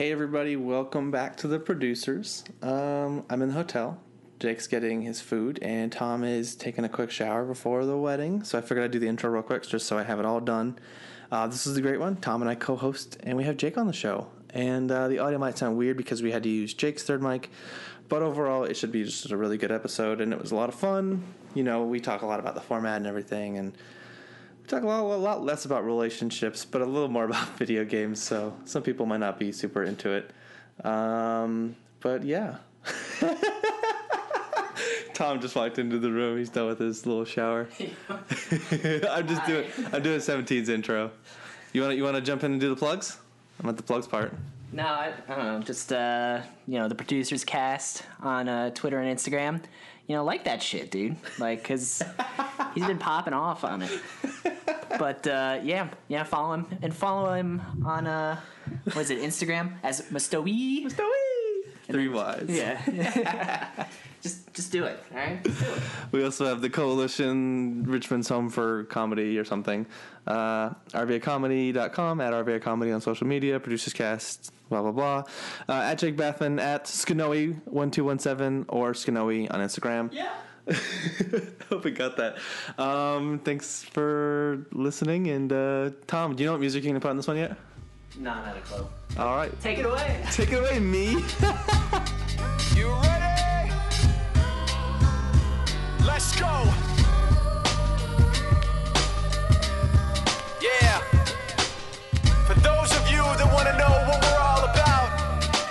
Hey everybody, welcome back to the producers. Um, I'm in the hotel. Jake's getting his food, and Tom is taking a quick shower before the wedding. So I figured I'd do the intro real quick, just so I have it all done. Uh, this is a great one. Tom and I co-host, and we have Jake on the show. And uh, the audio might sound weird because we had to use Jake's third mic, but overall it should be just a really good episode, and it was a lot of fun. You know, we talk a lot about the format and everything, and talk a lot, a lot less about relationships, but a little more about video games. So some people might not be super into it. Um, but yeah. Tom just walked into the room. He's done with his little shower. I'm just doing. I'm doing 17's intro. You want to you want to jump in and do the plugs? I'm at the plugs part. No, I, I don't know. Just uh, you know, the producers cast on uh, Twitter and Instagram. You know, like that shit, dude. Like, cause he's been popping off on it. But uh, yeah, yeah, follow him and follow him on uh, what is it, Instagram as Mastowi. Three Y's. Yeah. just just do it. All right. Do it. We also have the Coalition Richmond's Home for Comedy or something. Uh, RVAcomedy.com, at RVA Comedy on social media, Producers Cast, blah, blah, blah. Uh, at Jake Bathman, at Skanoe1217, or Skanoe on Instagram. Yeah. Hope we got that. Um, thanks for listening. And uh, Tom, do you know what music you're going to put on this one yet? No, not a clue. All right. Take it away. Take it away, me. Let's go. Yeah. For those of you that want to know what we're all about,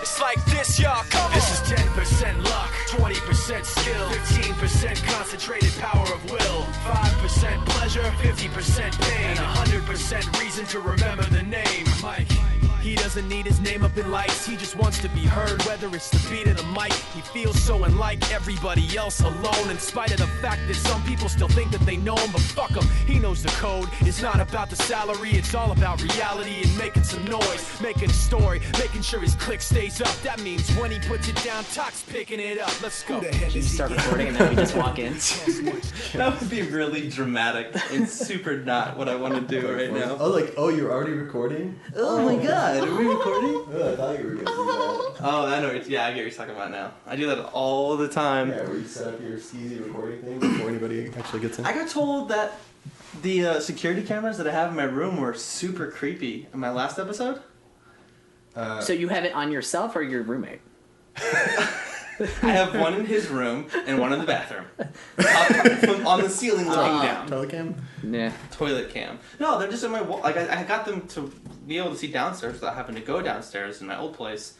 it's like this, y'all. Come This on. is 10% luck, 20% skill, 15% concentrated power of will, 5% pleasure, 50% pain, and 100% reason to remember the name. Mike. He doesn't need his name up in lights, he just wants to be heard, whether it's the beat of the mic. He feels so unlike everybody else alone, in spite of the fact that some people still think that they know him, but fuck him, he knows the code. It's not about the salary, it's all about reality and making some noise, making a story, making sure his click stays up. That means when he puts it down, Talk's picking it up. Let's go. You start recording and then we just walk in. that would be really dramatic and super not what I want to do right now. Oh, like, oh, you're already recording? Oh my god, are we recording? Oh, I thought you were gonna do Oh, I know. Yeah, I get what you're talking about now. I do that all the time. Yeah, where you set up your skeezy recording thing before anybody actually gets in. I got told that the uh, security cameras that I have in my room were super creepy in my last episode. Uh, So you have it on yourself or your roommate? I have one in his room and one in the bathroom. Up, from- on the ceiling looking down. telecam? Yeah. Toilet cam. No, they're just in my wall. Like I, I got them to be able to see downstairs without having to go downstairs in my old place.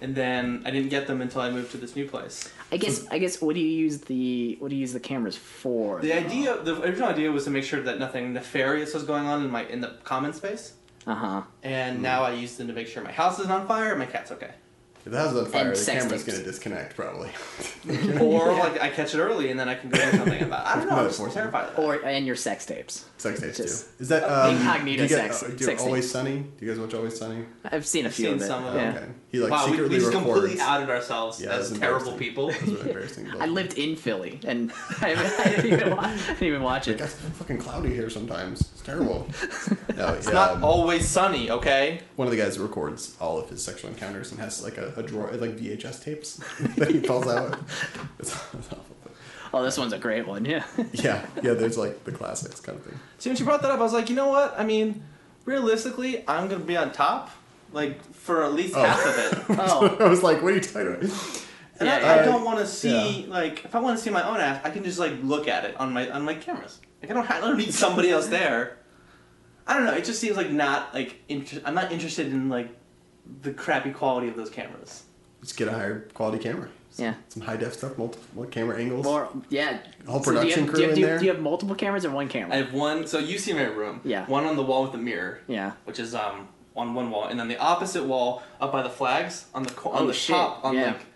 And then I didn't get them until I moved to this new place. I guess I guess what do you use the what do you use the cameras for? The idea, the original idea was to make sure that nothing nefarious was going on in my in the common space. Uh huh. And now I use them to make sure my house isn't on fire and my cat's okay. If the house is on fire, the sex camera's tapes. gonna disconnect probably. or like I catch it early and then I can go do something about it. I don't know. I'm just Metaphor. terrified of that. Or and your sex tapes. Sex tapes Just- too. Is that um, Incognito do you get, sex- uh, do you sex Always tapes. Sunny? Do you guys watch Always Sunny? I've seen a I've few seen of it. some of yeah. them. Okay. He like wow, we, we secretly just records. completely outed ourselves Yeah, as that's terrible embarrassing. people. That's really embarrassing. I lived in Philly and I, I, didn't, even watch, I didn't even watch it. It's fucking cloudy here sometimes. Terrible. no, It's not um, always sunny, okay? one of the guys records all of his sexual encounters and has like a, a drawer like VHS tapes that he pulls out. It's, it's awful. Oh, this one's a great one. Yeah. Yeah, yeah. There's like the classics kind of thing. See, when she brought that up, I was like, you know what? I mean, realistically, I'm gonna be on top, like for at least Oh. half of it. Oh, I was like, what are you talking about? And Yeah, I, yeah. I don't want to see like if I want to see my own ass, I can just like look at it on my on my cameras. Like I don't have, I don't need somebody else there. I don't know. It just seems like not like inter- I'm not interested in like the crappy quality of those cameras. Just get a higher quality camera. yeah. Some high def stuff, multiple camera angles. More, yeah. Whole do you production have, crew do you, have, in do you, there? do you have multiple cameras or one camera? I have one. So you see my room. Yeah. One on the wall with the mirror. yeah. which is um on one wall, and then the opposite wall up by the flags on the co- on Oh, the shit, top on yeah. like.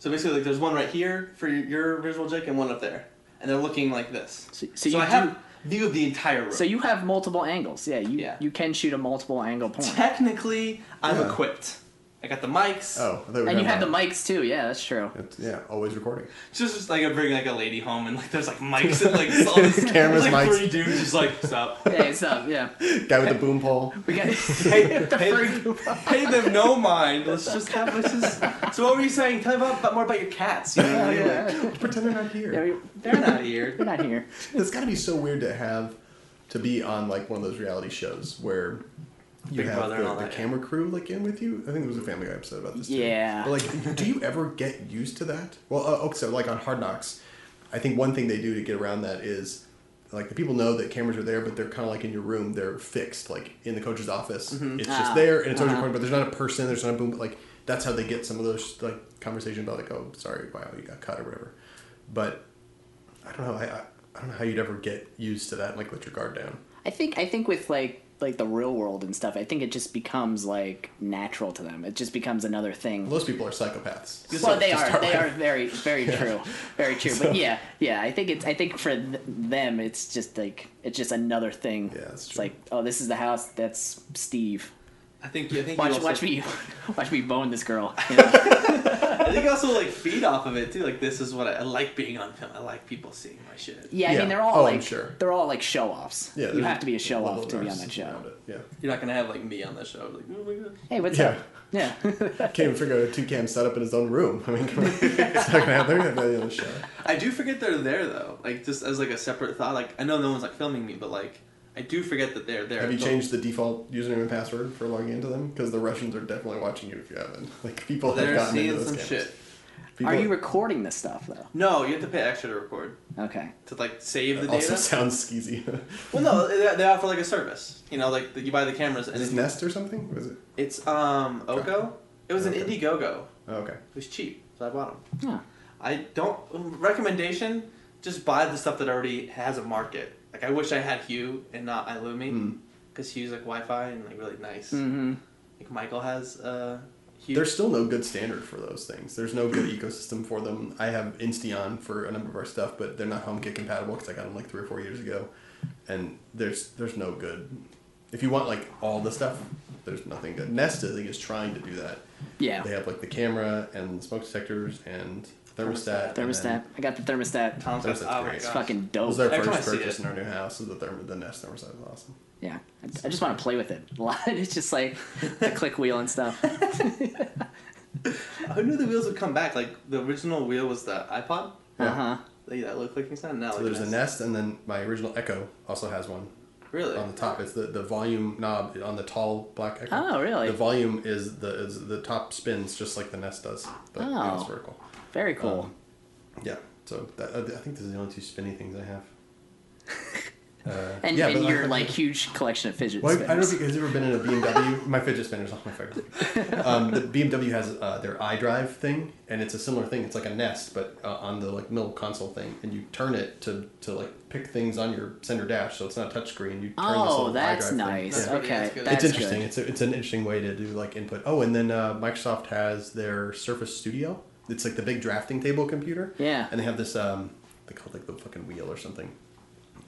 So basically, like there's one right here for your, your visual Jake, and one up there, and they're looking like this. So, So, so you I do, have view of the entire room. so you have multiple angles. Yeah. You Yeah. you can shoot a multiple angle point. technically I'm Yeah. equipped. I got the mics. Oh, I thought we were And you had the about- mics too. Yeah, that's true. It's, yeah, always recording. It's just, just like I bring like a lady home and like there's like mics and like all this Cameras, like mics. three dudes just like stop. Yeah, it's up. Yeah, Guy with the boom pole. we got. Pay, pay, pay them no mind. Let's just have let's just. So what were you saying? Tell me about, about more about your cats. You know, Yeah, like, yeah. Pretend they're not here. Yeah, we- they're not here. We're not here. It's got to be so weird to have to be on like one of those reality shows where you Big have Brother the, and all the that, camera crew like in with you. I think there was a Family Guy episode about this. Too. Yeah. But like, do you ever get used to that? Well, uh, okay, so like on Hard Knocks, I think one thing they do to get around that is like the people know that cameras are there, but they're kind of like in your room. They're fixed, like in the coach's office. It's Ah, just there and it's always uh-huh. recording, but there's not a person. There's not a boom. But like that's how they get some of those like conversations about like, oh, sorry, wow, you got cut or whatever. But I don't know. I, I I don't know how you'd ever get used to that and like let your guard down. I think I think with like like the real world and stuff, I think it just becomes like natural to them. It just becomes another thing. Most people are psychopaths. well, they are. They with. are very, very true. Very true. So- But yeah, yeah. I think it's. I think for th- them, it's just like it's just another thing. Yeah, that's It's true. like, oh, this is the house. That's Steve. I think I think Watch, you also, watch me, watch me bone this girl. You know? I think you also like feed off of it too. Like this is what I, I like being on film. I like people seeing my shit. Yeah, I mean they're all Oh, like sure. they're all like show offs. Yeah, you have to be a show off to be on that show. Yeah. You're not gonna have like me on the show. Like oh my god. Hey, what's Yeah. up? Yeah. Can't even figure out a two cam setup in his own room. I mean, come on. it's not gonna happen. They're gonna have that on the show. I do forget they're there though. Like just as like a separate thought. Like I know no one's like filming me, but like I do forget that they're there. Have you Don't- changed the default username and password for logging into them? Because the Russians are definitely watching you if you haven't. Like people have They're gotten into seeing those some cameras. shit. People Are you recording this stuff though? No, you have to pay extra to record Okay. to like save the also data. Also sounds skeezy. Well, no, they, they offer like a service. You know, like you buy the cameras and Is this then Nest or something? Was it? it's um Oko. It was Okay. an Indiegogo. Oh, okay. It was cheap, so I bought them. Yeah. I don't recommendation. Just buy the stuff that already has a market. Like I wish I had Hue and not iLumi, Hmm. because Hue's like Wi-Fi and like really nice. Mm-hmm. Like Michael has uh, Hue. There's still no good standard for those things. There's no good ecosystem for them. I have Insteon for a number of our stuff, but they're not HomeKit compatible because I got them like three or four years ago, and there's there's no good. If you want like all the stuff, there's nothing good. Nest I think is trying to do that. Yeah. They have like the camera and the smoke detectors and thermostat. and Thermostat. I got the thermostat. Tom's That's got- a oh my great- It's gosh. fucking It dope. was our Every time first I see purchase it. in our new house. Is the therm- the Nest thermostat is awesome. Yeah. I, I just want to play with it a lot. It's just like the click wheel and stuff. Who knew the wheels would come back? Like the original wheel was the iPod. Uh huh. Like that little clicking sound. Now So like there's a this. Nest, and then my original Echo also has one Really? on the top. It's the, the volume knob on the tall black Echo. Oh, really? The volume is the is the top spins just like the Nest does, but you know, it's Oh. vertical. Very cool. Um, Yeah. So that, I think this is the only two spinny things I have. Uh, and yeah, and your I- like huge collection of fidget Well, I don't know if you guys ever been in a BMW. my fidget spinner's off my favorite. Um, the BMW has uh, their iDrive thing, and it's a similar thing. It's like a Nest, but uh, on the like middle console thing, and you turn it to, to like pick things on your center dash, so it's not a touchscreen. You turn this Oh, little that's iDrive thing. nice. That's Yeah. really- okay, that's good. it's interesting. good. It's a, it's an interesting way to do like input. Oh, and then uh, Microsoft has their Surface Studio. It's like the big drafting table computer. Yeah. And they have this um, they call it like the fucking wheel or something,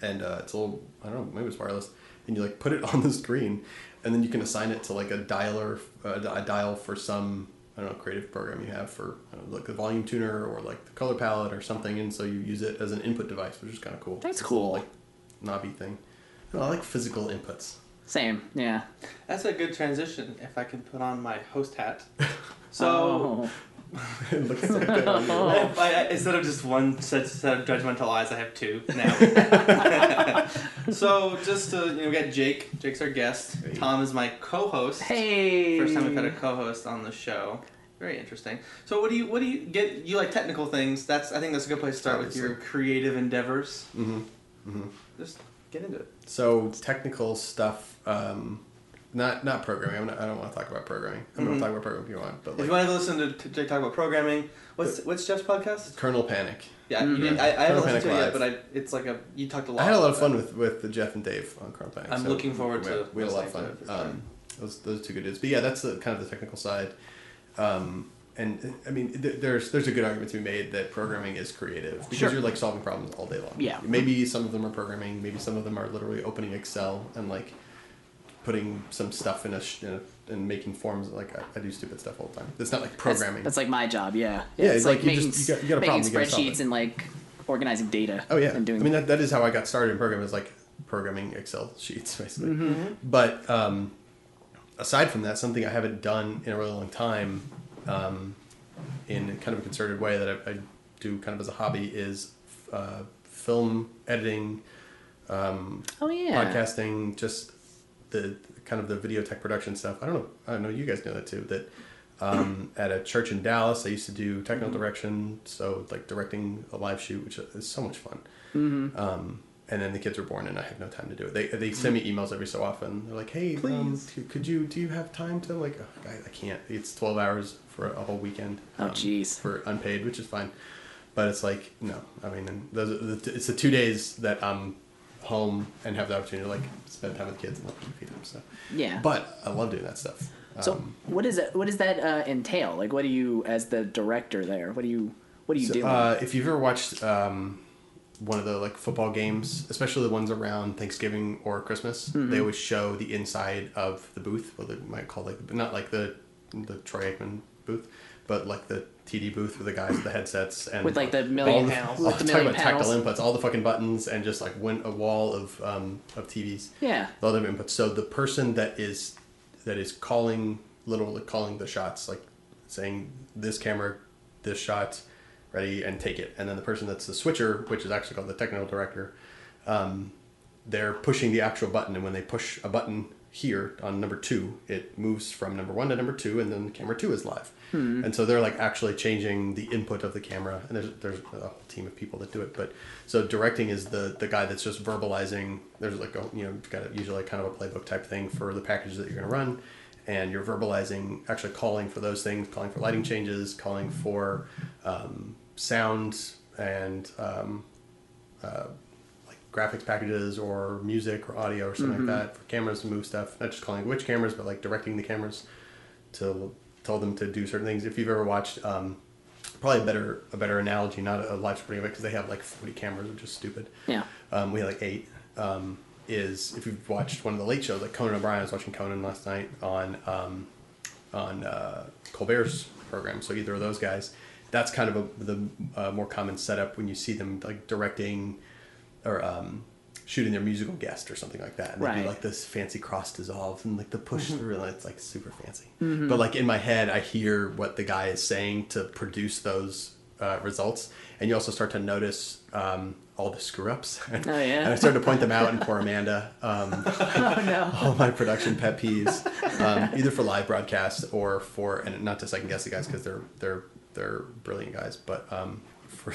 and uh, it's a little I don't know maybe it's wireless, and you like put it on the screen, and then you can assign it to like a dialer uh, a dial for some I don't know creative program you have for I don't know, like the volume tuner or like the color palette or something, and so you use it as an input device, which is kind of cool. That's It's a little, cool. like knobby thing. I, know, I like physical inputs. Same. Yeah. That's a good transition. If I can put on my host hat. So. Oh. it looks so good on you. I, I, instead of just one set, set of judgmental eyes, I have two now. so just to you know, we got Jake. Jake's our guest. Hey. Tom is my co-host. Hey. First time we've had a co-host on the show. Very interesting. So what do you what do you get? You like technical things? That's I think that's a good place to start with your creative endeavors. Mm-hmm. Mm-hmm. Just get into it. So technical stuff, um, not not programming. I'm not, I don't want to talk about programming. I'm Mhm. going to talk about programming if you want, but If you want to listen to, to Jake talk about programming, what's what's Jeff's podcast? kernel panic. Yeah, Mhm. you I, I haven't Kernel listened to it yet, Panic but I it's like a you talked a lot. I had a lot of fun that. with with Jeff and Dave on kernel panic. I'm so looking forward we to had, we had a lot of fun. listening to it for sure. Um, those those two good dudes. But yeah, that's the kind of the technical side. Um, and I mean, th- there's there's a good argument to be made that programming is creative because Sure. you're like solving problems all day long. Yeah. Maybe some of them are programming. Maybe some of them are literally opening Excel and like putting some stuff in a, sh- in a and making forms. Like I, I do stupid stuff all the time. It's not like programming. That's, like my job. Yeah. Yeah, it's it's like, like you just- you got- you got a making problem, gotta solve spreadsheets and like organizing data. Oh yeah, And doing. I mean that, that is how I got started in programming. Is like programming Excel sheets basically. Mm-hmm. But um, aside from that, something I haven't done in a really long time, um, in kind of a concerted way that I, I do kind of as a hobby is uh, film editing, um, oh yeah. podcasting, just the kind of the video tech production stuff. I don't know. I don't know. You guys know that too. That um, at a church in Dallas, I used to do technical Mm-hmm. direction, so like directing a live shoot, which is so much fun. Mm-hmm. Um, and then the kids were born, and I have no time to do it. They, they send me emails every so often. They're like, "Hey, um, could you do you have time to?" I'm like, oh, I, I can't. It's twelve hours for a whole weekend. Oh, um, jeez. For unpaid, which is fine. But it's like no. I mean, those it's the two days that I'm home and have the opportunity to like spend time with kids and them feed them. So Yeah. But I love doing that stuff. So Um, what is it? What does that uh, entail? Like, what do you, as the director there, what do you, what do you So, do? uh, if you've ever watched um, one of the like football games, especially the ones around Thanksgiving or Christmas, Mm-hmm. they always show the inside of the booth, what they might call like not like the the Troy Aikman booth, but like the TD booth with the guys with the headsets and With, like, the all million the, panels. all- With the talking about tactile inputs, all the fucking buttons, and just like win a wall of um, of TVs. Yeah. the other inputs. So the person that is that is calling literally calling the shots, like saying this camera, this shot, ready and take it, and then the person that's the switcher, which is actually called the technical director, um, they're pushing the actual button, and when they push a button here on number two, it moves from number one to number two, and then camera two is live. And so they're like actually changing the input of the camera, and there's there's a whole team of people that do it. But so directing is the the guy that's just verbalizing. There's like a you know got a, usually kind of a playbook type thing for the packages that you're going to run, and you're verbalizing, actually calling for those things, calling for lighting changes, calling for um, sound and um, uh, like graphics packages or music or audio or something like that for cameras to move stuff. Not just calling which cameras, but like directing the cameras to tell them to do certain things. If you've ever watched, um, probably a better a better analogy, not a live stream of it, because they have like forty cameras, which is stupid. Yeah. Um, we had like eight. Um, is if you've watched one of the late shows, like Conan O'Brien, I was watching Conan last night on um, on uh, Colbert's program. So either of those guys, that's kind of a, the uh, more common setup when you see them like directing or um, shooting their musical guest or something like that. And they do like this fancy cross dissolve and like the push through, and it's like super fancy. But like in my head, I hear what the guy is saying to produce those uh, results, and you also start to notice. Um, all the screw ups, Oh, yeah? and I started to point them out. And poor Amanda, um, oh no. all my production pet peeves, um, either for live broadcast or for and not to second guess the guys because they're they're they're brilliant guys, but um, for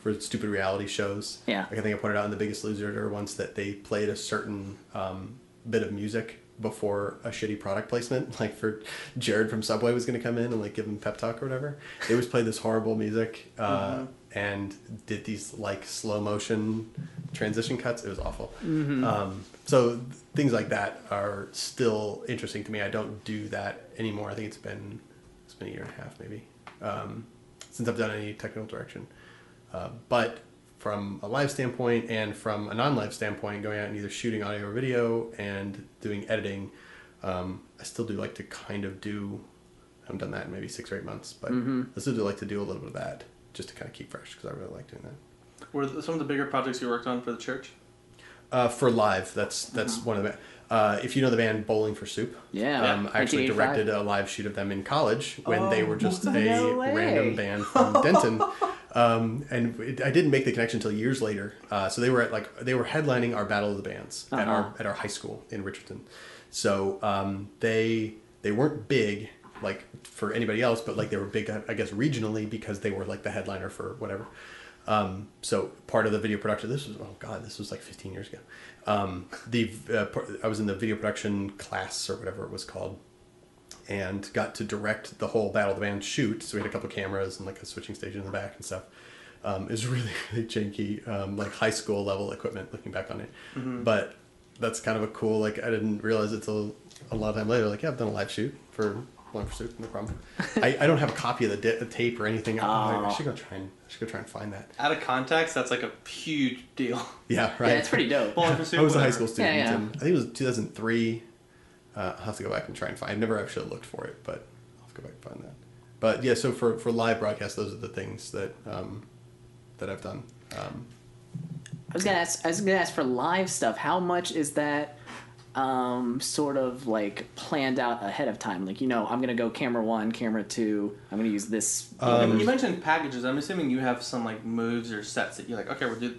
for stupid reality shows. Yeah. like I think I pointed out in The Biggest Loser once that they played a certain um, bit of music before a shitty product placement, like for Jared from Subway was going to come in and like give him pep talk or whatever. They always played this horrible music. Uh, And did these like slow motion transition cuts. It was awful. Um, so things like that are still interesting to me. I don't do that anymore. I think it's been it's been a year and a half maybe um, since I've done any technical direction. Uh, but from a live standpoint and from a non-live standpoint, going out and either shooting audio or video and doing editing, um, I still do like to kind of do. I haven't done that in maybe six or eight months, but I still do like to do a little bit of that just to kind of keep fresh because I really like doing that. Were some of the bigger projects you worked on for the church? Uh, for live, that's that's one of the. Uh, if you know the band Bowling for Soup, Yeah. um, I actually directed a live shoot of them in college when they were just a way. random band from Denton. Um, and it, I didn't make the connection until years later. Uh, so they were at like they were headlining our Battle of the Bands at Uh-huh. our at our high school in Richardson. So um, they they weren't big like for anybody else, but like they were big, I guess, regionally because they were like the headliner for whatever. Um, so part of the video production, this was oh god, this was like 15 years ago. Um, the uh, I was in the video production class or whatever it was called, and got to direct the whole Battle of the Band shoot. So we had a couple cameras and like a switching station in the back and stuff. Um, it was really really janky, um, like high school level equipment. Looking back on it, but that's kind of a cool. Like I didn't realize it till a lot of time later. Like yeah, I've done a live shoot for One for Soup, no problem. I, I don't have a copy of the, di- the tape or anything. I, I should go try and I should go try and find that. Out of context, that's like a huge deal. Yeah, right. Yeah, it's pretty dope. Bowling for soup, I was a high school student, Yeah, yeah. and I think it was 2003 Uh, I'll have to go back and try and find. I've never actually looked for it, but I'll have to go back and find that. But yeah, so for, for live broadcast, those are the things that um, that I've done. Um, I was gonna ask. I was gonna ask for live stuff. How much is that? Um, sort of like planned out ahead of time. Like you know, I'm gonna go camera one, camera two. I'm gonna use this. you mentioned packages. I'm assuming you have some like moves or sets that you're like, okay, we'll do,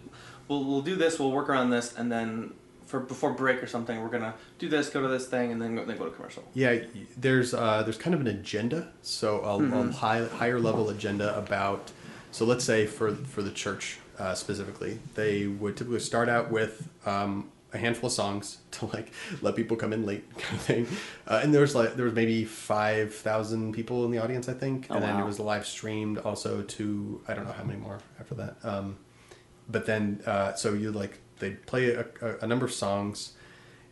we'll, we'll do this. We'll work around this, and then for before break or something, we're gonna do this, go to this thing, and then go, then go to commercial. Yeah, there's uh, there's kind of an agenda, so a, a high, higher level agenda about. So let's say for for the church uh, specifically, they would typically start out with um, a handful of songs to like let people come in late kind of thing, uh, and there was like there was maybe five thousand people in the audience, I think, Oh, and then it was live streamed also to I don't know how many more after that. Um, but then uh, so you like they play a, a, a number of songs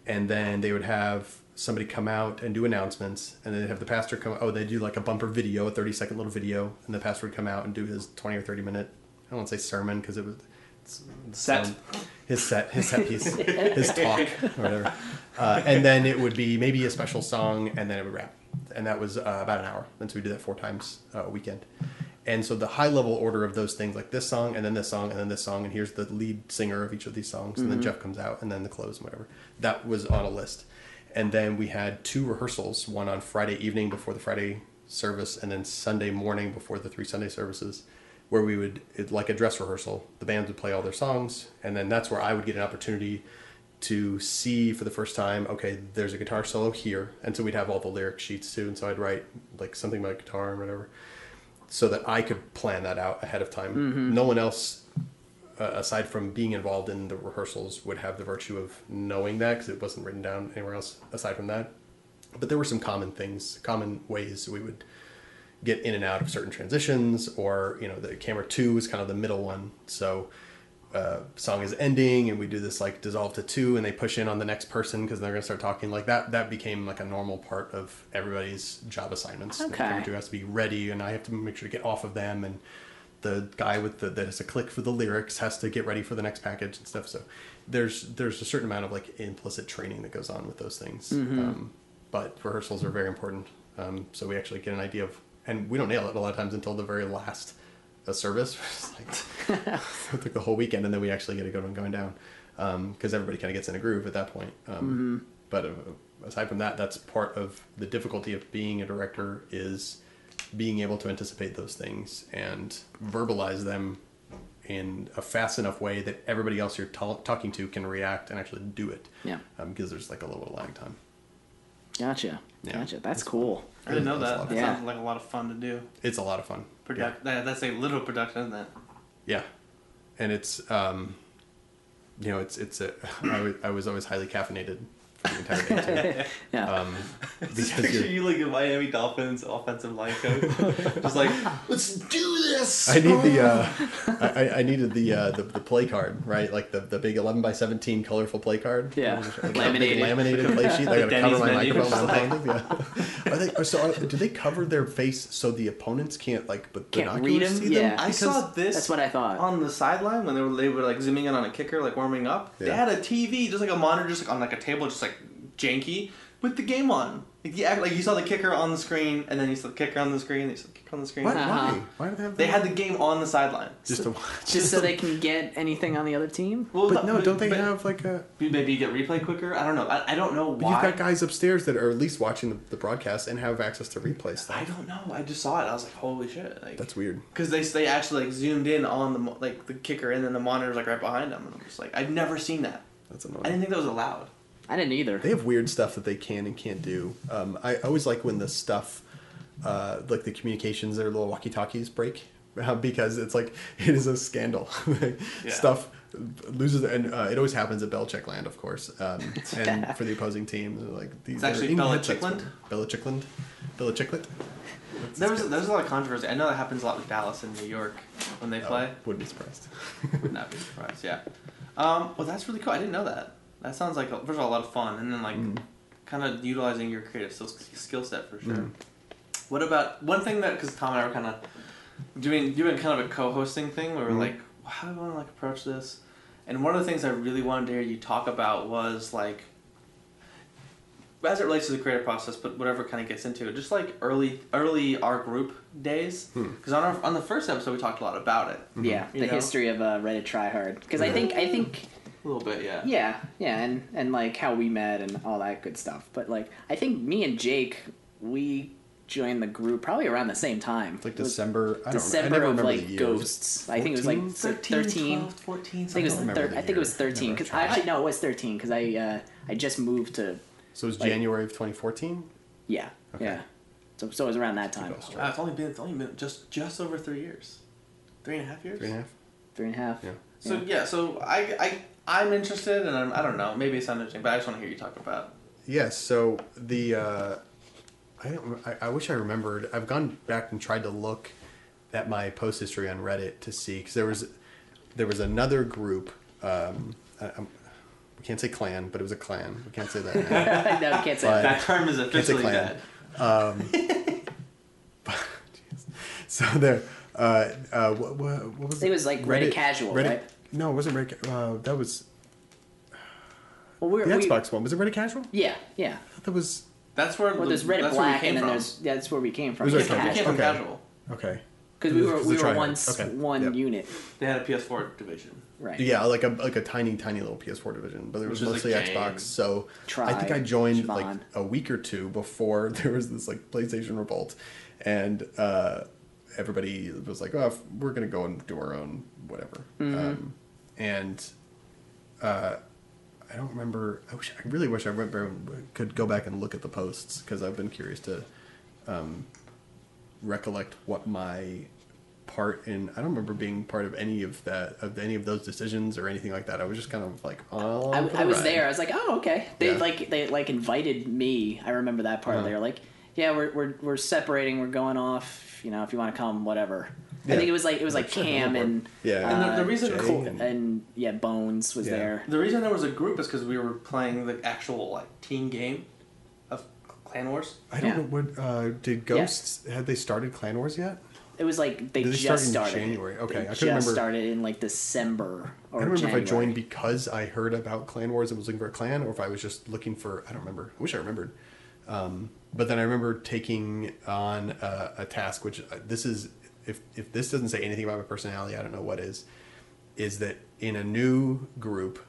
and then they would have somebody come out and do announcements and then they'd have the pastor come oh they do like a bumper video a 30 second little video and the pastor would come out and do his 20 or 30 minute i don't want to say sermon because it was it's, it's Set. sound- his set his set piece his talk or whatever. Uh, and then it would be maybe a special song and then it would wrap. And that was uh, about an hour. And so we did that four times uh, a weekend and so the high level order of those things like this song and then this song and then this song and here's the lead singer of each of these songs and then mm-hmm. jeff comes out and then the close and whatever. That was on a list. And then we had two rehearsals one on friday evening before the friday service and then sunday morning before the three sunday services where we would like a dress rehearsal the bands would play all their songs and then that's where i would get an opportunity to see for the first time okay there's a guitar solo here. And so we'd have all the lyric sheets too and so i'd write like something about guitar and whatever so that I could plan that out ahead of time. No one else, uh, aside from being involved in the rehearsals, would have the virtue of knowing that because it wasn't written down anywhere else aside from that. But there were some common things, common ways we would get in and out of certain transitions, or you know, the camera two is kind of the middle one. So uh, song is ending and we do this like dissolve to two and they push in on the next person because they're going to start talking like that that became like a normal part of everybody's job assignments. Okay. camera has to be ready and i have to make sure to get off of them and the guy with the that has to click for the lyrics has to get ready for the next package and stuff. So there's there's a certain amount of like implicit training that goes on with those things. Um, but rehearsals are very important. Um, so we actually get an idea of and we don't nail it a lot of times until the very last uh, service like it took the whole weekend, and then we actually get a good one going down because everybody kind of gets in a groove at that point. Um, But uh, aside from that, that's part of the difficulty of being a director is being able to anticipate those things and verbalize them in a fast enough way that everybody else you're ta- talking to can react and actually do it. Yeah. Because there's like a little bit of lag time. Gotcha. Yeah. Gotcha. That's cool. I didn't know that. That of fun. sounds like a lot of fun to do. It's a lot of fun. Product. That, that's a little production, isn't it? Yeah, and it's um, you know, it's it's a. I was, I was always highly caffeinated for the entire day too. Yeah. Um, because Picture you're- you like a Miami Dolphins offensive line coach, just like let's do this. I need the uh, I, I- I needed the, uh, the the play card right like the, the big eleven by seventeen colorful play card Yeah. Like a big Laminated. laminated play sheet I got to Denny's cover my microphone when I'm talking yeah are they so are, do they cover their face so the opponents can't like but Can't binoculars read 'em? see them Yeah. I saw this. That's what I thought. on the sideline when they were they were like zooming in on a kicker, like warming up. They had a TV, just like a monitor, just like on like a table, just like janky, with the game on. Like you, like you saw the kicker on the screen, and then you saw the kicker on the screen, and you saw the kicker on the screen. What? Uh-huh. Why? Why do they have? They that? had the game on the sideline. just to watch. Just so they can get anything on the other team. Well, But no, don't they but have like a? maybe you get replay quicker? I don't know. I, I don't know But why. You've got guys upstairs that are at least watching the, the broadcast and have access to replay stuff. I don't know. I just saw it. I was like, holy shit! Like, That's weird. Because they they actually like zoomed in on the like the kicker, and then the monitor's like right behind them, and I'm just like, I've never seen that. That's I didn't think that was allowed. I didn't either. They have weird stuff that they can and can't do. Um, I always like when the stuff, uh, like the communications, their little walkie talkies break. Uh, because it's like it is a scandal. Yeah. Stuff loses, and uh, it always happens at Belichick Land, of course. Um, and for the opposing team, like these. It's actually they're English headsets. Belichickland? Belichickland, Belichicklet. There was there was a lot of controversy. I know that happens a lot with Dallas and New York when they play. Wouldn't be surprised. Would not be surprised. Yeah. Um, well, that's really cool. I didn't know that. That sounds like first of all a lot of fun, and then like kind of utilizing your creative skill, skill set for sure. What about one thing that because Tom and I were kind of doing doing kind of a co-hosting thing where we're like, how do we want to like approach this? And one of the things I really wanted to hear you talk about was like as it relates to the creative process, but whatever kind of gets into it, just like early early our group days, Hmm. because on our on the first episode we talked a lot about it. Yeah, You the know? history of uh, Reddit tryhard. Because I think I think A little bit, yeah. yeah yeah and and like how we met and all that good stuff. But like I think me and Jake we joined the group probably around the same time. It's like December. I don't. December I never of remember like the year. ghosts. I think it was like 13, 13. 12, 14, I think it was something thir- remember the I think it was 13 because I actually no it was 13 because I uh, I just moved to So it was like- January of 2014. yeah Okay. yeah so so it was around that time Ghost. Uh, it's only been it's only been just just over three years, three and a half years. Three and a half. three and a half Yeah. So yeah, so I I I'm interested, and I'm, I don't know, maybe it's not interesting, but I just want to hear you talk about. Yes. So the uh, I, don't, I I wish I remembered. I've gone back and tried to look at my post history on Reddit to see because there was there was another group. Um, I, I'm, we can't say clan, but it was a clan. We can't say that. Now. no, you can't say But- that. That term is say officially clan. dead. so there. Uh, uh, what, what, what was It It was like Reddit casual, right? No, it wasn't Reddit. Uh, that was Well, we're, the we, Xbox one. Was it Reddit casual? Yeah, yeah. I thought that was That's where Well, the, there's Reddit that's where we Black, came and then from. there's yeah, that's where we came from. It was we Reddit came, we came from Okay. casual. okay. Because we were we were tryhard. one Okay. one Yep. unit, They had a PS4 division. right? Yeah, like a like a tiny tiny little PS4 division, but there was Which mostly a. Xbox. So Try, I think I joined like a week or two before there was this like PlayStation Revolt, and uh, everybody was like, "Oh, we're gonna go and do our own whatever." Mm-hmm. Um, and uh, I don't remember. I wish I really wish I remember could go back and look at the posts because I've been curious to um, recollect what my part in. I don't remember being part of any of that of any of those decisions or anything like that. I was just kind of like, oh, I, I was there. I was like, oh, okay. They Yeah. like they like invited me. I remember that part. Uh-huh. They were like, yeah, we're we're we're separating. We're going off. You know, if you want to come, whatever. I think it was like it was like Cam and Yeah. And the- the uh, reason- Jay Col- and- and yeah, Bones was Yeah. there. The reason there was a group is because we were playing the actual like team game of Clan Wars. I don't Yeah. know what uh, did Ghosts had they started Clan Wars yet? It was like they Did they just start in started. January? Okay, they I couldn't just remember- started in like December or I don't remember January. if I joined because I heard about Clan Wars and was looking for a clan, or if I was just looking for. I don't remember. I wish I remembered. Um, but then I remember taking on a, a task, which uh, this is if if this doesn't say anything about my personality, I don't know what is. Is that in a new group,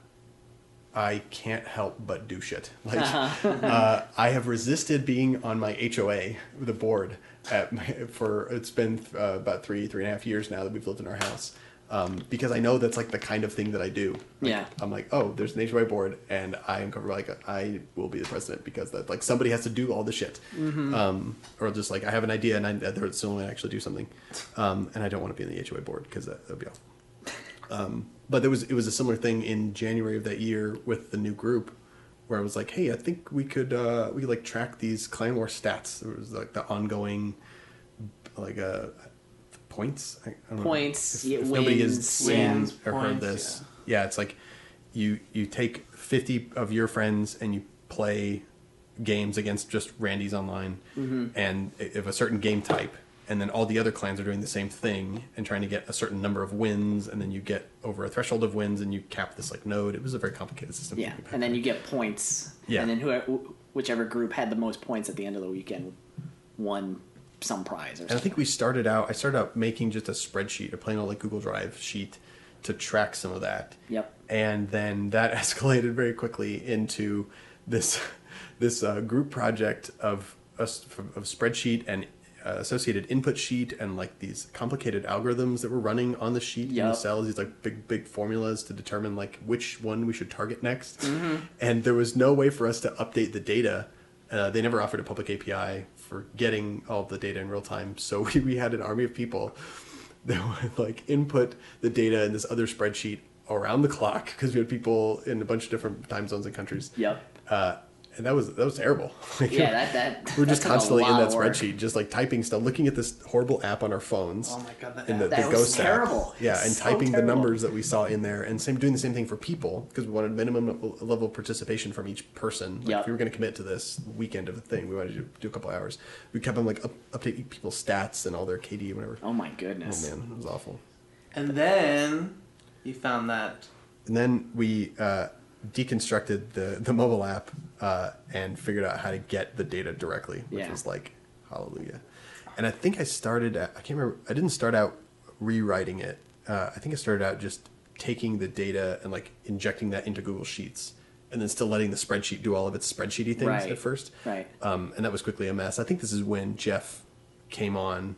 I can't help but do shit. Like uh, I have resisted being on my HOA, the board, at my, for it's been uh, about three three and a half years now that we've lived in our house. Um, because I know that's like the kind of thing that I do. Like, Yeah. I'm like, oh, there's an HOA board, and I am covered. Like, I will be the president because that like somebody has to do all the shit, um, or just like I have an idea and I they're still going to actually do something, um, and I don't want to be in the HOA board because that would be awful. Um, but there was it was a similar thing in January of that year with the new group, where I was like, hey, I think we could uh, we could like track these clan war stats. There was like the ongoing, like uh, points. Don't know. Points, yeah, nobody has seen wins, or heard points, this, yeah. it's like you you take fifty of your friends and you play games against just Randy's online, Mm-hmm. and of a certain game type, and then all the other clans are doing the same thing and trying to get a certain number of wins, and then you get over a threshold of wins, and you cap this like node. It was a very complicated system. Yeah, and then you get points. Yeah. And then whoever, whichever group had the most points at the end of the weekend won some prize or And I think we started out. I started out making just a spreadsheet or playing on like Google Drive sheet to track some of that. Yep. And then that escalated very quickly into this this uh, group project of of spreadsheet and uh, associated input sheet and like these complicated algorithms that were running on the sheet in the cells. These like big big formulas to determine like which one we should target next. Mm-hmm. And there was no way for us to update the data. Uh, they never offered a public API for getting all the data in real time. So we, we had an army of people that would like input the data in this other spreadsheet around the clock because we had people in a bunch of different time zones and countries. Yep. Uh, and that was that was terrible. Like, Yeah, that that. we're that just constantly in that spreadsheet, just like typing stuff, looking at this horrible app on our phones. Oh my God, that in the, app. the That was Ghost app. terrible. Yeah, It's and so typing the numbers that we saw in there, and same doing the same thing for people because we wanted minimum level of participation from each person. Like Yep. If we were going to commit to this weekend of a thing, we wanted to do, do a couple hours. We kept them like up, update people's stats and all their KD, whatever. Oh my goodness. Oh man, it was awful. And then you found that And then we uh, deconstructed the the mobile app uh, and figured out how to get the data directly, which Yeah. was like hallelujah. And I think I started. At, I can't remember. I didn't start out rewriting it. Uh, I think I started out just taking the data and like injecting that into Google Sheets, and then still letting the spreadsheet do all of its spreadsheety things Right. at first. Right. Um, and that was quickly a mess. I think this is when Jeff came on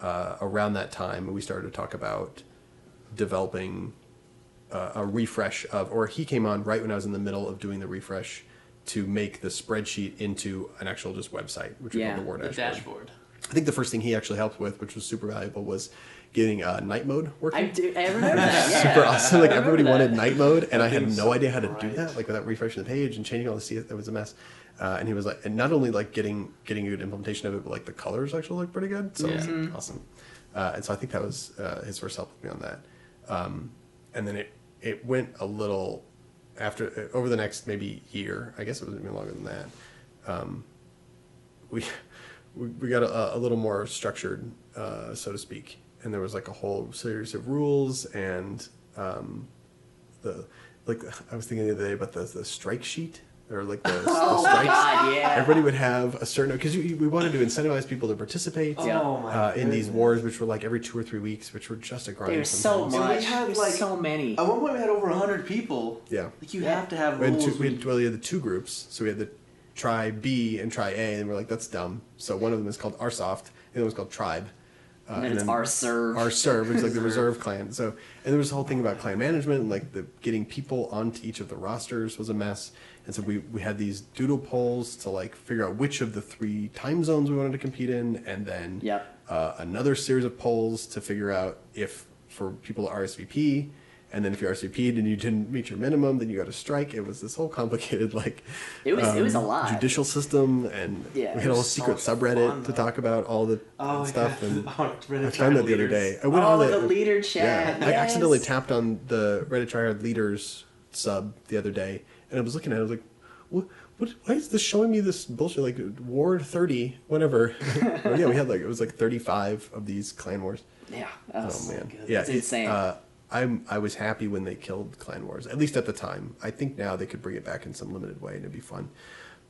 uh, around that time, and we started to talk about developing uh, a refresh of, or he came on right when I was in the middle of doing the refresh to make the spreadsheet into an actual just website, which we Yeah, called the The Dashboard. dashboard. I think the first thing he actually helped with, which was super valuable, was getting uh, night mode working. I do. I remember that. Yeah. super awesome. Like everybody that. wanted night mode, and I had no idea how to do that, like without refreshing the page and changing all the CS. That was a mess. Uh, and he was like, and not only like getting getting a good implementation of it, but like the colors actually look pretty good. So it was like, awesome. Uh, and so I think that was uh, his first help with me on that. Um, and then it it went a little after over the next maybe year. I guess it was even longer than that. Um, we we, we got a, a little more structured, uh, so to speak, and there was like a whole series of rules and um, the like I was thinking the other day about the the strike sheet or like the, the Oh my strikes. god, yeah. Everybody would have a certain because we wanted to incentivize people to participate Yeah. Oh my uh, in these wars, which were like every two or three weeks, which were just a grind. There's so sometimes. And we much. had, There's like- so many. At one point, we had over hundred people. Yeah. Like you Yeah. have to have We had, rules. two, we had, well, we had the two groups. So we had the try B and try A, and we're like, that's dumb. So one of them is called RSoft, the other one's called Tribe. Uh, and then it's our serve. our serve, which is like the reserve clan. So, and there was a whole thing about clan management and like the getting people onto each of the rosters was a mess. And so we, we had these doodle polls to like figure out which of the three time zones we wanted to compete in, and then Yep. uh, another series of polls to figure out if for people to RSVP, and then if you RSVP'd and you didn't meet your minimum, then you got a strike. It was this whole complicated like It was- it was a um, lot. judicial system, and Yeah, we had a whole was so secret subreddit fun, to talk about all the Oh, stuff. yeah. And Oh, Reddit I found that the other day. I went on Oh, the, the leader yeah, chat. I accidentally tapped on the Reddit tryhard leaders sub the other day, and I was looking at it. I was like, "What? What? Why is this showing me this bullshit? Like Ward thirty, whatever." But yeah, we had like it was like thirty five of these clan wars. Yeah. Oh that's- man, good. yeah, It's it- insane. Uh, I'm I was happy when they killed Clan Wars, at least at the time. I think now they could bring it back in some limited way and it'd be fun.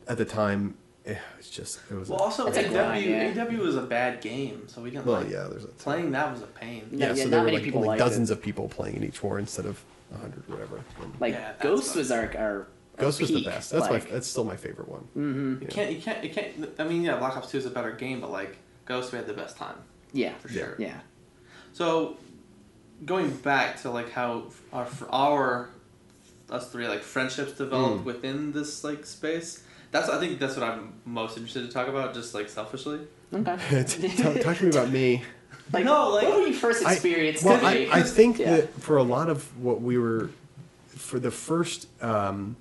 At the time, eh, it's just it was. Well, a, also It's AW, yeah. AW was a bad game, so we didn't well, like yeah, there's a playing. That was a pain. No, yeah, yeah, so not there were like people only liked dozens it. of people playing in each war instead of hundred, whatever. Like Yeah, that's Ghost was our our. Ghost was the peak, best. That's like, my that's still my favorite one. Mm-hmm. You can't. You can't. You can't. I mean, yeah, Black Ops Two is a better game, but like Ghost, we had the best time Yeah. for Yeah. sure. Yeah. So, going back to like how our our us three like friendships developed Mm. within this like space. That's I think that's what I'm most interested to talk about, just like selfishly. Okay. talk, talk to me about me. Like, No, like- what were you first I- experienced? well, I. I think Yeah. that for a lot of what we were, for the first um,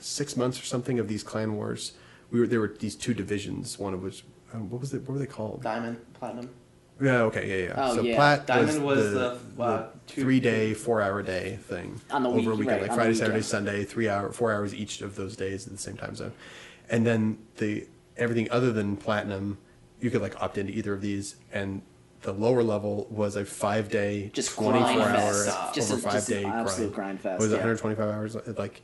six months or something of these clan wars, we were there were these two divisions. One of which, um, what was it? What were they called? Diamond, platinum. Yeah. Okay. Yeah. Yeah. Oh, so yeah. Plat Diamond was the, the, uh, two- three day, four hour day thing On the over a weekend, right, like the Friday, Saturday. Sunday, three hour, four hours each of those days in the same time zone, and then the everything other than platinum, you could like opt into either of these, and the lower level was a five day, Just twenty four grind hour fest. Just over a- five day absolute grind fest, Was it yeah. 125 hours? Like,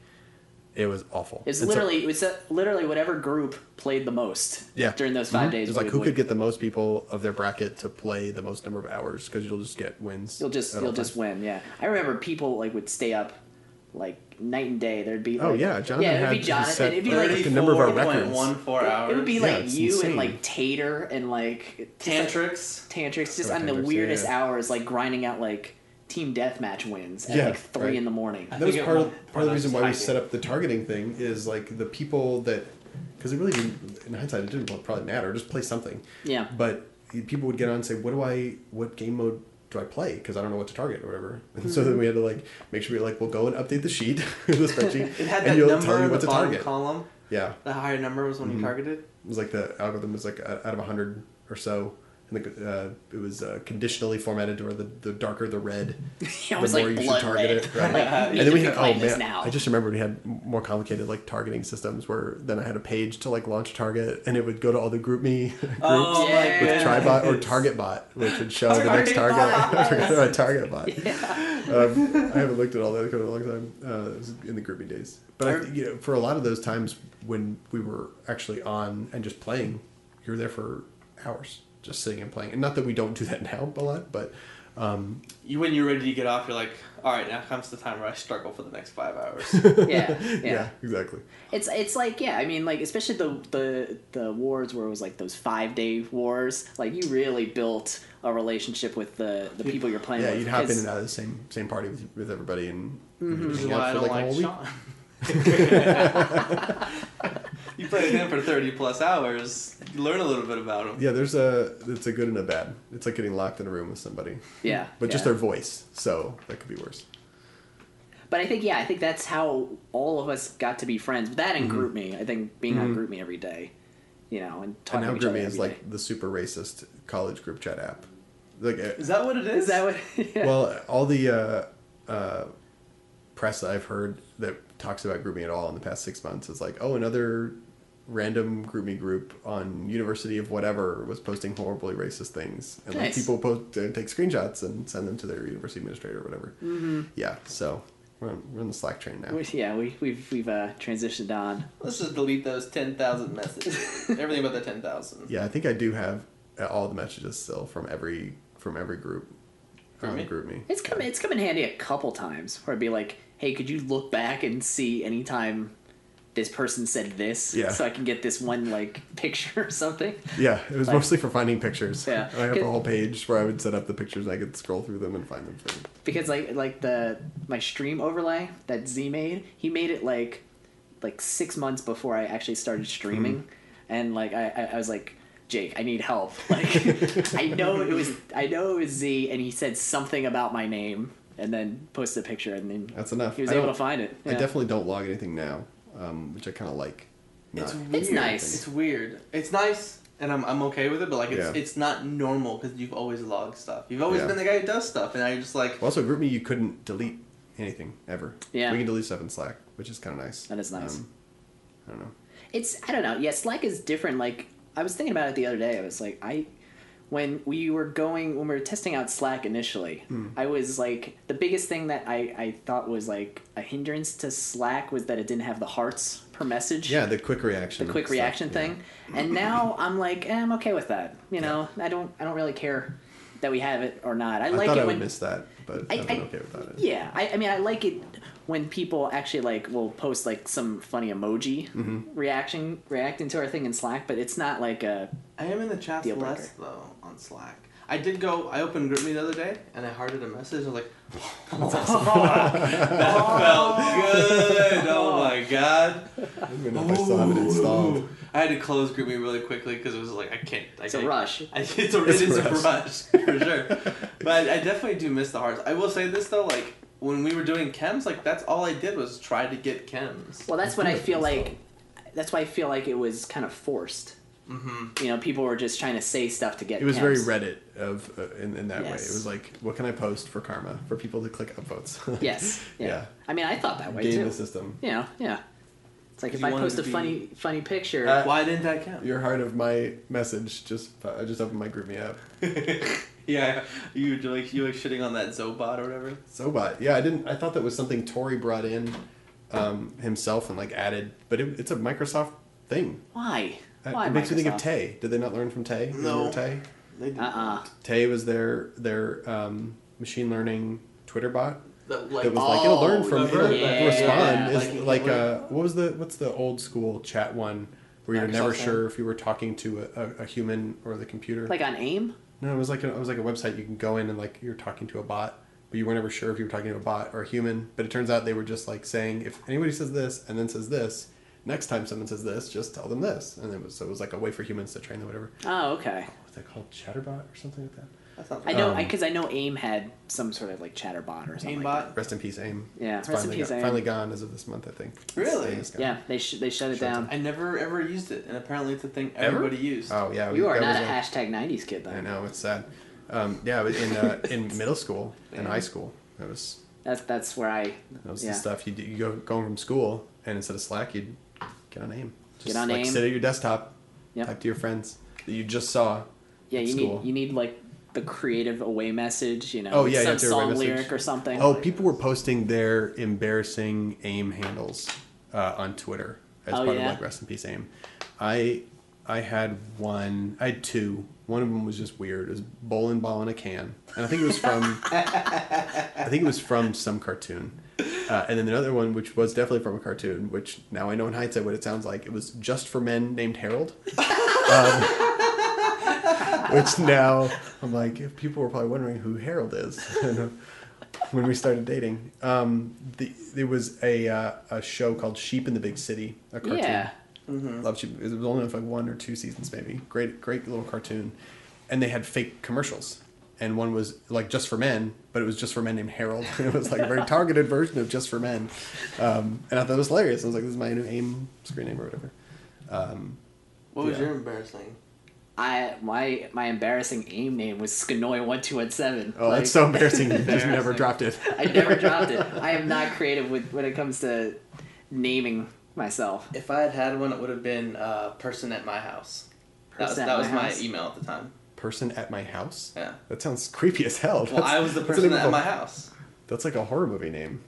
it was awful. It's And so- literally it was literally whatever group played the most. Yeah. During those 5 Mhm. days, It's like who win. could get the most people of their bracket to play the most number of hours because you'll just get wins. You'll just you'll just win. Yeah, I remember people like would stay up like night and day. There'd be Oh, yeah, Jonathan yeah, it'd had be Jonathan. set It'd be like the number of our records. 34.14 hours. it would be Yeah, like it's you insane. and like Tater and like just, like, Tantrix. Tantrix just Oh, on the weirdest yeah. hours, like grinding out like team deathmatch wins at Yeah, like three right. in the morning. That was think part of, part of the reason why we set up the targeting thing is like the people that because it really didn't in hindsight it didn't probably matter just play something Yeah. but people would get on and say what do I what game mode do I play because I don't know what to target or whatever and so then we had to like make sure we like we'll go and update the sheet the spreadsheet It had and that you'll number tell you what the to target column. yeah The higher number was when Mm-hmm. you targeted. it was like the algorithm was like out of 100 or so and the, uh, it was uh, conditionally formatted to where the, the darker the red, Yeah, the was more like you should target red. it. Right? Like, and then we had oh man, now. I just remembered we had more complicated like targeting systems where then I had a page to like launch a target and it would go to all the GroupMe groups Oh Yeah. with goodness. Tribot or TargetBot, which would show the next Target target. a target bot. Um, I haven't looked at all that code in a long time. Uh, it was in the grouping days. But I, you know, for a lot of those times when we were actually on and just playing, you were there for hours, just sitting and playing. And not that we don't do that now a lot, but um, You, when you're ready to get off, you're like, all right, now comes the time where I struggle for the next five hours. yeah, yeah. yeah. exactly. It's it's like yeah, I mean like especially the the the wars where it was like those five day wars, like you really built a relationship with the the people you're playing Yeah, with. you'd hop in and out of the same same party with, with everybody, and Which is hang out why I for, don't a like whole week. Sean. you play with him for 30 plus hours, you learn a little bit about them. Yeah, there's a it's a good and a bad. It's like getting locked in a room with somebody, Yeah, but just their voice. So that could be worse. But I think yeah, I think that's how all of us got to be friends. That and group me. I think being on group me every day, you know, and And talking now to each GroupMe is like day. the super racist college group chat app. Like, Is that what it is? Is that what? yeah. well, all the uh, uh, press that I've heard that talks about GroupMe at all in the past six months is like, oh, another random GroupMe group on University of whatever was posting horribly racist things, and like people post uh, take screenshots and send them to their university administrator or whatever. Mm-hmm. Yeah, so we're on, we're on the Slack train now. We- yeah, we we've we've uh, transitioned on. Let's just delete those 10,000 messages. Everything but the 10,000. Yeah, I think I do have uh, all the messages still from every from every group. Um, GroupMe? GroupMe. It's come it's come in handy a couple times where I'd be like, hey, could you look back and see anytime this person said this, Yeah. so I can get this one like picture or something. Yeah, it was Like- mostly for finding pictures. Yeah. I have a whole page where I would set up the pictures and I could scroll through them and find them. For because like like the my stream overlay that Z made, he made it like like six months before I actually started streaming, Mm-hmm. and like I, I I was like. Jake, I need help. Like, I know it was, I know it was Z, and he said something about my name, and then posted a picture, and then That's enough. he was I able to find it. I definitely don't log anything now, um, which I kind of like. It's weird. It's nice. It's weird. It's nice, and I'm, I'm okay with it, but like it's Yeah. it's not normal because you've always logged stuff. You've always Yeah. been the guy who does stuff, and now you're just like, Well, also, GroupMe, you couldn't delete anything ever. Yeah. We can delete stuff in Slack, which is kind of nice. That is nice. Um, I don't know. It's I don't know. Yeah, Slack is different. Like I was thinking about it the other day. I was like, I when we were going when we were testing out Slack initially, Hmm. I was like the biggest thing that I I thought was like a hindrance to Slack was that it didn't have the hearts per message. Yeah, the quick reaction. The quick stuff, reaction yeah. thing. And now I'm like, eh, I'm okay with that. You know, I don't I don't really care that we have it or not. I, I like thought it I when would miss that, but I- I, have been I- okay without it. yeah, I, I mean, I like it when people actually like will post like some funny emoji Mm-hmm. reaction reacting to our thing in Slack, but it's not like a I am in the chat Deal less though on Slack. I did go. I opened GroupMe the other day, and I hearted a message. I was like, "That felt good! Oh my god!" I don't even know if I still have it installed. I had to close GroupMe really quickly because it was like I can't. I it's a can't- rush. I, it's a, It's it is a a rush for sure. But I definitely do miss the hearts. I will say this though, like when we were doing chems, like that's all I did was try to get chems. Well, that's what I feel that's like. That's why I feel like it was kind of forced. Mm-hmm. You know, people were just trying to say stuff to get. It was very. Reddit of uh, in, in that way. It was like, what can I post for karma for people to click upvotes? Yes. Yeah. Yeah. I mean, I thought that way Game too. the system. You know, yeah. It's like if I post a be- funny, funny picture. Uh, Why didn't that count? Your heart of my message just I just opened my GroupMe up. yeah, you were like you like shitting on that Zobot or whatever. Zobot, Yeah, I didn't. I thought that was something Tori brought in um, himself and like added, but it, it's a Microsoft thing. why? Why? it makes me think of Microsoft? Tay. Did they not learn from Tay? No. remember Tay. They did. Uh-uh. Tay was their their um, machine learning Twitter bot. That, like, It was like it'll learn Oh, from the it'll yeah. respond. Like, Is like like- uh, what was the what's the old school chat one where you're never Microsoft sure if you were talking to a, a, a human or the computer? Like on AIM? No, it was like a, it was like a website you can go in and like you're talking to a bot, but you weren't ever sure if you were talking to a bot or a human. But it turns out they were just like saying if anybody says this and then says this, next time someone says this, just tell them this, and it was so it was like a way for humans to train them whatever. Oh, okay. What's that called? Chatterbot or something like that. That I know Um, because I, know AIM had some sort of like chatterbot or something. Like Aimbot. Rest in peace, AIM. Yeah, it's rest in finally, peace, got- AIM. finally gone as of this month, I think. Really? AIM is gone. Yeah, they sh- they shut it Shut down. I never ever used it, and apparently it's a thing Ever? everybody used. Oh yeah, You we- are not a was hashtag '90s kid, though. I know it's sad. Um, yeah, but in uh, in middle school and high school, that was That's that's where I. that was yeah. the stuff you do, you go going from school, and instead of Slack, you'd get on AIM. Just Get on like AIM. sit at your desktop, Yep. type to your friends that you just saw. Yeah, you school. need you need like the creative away message, you know, Oh, yeah, some have to away song message. lyric or something. Oh, people were posting their embarrassing AIM handles uh, on Twitter as Oh, part yeah? of like rest in peace AIM. I I had one. I had two. One of them was just weird. It was bowling ball in a can, and I think it was from. I think it was from some cartoon. Uh, and then another one, which was definitely from a cartoon, which now I know in hindsight what it sounds like. It was just for men named Harold. Um, which now I'm like, if people were probably wondering who Harold is when we started dating. Um, the, there was a uh, a show called Sheep in the Big City, a cartoon. yeah, Love Sheep. It was only like one or two seasons, maybe. Great, great little cartoon. And they had fake commercials. And one was like just for men, but it was just for men named Harold. it was like a very targeted version of just for men. Um, and I thought it was hilarious. I was like, this is my new AIM screen name or whatever. Um, What was Yeah. your embarrassing? I my my embarrassing AIM name was Scnoi one two one seven. oh, that's so embarrassing. You just never dropped it. I never dropped it. I am not creative with when it comes to naming myself. If I had had one, it would have been uh, person at my house. That was, Person at that was my my email at the time. Person at my house? Yeah. That sounds creepy as hell. Well, I was the person like at a- my house. That's like a horror movie name.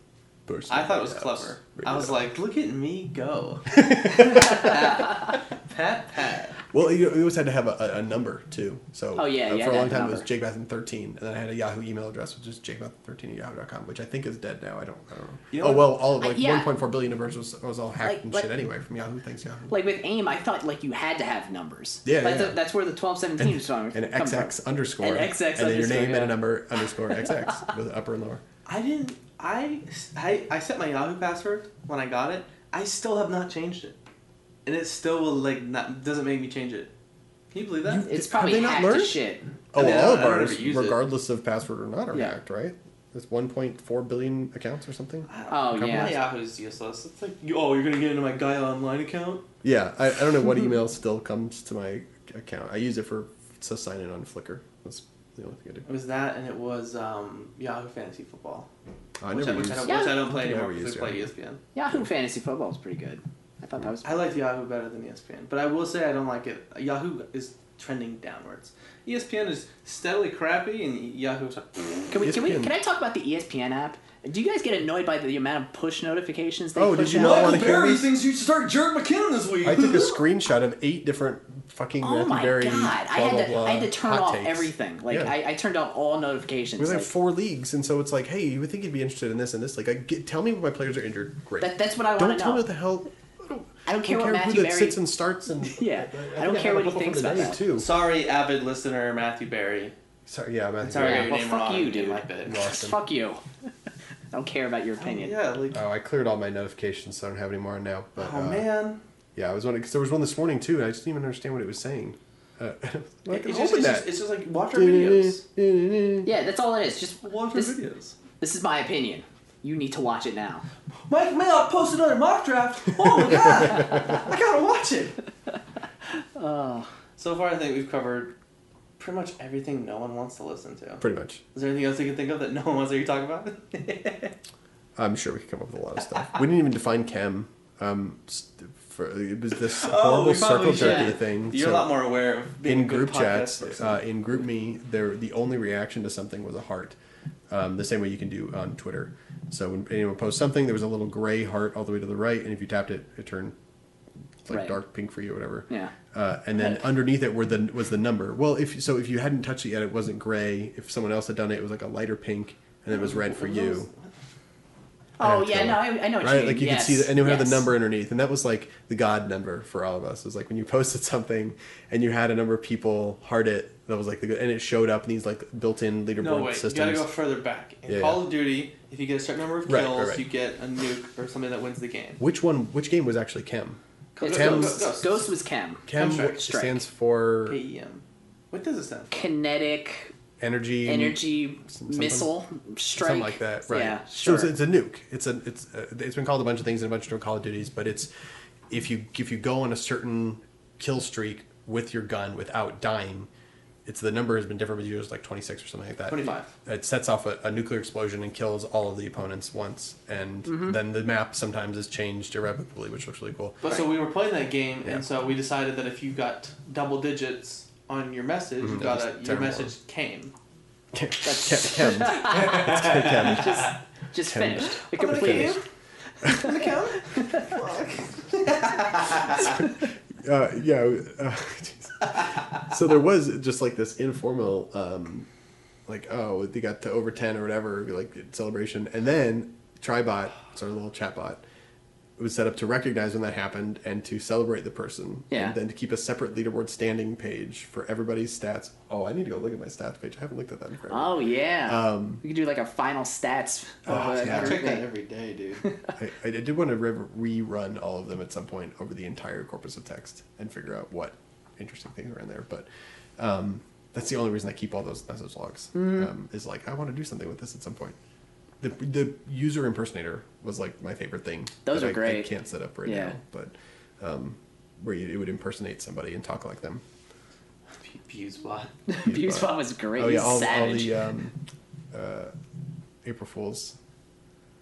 Person I thought it was house. clever. Rated I was like, look at me go. pat, pat, pat. Well, you you always had to have a, a number too. So Oh, yeah, uh, you had for a long have a time it was number. Jake Bathman thirteen, and then I had a Yahoo email address, which is jakebathman13 at yahoo.com, which I think is dead now. I don't, I don't know. You know oh well, all of I- like yeah. 1.4 billion universe was, was all hacked Like- and like- shit anyway from Yahoo. Thanks Yahoo. Like with AIM, I thought like you had to have numbers. Yeah, that's, yeah. that's where the twelve seventeen song and XX from. underscore And XX and then your underscore, name and a number underscore XX with upper and lower. I didn't. I, I I set my Yahoo password when I got it. I still have not changed it, and it still will like not doesn't make me change it. Can you believe that? It's probably they not hacked to learned? shit. Oh, mean, all of ours, ever use it. regardless of password or not, are Yeah. hacked, right? It's 1.4 billion accounts or something. Oh yeah. Yahoo's useless. It's like, you, oh, you're gonna get into my Gaia Online account? Yeah, I, I don't know what email still comes to my account. I use it for to sign in on Flickr. That's the only thing I do. It was that, and it was um, Yahoo Fantasy Football. I which, never I, which, used. I don't, Yeah. which I don't play Never anymore because used I play Yahoo. ESPN. Yahoo Fantasy Football is pretty good. I thought that was. I like Yahoo better than ESPN, but I will say I don't like it. Yahoo is trending downwards. ESPN is steadily crappy, and Yahoo. Can we, can we can I talk about the ESPN app? Do you guys get annoyed by the amount of push notifications they Oh, push did you out? not Michael wanna hear Berry this? thinks you should start Jerick McKinnon this week. I took a screenshot of eight different fucking Oh Matthew my Berry. god! I had to blah I had to turn off takes. everything. Like Yeah. I, I turned off all notifications. We have like, four leagues, and so it's like, hey, you would think you'd be interested in this and this. Like, I get, tell me when my players are injured. Great. that, that's what I want to know. don't to tell know. me what the hell. I don't, I don't care what who Matthew that Berry- sits and starts and Yeah, I don't think care have what he thinks from about today, that. Too. Sorry, avid listener Matthew Berry. Sorry, yeah, Matthew. Sorry, I Berry. got Well, fuck wrong you, in dude. my bid. Fuck you. I don't care about your opinion. Yeah, like, Oh, I cleared all my notifications, so I don't have any more now. But, oh uh, man. Yeah, I was wondering because there was one this morning too, and I just didn't even understand what it was saying. Uh, like, It's just, it's, that. just, it's just like watch our videos. Yeah, that's all it is. Just Watch this, our videos. this is my opinion. You need to watch it now. Mike Mayock posted another mock draft. Oh my god, I gotta watch it. So far, I think we've covered pretty much everything no one wants to listen to. Pretty much. Is there anything else you can think of that no one wants to hear you talk about? I'm sure we could come up with a lot of stuff. we didn't even define chem. Um, st- for, it was this horrible we circle jerky should. thing. You're so a lot more aware of being in a good group podcast chats. person. Uh, in group me, there the only reaction to something was a heart. Um, the same way you can do on Twitter. So when anyone posts something, there was a little gray heart all the way to the right, and if you tapped it, it turned like Right. dark pink for you or whatever. Yeah. Uh, and then underneath it were the was the number. Well, if so, if you hadn't touched it yet, it wasn't gray. If someone else had done it, it was like a lighter pink, and it was red for you. Oh yeah, go. no, I, I know what you Right, mean. like you yes. could see that, and it had the number underneath, and that was like the God number for all of us. It was like when you posted something, and you had a number of people heart it. That was like the good, and it showed up in these like built-in leaderboard no, wait, systems. you gotta go further back. In Yeah, Call yeah. of Duty, if you get a certain number of Right, kills, right, right. you get a nuke or something that wins the game. Which one? Which game was actually Chem? It's Chem- Ghost. Ghost. Ghost was chem. Chem Strike. stands for KEM. What does it stand for? Kinetic energy energy something- missile strike, something like that, right? Yeah, So sure. it's, it's a nuke. It's a it's uh it's been called a bunch of things in a bunch of different Call of Duties, but it's if you if you go on a certain kill streak with your gun without dying, it's the number has been different, but usually it's like twenty six or something like that. 25. It sets off a, a nuclear explosion and kills all of the opponents once, and Mm-hmm. then the map sometimes is changed irrevocably, which looks really cool. But so we were playing that game, Yeah. and so we decided that if you got double digits on your message, you Mhm, got a your terrible. message came. Chem. Chem. It's Chem. just just Ten. finished. It I'm gonna completed. game. I'm gonna come. Uh, yeah. Uh, so there was just like this informal, um, like oh they got to over ten or whatever, like celebration, and then Tribot, it's our little chatbot, was set up to recognize when that happened and to celebrate the person, Yeah. and then to keep a separate leaderboard standing page for everybody's stats. Oh, I need to go look at my stats page. I haven't looked at that in forever. Oh yeah. Um, we could do like a final stats. Oh, uh, yeah. I check that every day, dude. I, I did want to re- rerun all of them at some point over the entire corpus of text and figure out what interesting things are in there. But um, that's the only reason I keep all those message logs. Mm-hmm. Um, is like I want to do something with this at some point. The, the user impersonator was like my favorite thing. Those that are I, great. I can't set up right Yeah. now, but um, where you, it would impersonate somebody and talk like them. Viewsbot. Viewspot was great. Oh yeah, all, all the um, uh, April Fools.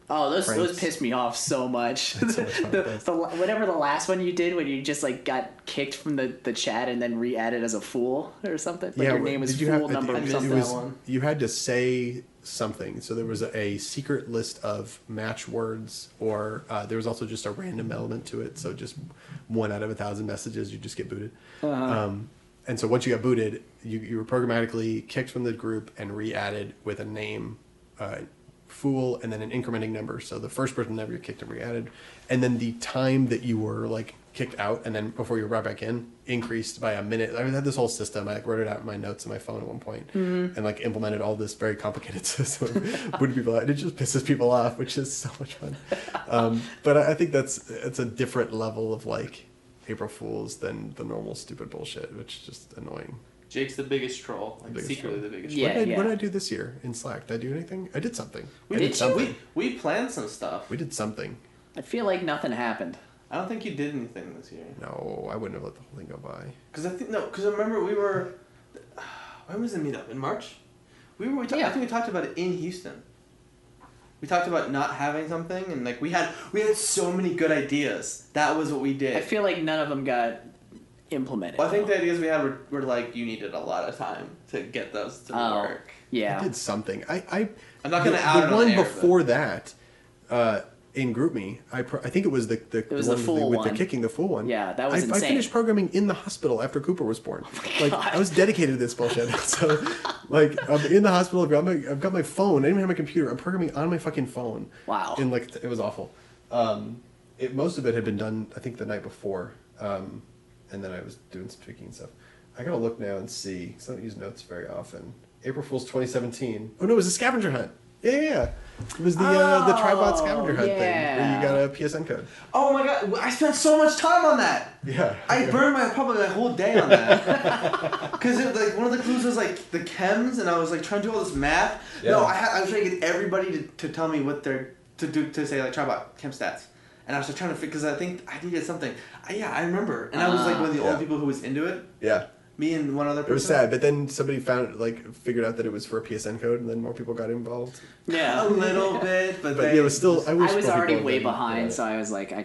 oh, those those pissed me off so much. That's so much the, the, whatever the last one you did when you just like got kicked from the, the chat and then re-added as a fool or something. Like your name was did fool have- number it, it something. was- that one. You had to say something. So there was a, a secret list of match words, or uh, there was also just a random element to it. So just one out of a thousand messages, you just get booted. Uh-huh. Um, and so once you got booted, you, you were programmatically kicked from the group and re-added with a name, uh, fool, and then an incrementing number. So the first person ever kicked and re-added, and then the time that you were like kicked out, and then before you were brought back in, increased by a minute. I had this whole system. I like, wrote it out in my notes in my phone at one point, Mm-hmm. and like implemented all this very complicated system, would people out. And it just pisses people off, which is so much fun. Um, but I, I think that's it's a different level of like April Fools than the normal stupid bullshit, which is just annoying. Jake's the biggest troll. Like Biggest secretly troll. the biggest Yeah. what, did I, what did I do this year in Slack? Did I do anything? I did something. We I did did something. We, we planned some stuff. We did something. I feel like nothing happened. I don't think you did anything this year. No, I wouldn't have let the whole thing go by. Because I think no, because I remember we were. When was the meetup in March? We were. We ta- I think we talked about it in Houston. We talked about not having something, and like we had we had so many good ideas. That was what we did. I feel like none of them got implemented. well, I think the ideas we had were, were like you needed a lot of time to get those to Oh, work. I did something. I, I I'm not gonna the, out the it on one air, but- before that, uh, in GroupMe. I pro- I think it was the the, was the the one full with, one. the kicking the full one. Yeah, that was I, I insane. Oh finished programming in the hospital after Cooper was born. like I was dedicated to this bullshit. so like I'm in the hospital. I've got my I've got my phone. I didn't even have my computer. I'm programming on my fucking phone. Wow. And like it was awful. Um, it most of it had been done I think the night before. Um, and then I was doing some tweaking and stuff. I gotta look now and see. Cause I don't use notes very often. April Fool's 2017. Oh no, it was a scavenger hunt. Yeah, yeah, yeah. It was the uh, the Tribot scavenger hunt thing where you got a PSN code. Oh my god! I spent so much time on that. Yeah. I burned my probably my whole day on that because like one of the clues was like the chems, and I was like trying to do all this math. No, Yeah. I, had, I was trying to get everybody to, to tell me what they're to do to say like try about chem stats, and I was like trying to figure because I think I needed something. I, yeah, I remember, and I was like one of the Yeah. old people who was into it. Yeah. Me and one other person. It was sad, but then somebody found like figured out that it was for a PSN code, and then more people got involved. Yeah. a little bit, but, But they, yeah, it was still. I, I was already way been- behind, yeah. so I was like, I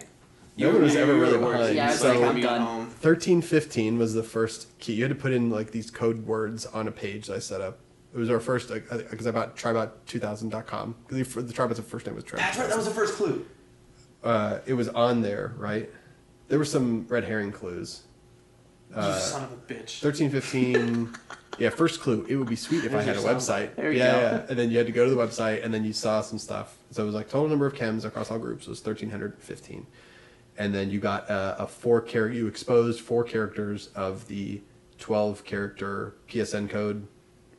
No one was ever really at work. behind. Yeah, I was so like, I'm done. thirteen fifteen was the first key. You had to put in like these code words on a page that I set up. It was our first because I bought tribot2000.com. Because the, the Tribot's first name was Tribot. That's right. That was the first clue. uh, it was on there, right? There were some red herring clues. You uh, son of a bitch. Thirteen fifteen. yeah, first clue. It would be sweet if I had a website. There you yeah, go. yeah. And then you had to go to the website, and then you saw some stuff. So it was like total number of chems across all groups was thirteen hundred fifteen, and then you got a, a four character. You exposed four characters of the twelve character PSN code,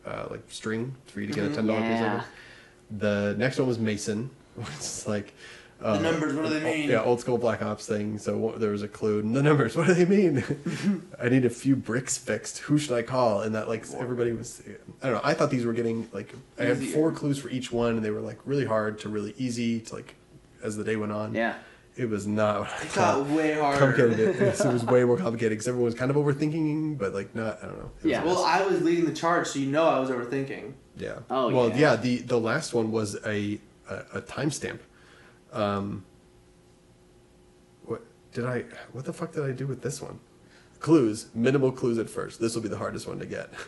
uh, like string for you to get a mm-hmm. ten dollar Yeah. The next one was Mason, It's like the um, numbers, what do they mean? Yeah, old school Black Ops thing. So wha- there was a clue. And the numbers, what do they mean? I need a few bricks fixed. Who should I call? And that like everybody was. I don't know. I thought these were getting like I had Easier. four clues for each one, and they were like really hard to really easy to like as the day went on. Yeah. It was not. What I It thought. got way Complicated. harder. It, Yes, it was way more complicated because everyone was kind of overthinking, but like not. I don't know. Yeah. Well. I was leading the charge, so you know I was overthinking. Yeah. Oh, yeah. well, yeah. yeah. The the last one was a a, a timestamp. Um. What did I? What the fuck did I do with this one? Clues. Minimal clues at first. This will be the hardest one to get.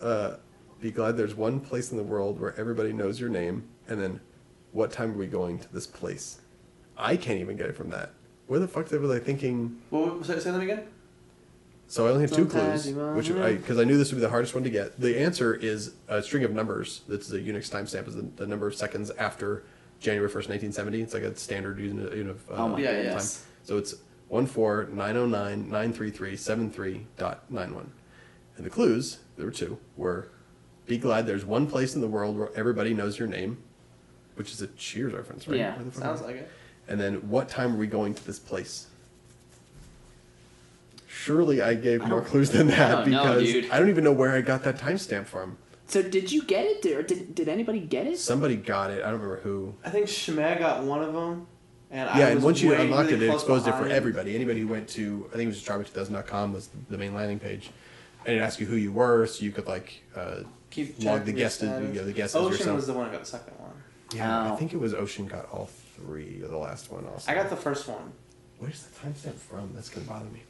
Uh, be glad there's one place in the world where everybody knows your name, and then, what time are we going to this place? I can't even get it from that. Where the fuck was I thinking? Well, say, say them again. So I only have two clues, which I because I knew this would be the hardest one to get. The answer is a string of numbers. That's a Unix timestamp is the, the number of seconds after January first, nineteen seventy. It's like a standard unit, unit of uh, Oh my Yeah, time. goodness. So it's one four nine zero nine nine three three seven three dot nine one, and the clues there were two were, be glad there's one place in the world where everybody knows your name, which is a Cheers reference, right? Yeah, Where the fuck Sounds like it. And then, what time are we going to this place? Surely I gave more clues than that know, because. I don't even know where I got that timestamp from. So did you get it, or did, did anybody get it? Somebody got it. I don't remember who. I think Shemag got one of them, and I yeah, and once you way- unlocked really it, it close exposed it for everybody. Anybody who went to, I think it was Java2000.com was the main landing page, and it asked you who you were, so you could like uh, Keep log the of guest, you know, the guest as Ocean yourself. was the one who got the second one. yeah, I Oh. think it was Ocean got all three or the last one also. I got the first one. Where's the timestamp from? That's gonna bother me.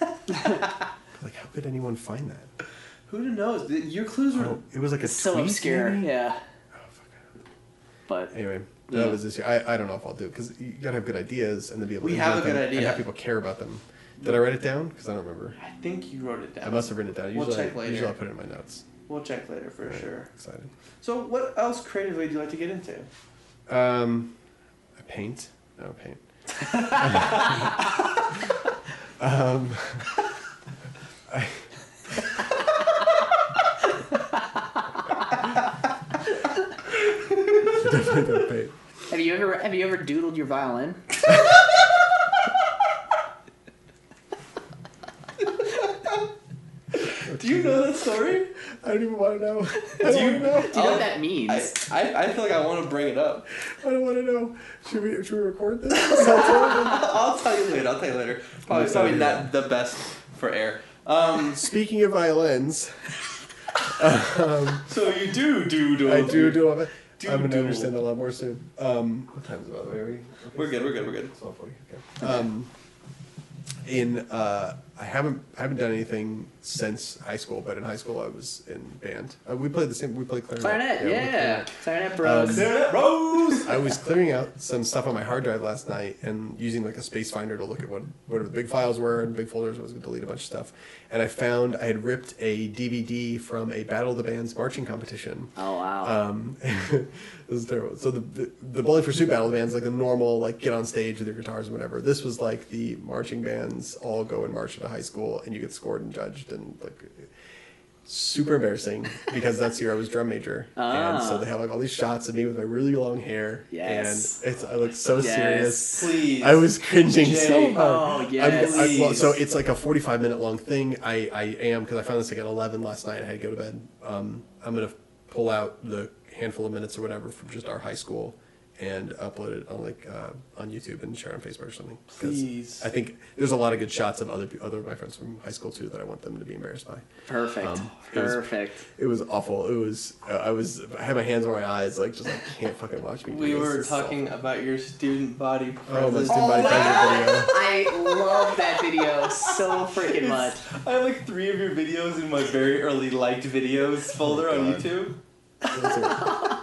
like, how could anyone find that? Who knows? Your clues were. Oh, it was like a It's so tweet, obscure. maybe? Yeah. Oh, fuck, I don't know. But Anyway, Yeah. that was this year. I, I don't know if I'll do it because you gotta have good ideas and then be able We to have a good them and have people care about them. Did I write it down? Because I don't remember. I think you wrote it down. I must have written it down. We'll Usually, check I, later. usually I'll put it in my notes. We'll check later for Right, sure. Excited. So, what else creatively do you like to get into? Um, I paint. No paint. um, I. Definitely don't paint. have you ever have you ever doodled your violin? Do you know that story? I don't even want to know. I don't want to know. Do you know what that means? I, I, I feel like I want to bring it up. I don't want to know. Should we should we record this? I'll tell you later. I'll tell you later. Probably, Yes, probably not the best for air. Um, Speaking of violins, so you do doodle. I do do all do Do I'm gonna do. understand a lot more soon. Um, what time is it by the way? Are we? We're good. We're good. We're good. Twelve forty. Okay. Um, in uh, I haven't I haven't done anything since high school, but in high school I was in band. Uh, we played the same. We played clarinet. Clarinet, we yeah. played Clarinet bros. Um, Rose. I was clearing out some stuff on my hard drive last night and using like a space finder to look at what what the big files were and big folders. I was going to delete a bunch of stuff, and I found I had ripped a DVD from a Battle of the Bands marching competition. oh wow. Um, this is terrible. So the, the the Bowling for Soup battle of the bands like the normal like get on stage with your guitars and whatever. This was like the marching bands all go and march a high school and you get scored and judged and like super embarrassing because that's year I was drum major and so Ah. they have like all these shots of me with my really long hair Yes. and it's I look so Yes. serious. Please. I was cringing so hard. Oh, I'm- I- well, so it's like a 45 minute long thing. I, I am because I found this like at 11 last night. I had to go to bed. Um, I'm gonna pull out the handful of minutes or whatever from just our high school and upload it on like uh, on YouTube and share it on Facebook or something. 'Cause Please. I think there's a lot of good shots of other pe- other of my friends from high school too that I want them to be embarrassed by. Perfect. um, it was- Perfect. It was awful. It was uh, I was I had my hands over my eyes like just like can't fucking watch me. do We this. were It's so- talking about your student body Oh, my presence. student body president video. I love that video so freaking much. I have like three of your videos in my very early liked videos folder on God. YouTube.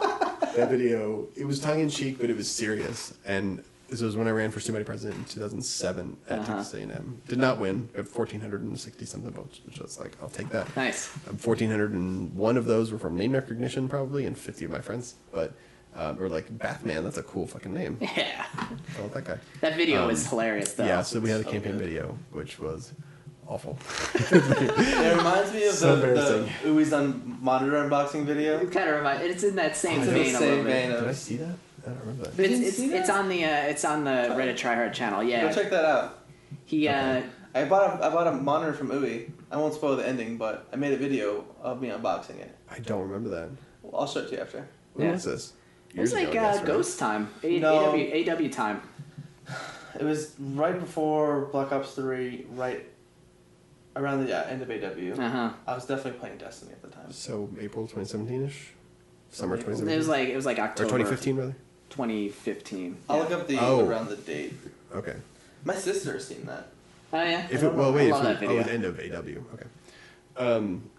That video, it was tongue in cheek, but it was serious. And this was when I ran for student body president in 2007 at Uh-huh. Texas A&M. Did not win. Got 1,460 something votes, which was like, I'll take that. Nice. Um, 1,401 of those were from name recognition, probably, and 50 of my friends. But, um, or like Bathman, that's a cool fucking name. Yeah. I want that guy. That video Um, was hilarious though. Yeah, so we had a campaign video, which was awful. It reminds me of So the, the embarrassing. Uwe's on monitor unboxing video. It kind of remind. It's in that same It's vein same little bit. vein Did I see that? I don't remember that. It's didn't it's, see it's that? on the uh, it's on the Reddit Tryhard channel. Yeah. Go check that out. he uh, I bought a I bought a monitor from UI. I won't spoil the ending, but I made a video of me unboxing it. I don't remember that. Well, I'll show it to you after. When Yeah. was this? it was like ago, uh, guess, right? Ghost time, A- No. AW AW time. It was right before Black Ops Three, right around the yeah, end of AW. Uh huh. I was definitely playing Destiny at the time. So April 2017 ish, summer April. 2017, It was like it was like or October 2015 rather. 2015. I'll yeah. look up the Oh. around the date. Okay. My sister's seen that. Oh yeah. If it, well, know. wait. If love it, that oh, video. the end of AW. Okay. Um,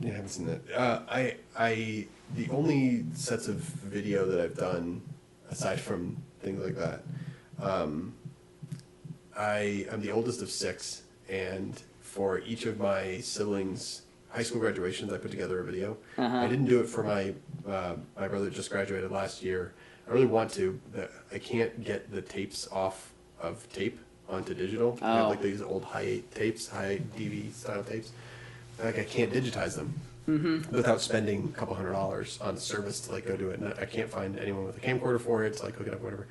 yeah, I haven't seen that. Uh, I I the only sets of video that I've done aside from things like that. Um, I am the oldest of six, and for each of my siblings' high school graduations, I put together a video. Uh-huh. I didn't do it for my uh, my brother just graduated last year. I really want to. but I can't get the tapes off of tape onto digital. I have Oh. like these old high tapes, high DV style tapes. Like I can't digitize them Mm-hmm. without spending a couple hundred dollars on service to like go do it. And I can't find anyone with a camcorder for it to like hook it up, whatever.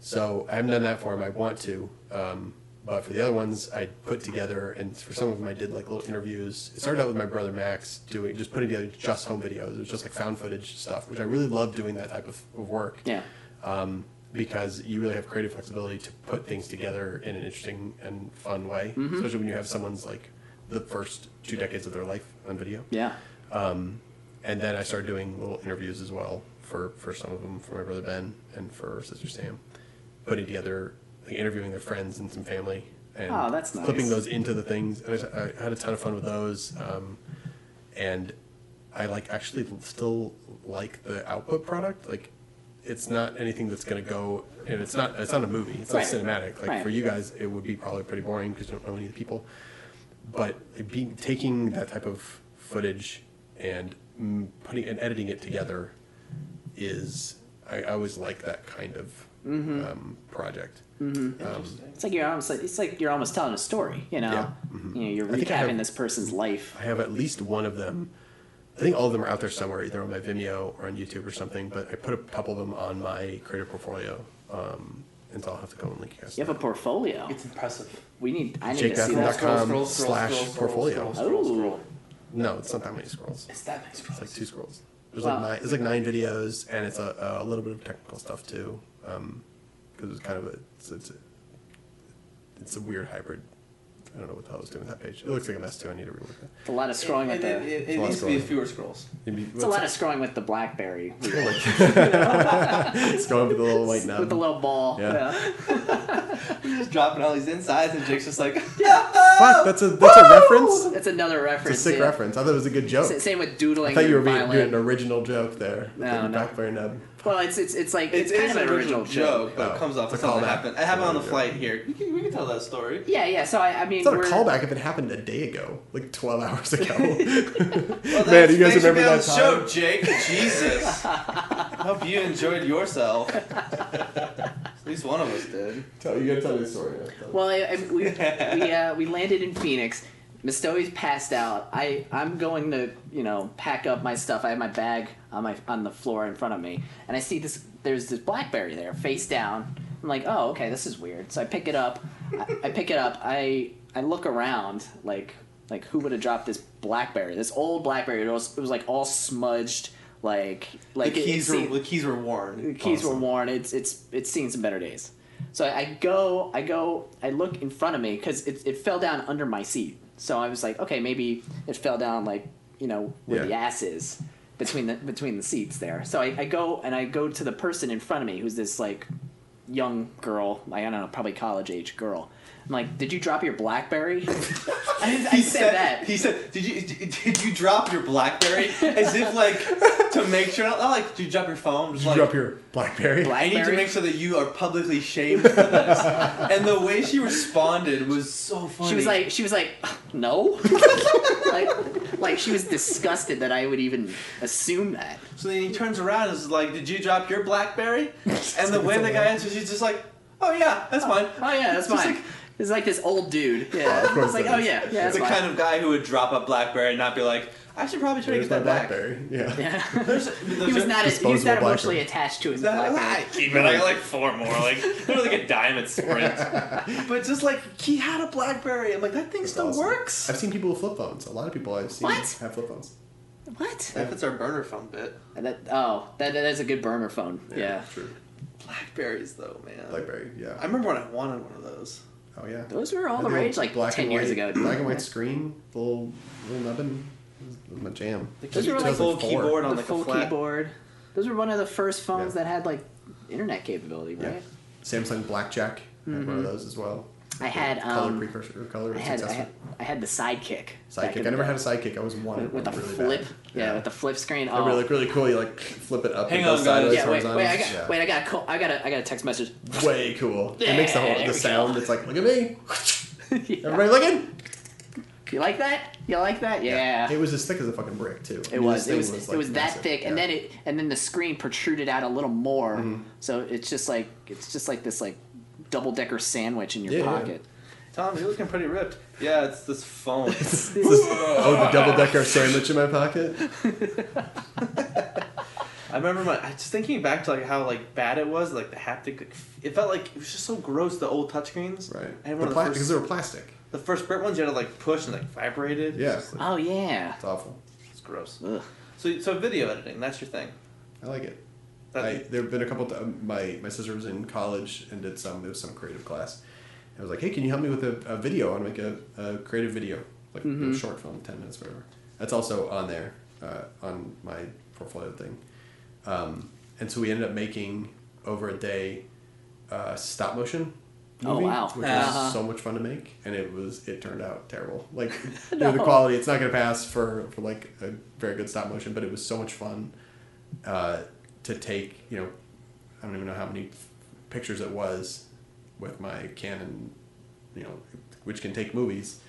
So I haven't done that for him. I want to, um, but for the other ones, I put together, and for some of them, I did like little interviews. It started out with my brother Max doing just putting together just home videos. It was just like found footage stuff, which I really love doing that type of, of work Yeah. um, because you really have creative flexibility to put things together in an interesting and fun way, Mm-hmm. especially when you have someone's like the first two decades of their life on video. Yeah. Um, And then I started doing little interviews as well for, for some of them, for my brother Ben and for sister Sam, putting together, like interviewing their friends and some family, and Oh, that's nice. clipping those into the things. And I, I had a ton of fun with those, um, and I like actually still like the output product. Like, it's not anything that's gonna go, and it's not it's not a movie. It's not Right. cinematic. Like Right. for you guys, it would be probably pretty boring because you don't know any of the people but being taking that type of footage and putting and editing it together is I, I always like that kind of Mm-hmm. um, project. It's like you're almost it's like you're almost telling a story. You know. Yeah. Mm-hmm. You know, you're I think I recapping have- this person's life. I have at least one of them. I think all of them are out there somewhere, either on my Vimeo or on YouTube or something. But I put a couple of them on my creator portfolio, um, and so I'll have to go and link you guys. You have a portfolio. It's impressive. We need. I need to see JakeBathman.com. that. Scroll, scroll, scroll, slash scroll, scroll, portfolio. scroll, scroll, Ooh. scroll. No, it's not that many scrolls. It's that nice. It's like two scrolls. There's Wow. like nine. It's like nine videos, and it's a, a little bit of technical stuff too, Um, because it's kind of a it's, it's a it's a weird hybrid. I don't know what the hell I was doing with that page. It looks like a mess too. I need to rework that. It's a lot of scrolling with It, it, the. it, it a lot needs to be scrolling. fewer scrolls. It's a lot of scrolling with the BlackBerry It's going with the little white nub. with the little ball. Yeah. Just dropping all these insides, and Jake's just like, yeah. Fuck, that's a that's a reference. That's another reference. It's reference. a sick yeah. reference. I thought it was a good joke. S- Same with doodling. I thought you were and being, violin. doing an original joke there. No, Like a no. Blackberry nub. Well, it's it's it's like it's, it's, kind of an original joke, but Oh, it comes off it's as a something callback. happened. I have it on the flight here. We can, we can tell that story. Yeah, yeah. So I, I mean, It's not a we're, callback if it happened a day ago, like 12 hours ago. Well, Man, thanks- you guys remember that the show. Jake? Jesus. Hope you enjoyed yourself. At least one of us did. Tell you gotta tell me the story. now. Well, I, I, we we, uh, we landed in Phoenix. Mistoi's passed out. I I'm going to you know pack up my stuff. I have my bag on my on the floor in front of me, and I see this. There's this BlackBerry there, face down. I'm like, oh, okay, this is weird. So I pick it up. I, I pick it up. I I look around like like who would have dropped this BlackBerry? This old BlackBerry. It was it was like all smudged. Like like the keys it were the keys were worn. the keys were worn. It's it's it's seen some better days. So I, I go, I go, I look in front of me because it, it fell down under my seat. So I was like, okay, maybe it fell down like you know where the Yeah. ass is between the between the seats there. So I, I go and I go to the person in front of me who's this like young girl, I don't know, probably college age girl. I'm like, did you drop your BlackBerry? I, I said that. He said, "Did you did you drop your BlackBerry?" As if like to make sure. Not like, "Did you drop your phone?" Just Did like, you drop your Blackberry? Black- I need to make sure that you are publicly shamed for this. and the way she responded was so funny. She was like, she was like, no, like, like she was disgusted that I would even assume that. So then he turns around and is like, "Did you drop your BlackBerry?" And the way the guy answers, he's just like, "Oh yeah, that's oh, mine." Oh yeah, that's Just mine. like- it's like this old dude. Yeah, of course it's like, that oh is. yeah, yeah, It's the mine. kind of guy who would drop a BlackBerry and not be like, I should probably try to get my that back. BlackBerry. Yeah. Yeah. There's, he was not he was not emotionally BlackBerry. attached to his That, BlackBerry. I keep it. I got like four more. Like literally like a diamond sprint. but just like he had a BlackBerry. I'm like that thing still awesome. works. I've seen people with flip phones. A lot of people I've seen What? have flip phones. What? If it's our burner phone bit. Uh, that, oh, that, that is a good burner phone. Yeah. True. Blackberries though, man. BlackBerry. Yeah. I remember when I wanted one of those. Oh yeah. Those were all the the rage like black 10 and years white- ago. dude. Black and white screen, little little nubbin. My jam. Those were like full keyboard on the like full a flat. keyboard. Those were one of the first phones Yeah. that had like internet capability, Yeah. right? Samsung Blackjack had one of mm-hmm. those as well. I had color um, precursor or color I had, I successor. had I had the sidekick. Sidekick. I never day. had a sidekick. I was one with, with the really flip. Bad. Yeah, with the flip screen. They Oh, were like really cool. You like flip it up. Hang and on, guys. yeah. Wait, wait. I got Yeah. wait. I got a call, I got a I got a text message. Way cool. it makes the whole the sound. go. It's like look at me. Yeah. Everybody looking. You like that? You like that? Yeah. It was as thick as a fucking brick too. I It mean, was. It thing was. like, it was that massive. thick, and then it, and then the screen protruded out a little more. Mm-hmm. So it's just like it's just like this like double decker sandwich in your Yeah, yeah. pocket. Tom, you're looking pretty ripped. Yeah, it's this phone. This- oh, the double decker sandwich in my pocket. I remember my I just thinking back to like how like bad it was, like the haptic. Like, it felt like it was just so gross. The old touchscreens. Right. I had The of pla- the because first, they were plastic. the first Brit ones you had to like push and like vibrated. It's Yeah. just, like, Oh yeah. It's awful. it's gross. Ugh. So so video editing, that's your thing. I like it. I, there have been a couple. T- my my sister was in college and did some. There was some creative class. I was like, "Hey, can you help me with a, a video? I want to make a, a creative video, like Mm-hmm. a short film, ten minutes, whatever." That's also on there, uh, on my portfolio thing. Um, and so we ended up making over a day, uh, stop motion. Oh, Movie, wow. Which Uh-huh. was so much fun to make, and it was it turned out terrible. Like you know, the quality, it's not going to pass for for like a very good stop motion, but it was so much fun uh, to take, you know, I don't even know how many pictures it was with my Canon, you know, which can take movies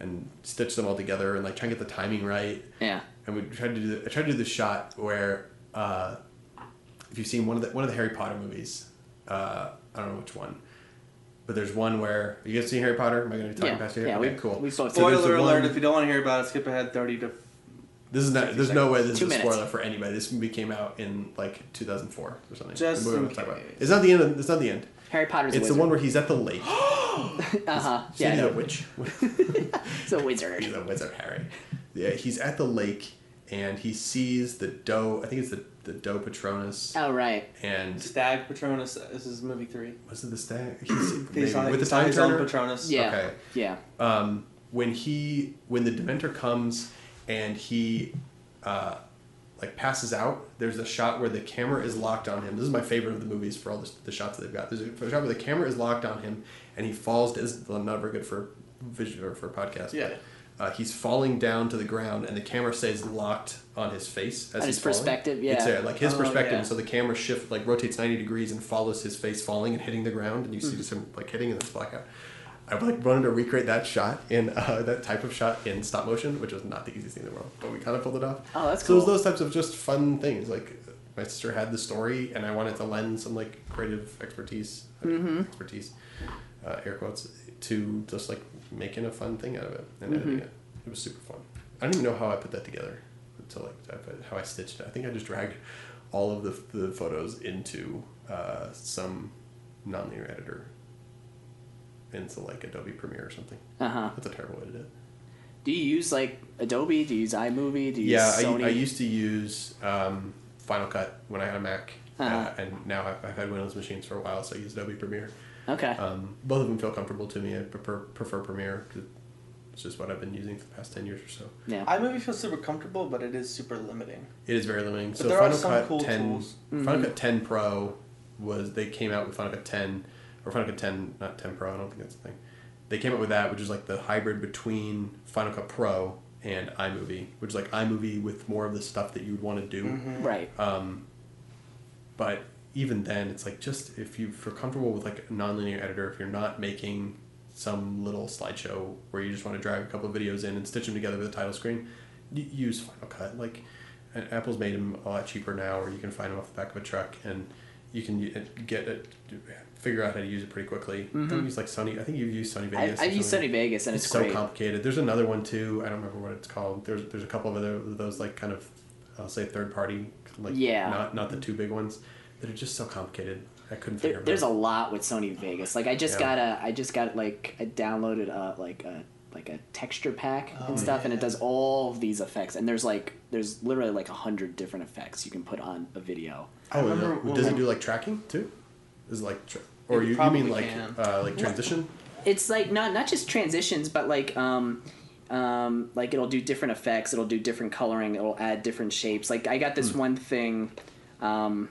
and stitch them all together and like try and get the timing right. Yeah. And we tried to do the, I tried to do the shot where uh, if you've seen one of the one of the Harry Potter movies, uh, I don't know which one, but there's one where you guys seen Harry Potter. Am I going to be talking Yeah. past here? Yeah, okay, we- cool. we both- So there's alert! one- If you don't want to hear about it, skip ahead thirty to. This is not. 50 There's no way this Two is a minutes. spoiler for anybody. This movie came out in like 2004 or something. Just The movie I'm talking about. It's not the end. Of, it's not the end. Harry Potter's It's a the one where he's at the lake. Uh huh. Yeah, Yeah. he's a witch. It's a wizard. he's a wizard, Harry. Yeah, he's at the lake and he sees the doe. I think it's the the doe Patronus. Oh right. And Stag Patronus. This is movie three. was it the stag? He's, He's maybe, on, with the he's on time his turner. Patronus. Yeah. Okay. Yeah. um, when he when the Dementor comes and he uh, like passes out, there's a shot where the camera is locked on him. This is my favorite of the movies for all the, the shots that they've got. There's a shot where the camera is locked on him and he falls. This is not very good for vision or for a podcast. Yeah. but, uh, he's falling down to the ground, and the camera stays locked on his face as On he's his falling. perspective, It's yeah. there, like his Oh, perspective. yeah. So the camera shift like rotates ninety degrees and follows his face falling and hitting the ground, and you Mm-hmm. see just him like hitting and then it's blackout. I like wanted to recreate that shot in uh, that type of shot in stop motion, which was not the easiest thing in the world, but we kind of pulled it off. Oh, that's so it was those types of just fun things. Like my sister had the story, and I wanted to lend some like creative expertise, Mm-hmm. expertise, uh, air quotes, to just like making a fun thing out of it and Mm-hmm. editing it. It was super fun. I don't even know how I put that together. To like how I stitched it. I think I just dragged all of the, the photos into uh, some nonlinear editor into like Adobe Premiere or something. Uh huh. That's a terrible way to do it. Do you use like Adobe? Do you use iMovie? Do you Yeah, use Sony? I, I used to use um, Final Cut when I had a Mac, uh Uh-huh. and now I've, I've had Windows machines for a while, so I use Adobe Premiere. Okay. Um, both of them feel comfortable to me. I prefer, prefer Premiere. 'cause It's just what I've been using for the past ten years or so. yeah. iMovie feels super comfortable, but it is super limiting. It is very limiting. so there are Final some Cut cool 10, tools. Final Cut 10 Pro was they came out with Final Cut 10 or Final Cut 10, not 10 Pro. I don't think that's the thing. They came up with that, which is like the hybrid between Final Cut Pro and iMovie, which is like iMovie with more of the stuff that you would want to do. Mm-hmm. right. Um, but even then, it's like just if you're comfortable with like a nonlinear editor, if you're not making some little slideshow where you just want to drag a couple of videos in and stitch them together with a title screen, y- use Final Cut. Like and Apple's made them a lot cheaper now, or you can find them off the back of a truck, and you can get it, figure out how to use it pretty quickly. Don't use like Sony. I think you've used Sony Mm-hmm. Vegas. I've used something. Sony Vegas and It's, it's, so great. complicated. There's another one too. I don't remember what it's called. There's there's a couple of other those like kind of I'll say third party like Yeah. not not the two big ones that are just so complicated. I couldn't figure There, them there's a lot with Sony Vegas. Like I just Yeah. got a, I just got like I downloaded a like a like a texture pack Oh, and stuff, and it does all of these effects. And there's like there's literally like a hundred different effects you can put on a video. Oh, remember no. when does it do like tracking too? Is it like tra- or It you, you probably mean like can. uh, like transition? It's like not not just transitions, but like um, um, like it'll do different effects. It'll do different coloring. It'll add different shapes. Like I got this one thing, um,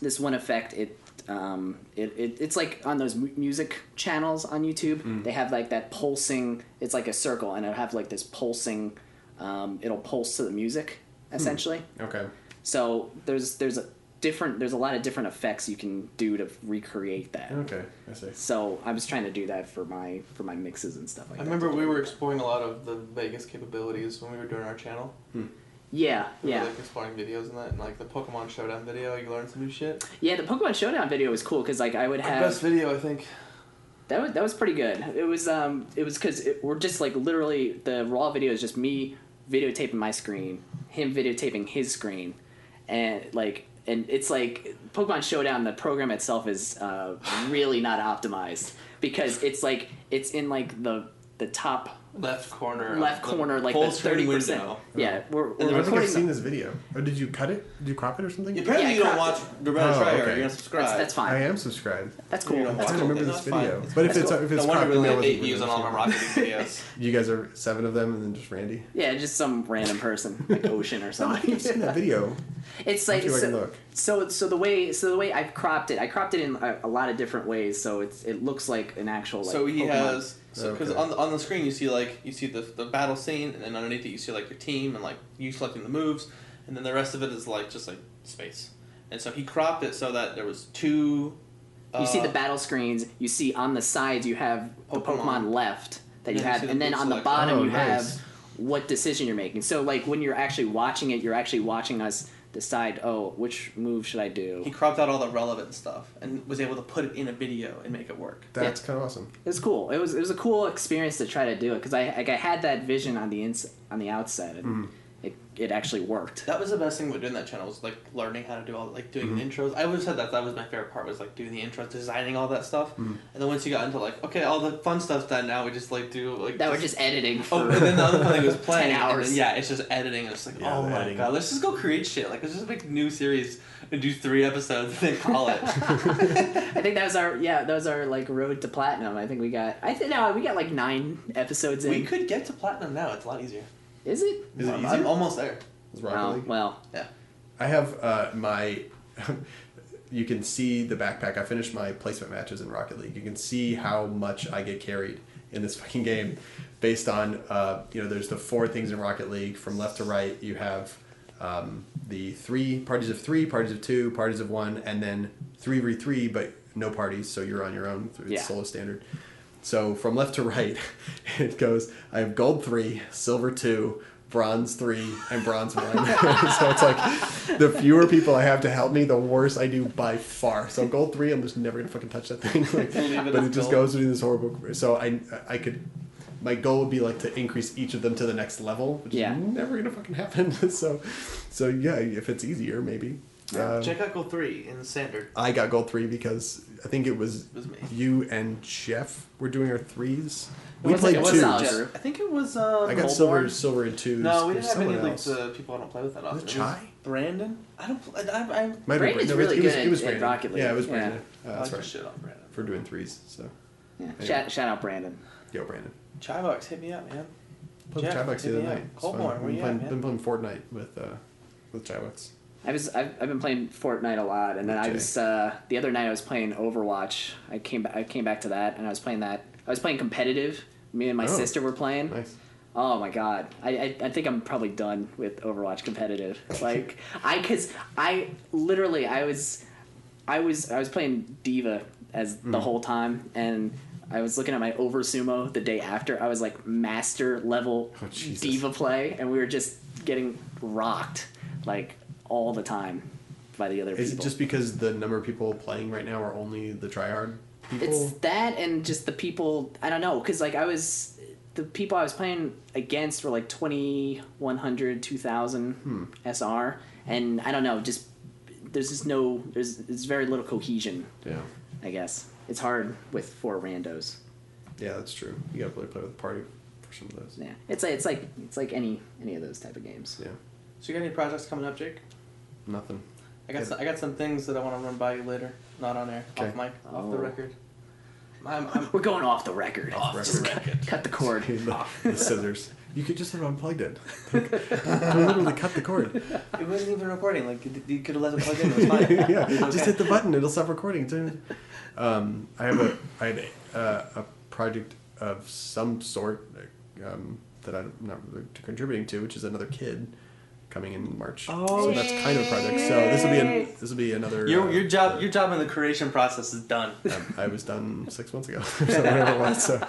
this one effect. It um, it, it it's like on those mu- music channels on YouTube. They have like that pulsing. It's like a circle, and it'll have like this pulsing. Um, it'll pulse to the music essentially. Okay. So there's there's a different there's a lot of different effects you can do to recreate that. Okay. I see. So I was trying to do that for my for my mixes and stuff like I that. I remember we were exploring a lot of the Vegas capabilities when we were doing our channel. Yeah, We yeah, were like exploring videos and that, and like the Pokemon Showdown video, you learned some new shit. yeah. The Pokemon Showdown video was cool because like I would Our have best video, I think. that was that was pretty good. It was um it was because we're just like literally the raw video is just me videotaping my screen, him videotaping his screen, and like and it's like Pokemon Showdown. The program itself is uh, really not optimized because it's like it's in like the the top Left corner. of left the corner, like full the screen thirty percent. Yeah, oh. we're, we're I think recording. I've seen this video. Or did you cut it? Did you crop it or something? Apparently, Yeah, you don't crap. watch the Red Oh, Try, or okay. you're gonna subscribe. that's, that's I am subscribed. That's You cool. don't I watch don't it, remember then this that's fine. video. But if That's it's cool. if it's no wonder cropped, we maybe I only have wasn't eight views on all really our Rocket videos. You guys are seven of them, and then just Randy. Yeah, just some random person, like Ocean or I something. have seen that video. It's like see if I can so, look. so. So the way so the way I've cropped it, I cropped it in a, a lot of different ways. So it's it looks like an actual. Like, So he Pokemon. has so because Okay. on the, on the screen you see like you see the the battle scene and then underneath it you see like your team and like you selecting the moves and then the rest of it is like just like space. And so he cropped it so that there was two. You see uh, the battle screens. You see on the sides you have the Pokemon. Pokemon left that you And then you have, the and then move on the bottom Oh, you nice. have what decision you're making. So like when you're actually watching it, you're actually watching us decide. Oh, which move should I do? He cropped out all the relevant stuff and was able to put it in a video and make it work. That's kind of awesome. It was cool. It was it was a cool experience to try to do it because I like I had that vision on the ins on the outset and Mm-hmm. It it actually worked. That was the best thing about doing that channel was like learning how to do all like doing mm-hmm. the intros. I always said that that was my favorite part was like doing the intros, designing all that stuff. Mm-hmm. And then once you got into like okay, all the fun stuff's done now. We just like do like That We're just editing. Oh, for Oh, and then the other fun thing was playing. 10 hours. then, yeah, it's just editing. And it's like, Yeah, oh my editing. god, let's just go create shit. Like, let's just make a new series and do three episodes and then call it. I think that was our yeah that was our like road to platinum. I think we got I think no we got like nine episodes in. we could get to platinum now. It's a lot easier. Is it? Is it I'm- easier? I'm almost there. Is Rocket Oh, League? well, Yeah. I have uh, my. you can see the backpack. I finished my placement matches in Rocket League. You can see how much I get carried in this fucking game, based on uh, you know. There's the four things in Rocket League from left to right. You have um, the three parties of three, parties of two, parties of one, and then three v three, but no parties, so you're on your own. It's Yeah. solo standard. So from left to right, it goes. I have gold three, silver two, bronze three, and bronze one. so it's like the fewer people I have to help me, the worse I do by far. So gold three, I'm just never gonna fucking touch that thing. Like, it but it just gold. goes through this horrible. So I I could. My goal would be like to increase each of them to the next level, which Yeah. is never gonna fucking happen. so, so yeah, if it's easier, maybe. Um, Check out Goal 3 in Standard. I got gold three because I think it was, was me. you and Jeff were doing our threes. It We was- played it was two. solid. I think it was. Uh, I got Coldborn. silver, silver and twos. No, we There's didn't have any someone like else. the people I don't play with that often. it It Chai? Brandon. I don't. pl- I, I, I, Might have Brandon's no, really it was, good it was at- at Brandon. Rocket League. Yeah, it was Yeah. Brandon. Uh, that's like right. shit on Brandon. For doing threes. So, yeah. Anyway. Shout, shout out Brandon. yo, Brandon. Chivox, hit me up, man. Played Jeff, with Chibucks hit the other night. It's Coldborn, fun. where Been you playing, at, been playing Fortnite with uh, with Chibucks. I was I've, I've been playing Fortnite a lot, and then I was uh, the other night I was playing Overwatch. I came back I came back to that, and I was playing that. I was playing competitive. Me and my Oh. sister were playing. Nice. Oh my god, I, I I think I'm probably done with Overwatch competitive. Like I cause I literally I was I was I was playing D.Va as the Mm. whole time, and I was looking at my over sumo the day after. I was like master level Oh, D.Va play, and we were just getting rocked like all the time. by the other Is people. it just because the number of people playing right now are only the tryhard people? It's that and just the people. I don't know because like I was the people I was playing against were like 2100, 2000 Hmm. SR, and I don't know. Just there's just no there's there's very little cohesion. yeah. I guess it's hard with four randos. Yeah, that's true. You gotta really play with the party for some of those. Yeah, it's like it's like it's like any any of those type of games. Yeah. So you got any projects coming up, Jake? Nothing. I got some, I got some things that I want to run by you later, not on air, Okay. off Okay. mic, off the Oh. record. I'm, I'm We're going off the record. off Just the cut, record. cut the cord. the, the scissors. You could just have unplugged it. I literally cut the cord. It wasn't even recording. Like you- you could have let it plug in. It was fine. yeah, It just hit the button. It'll stop recording. It's- Um, I have a I had a, uh, a project of some sort um, that I'm not really contributing to, which is another kid coming in March. Oh, so that's kind of a project. So this will be an, this will be another. Your uh, your job your job in the creation process is done. um, I was done six months ago, so whatever it was. So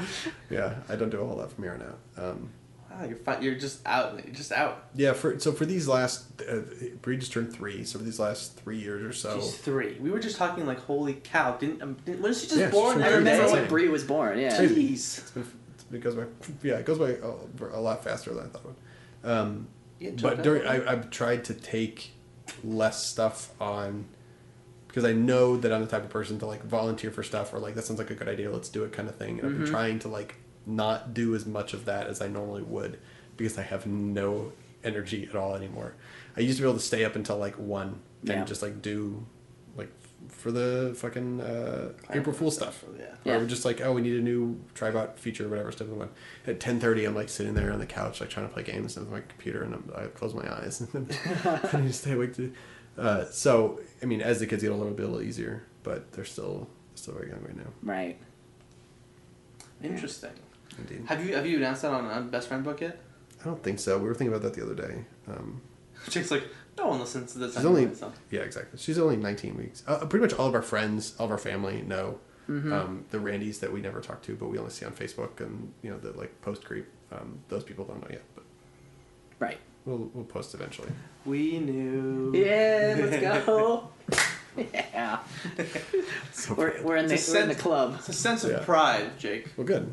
yeah, I don't do a whole lot from here on out. Um, Wow, you're fi- you're just out. You're just out. yeah, for so for these last, uh, Bree just turned three. So for these last three years or so, She's three. We were just talking like, holy cow! Didn't, um, didn't was she just Yeah, born? from the I remember when Bree was born. Yeah. Jeez. It's been, it goes by, yeah, it goes by a, a lot faster than I thought it would. Um, You had but during. I, I've tried to take less stuff on because I know that I'm the type of person to like volunteer for stuff or like that sounds like a good idea, let's do it kind of thing. And I've been trying to like not do as much of that as I normally would because I have no energy at all anymore. I used to be able to stay up until like one Yeah. and just like do for the fucking uh, April Fool stuff. Yeah. Where Yeah. we're just like, oh, we need a new Tribot feature or whatever stuff. we want. At ten thirty, I'm like sitting there on the couch, like trying to play games with my computer, and I'm, I close my eyes, and then I need to stay awake. To, uh, so, I mean, as the kids get older, it'll be a little easier, but they're still still very young right now. Right. Interesting. Indeed. Have you have you announced that on, on Best Friend Book yet? I don't think so. We were thinking about that the other day. Um, Jake's like, no one listens to this. she's anyway, only so. yeah, exactly. She's only 19 weeks. Uh, pretty much all of our friends, all of our family know um, the Randys that we never talk to, but we only see on Facebook and you know the like post creep. Um, those people don't know yet, but Right. we'll we'll post eventually. We knew. Yeah. Let's go. yeah. So We're, we're in the It's a we're in the sense- club. It's a sense of Yeah. pride, Jake. well, good.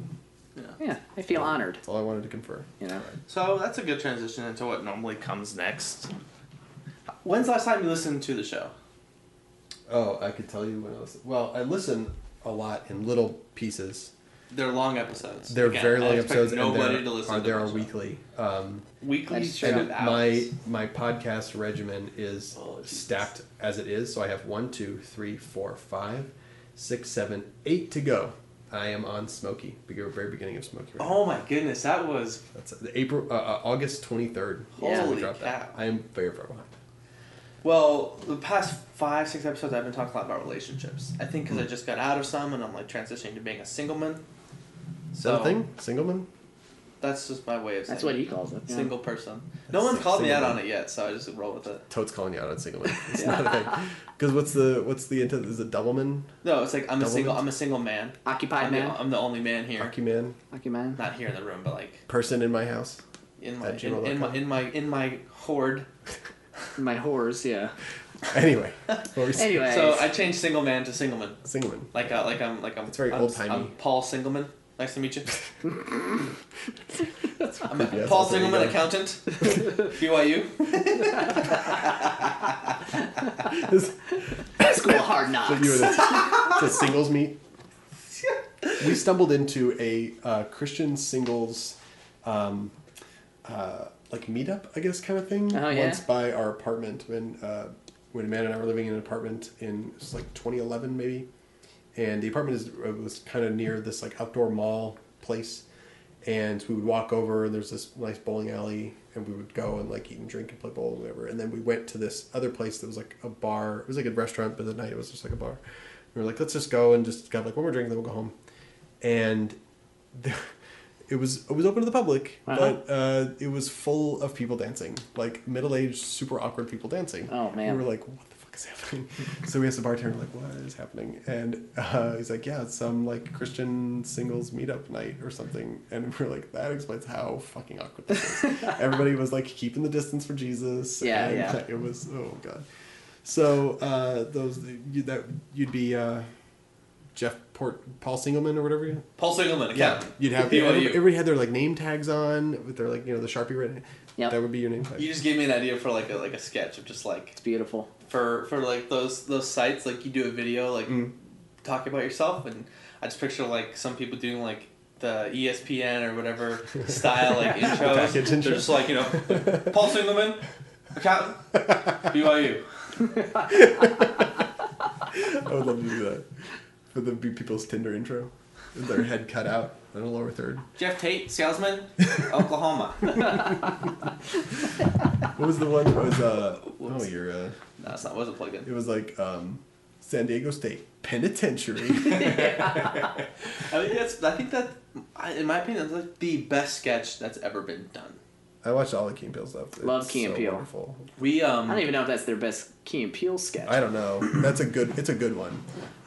Yeah. I feel honored. That's all I wanted to confer. You know. So that's a good transition into what normally comes next. When's the last time you listened to the show? Oh, I could tell you when I listen. Well, I listen a lot in little pieces. They're long episodes. They're Again, very long expect episodes, Nobody and to they're, listen are, to they are the weekly. Um, Weekly That's true. set and my my podcast regimen is Oh, stacked as it is. So I have one, two, three, four, five, six, seven, eight to go. I am on Smoky, the very beginning of Smoky. Right now. Oh my goodness, that was That's the April, uh, uh, August twenty third. Holy that. cow. I am very far behind. Well. The past five, six episodes, I've been talking a lot about relationships. I think because I hmm. just got out of some, and I'm like transitioning to being a single man. Is that a thing? Singleman? That's just my way of saying That's what he calls it. yeah. single person. No one's called me out man. on it yet, so I just roll with it. Toad's calling you out on Singleman. It's not a thing. Because what's the what's the intent? Is it Doubleman? No, it's like I'm a Double single. mint? I'm a single man. Occupied I'm, man. The, I'm the only man here. Hockey man? Lucky man. Not here in the room, but like Person in my house? in my At in, in my gmail.com. in my in my horde. My whores. Yeah. Anyway. what were we saying? Anyway. So I changed single man to singleman. Singleman. Like uh, like I'm like I'm. It's very I'm, old-timey. I'm Paul Singleman. Nice to meet you. I'm a Yes, Paul there you Singleman, go. accountant. BYU. School of hard knocks. So you were the, the singles meet. We stumbled into a uh, Christian singles, um, uh, like meetup, I guess, kind of thing. Oh, yeah? Once by our apartment when uh, when Amanda and I were living in an apartment in like 2011 maybe, and the apartment is uh, was kind of near this like outdoor mall place, and we would walk over and there's this nice bowling alley and we would go and like eat and drink and play bowl and whatever. And then we went to this other place that was like a bar. It was like a restaurant but at night it was just like a bar. We were like let's just go and just have like one more drink and then we'll go home. And there, it was it was open to the public Uh-huh. but uh, it was full of people dancing. Like middle-aged super awkward people dancing. Oh, man. we were like what the fuck is happening? So we asked the bartender like what is happening? And uh, he's like yeah it's some like christian singles meetup night or something. And we're like that explains how fucking awkward this is. Everybody was like keeping the distance for jesus. Yeah, and yeah. it was oh god. So uh, those you, that you'd be uh, Jeff Port Paul Singleman or whatever. you- Paul Singleman, Yeah, you'd have BYU. everybody, everybody had their like name tags on with their like you know the sharpie written. Yep. That would be your name tag. You just gave me an idea for like a like a sketch of just like It's beautiful. for for like those those sites like you do a video like Mm. talking about yourself and I just picture like some people doing like the ESPN or whatever style like intros. Package They're just like you know Paul Singleman, accountant, BYU. I would love to do that for the be people's Tinder intro. With their head cut out in a lower third. Jeff Tate, salesman, Oklahoma. What was the one? It was uh oh you're uh No, that's not wasn't plugged in. it was like um San Diego State Penitentiary. I think that's I think that in my opinion that's like the best sketch that's ever been done. I watched all the Key and Peele stuff. It's Love Key and so Peele. Wonderful. We um I don't even know if that's their best Key and Peele sketch. I don't know. That's a good. It's a good one.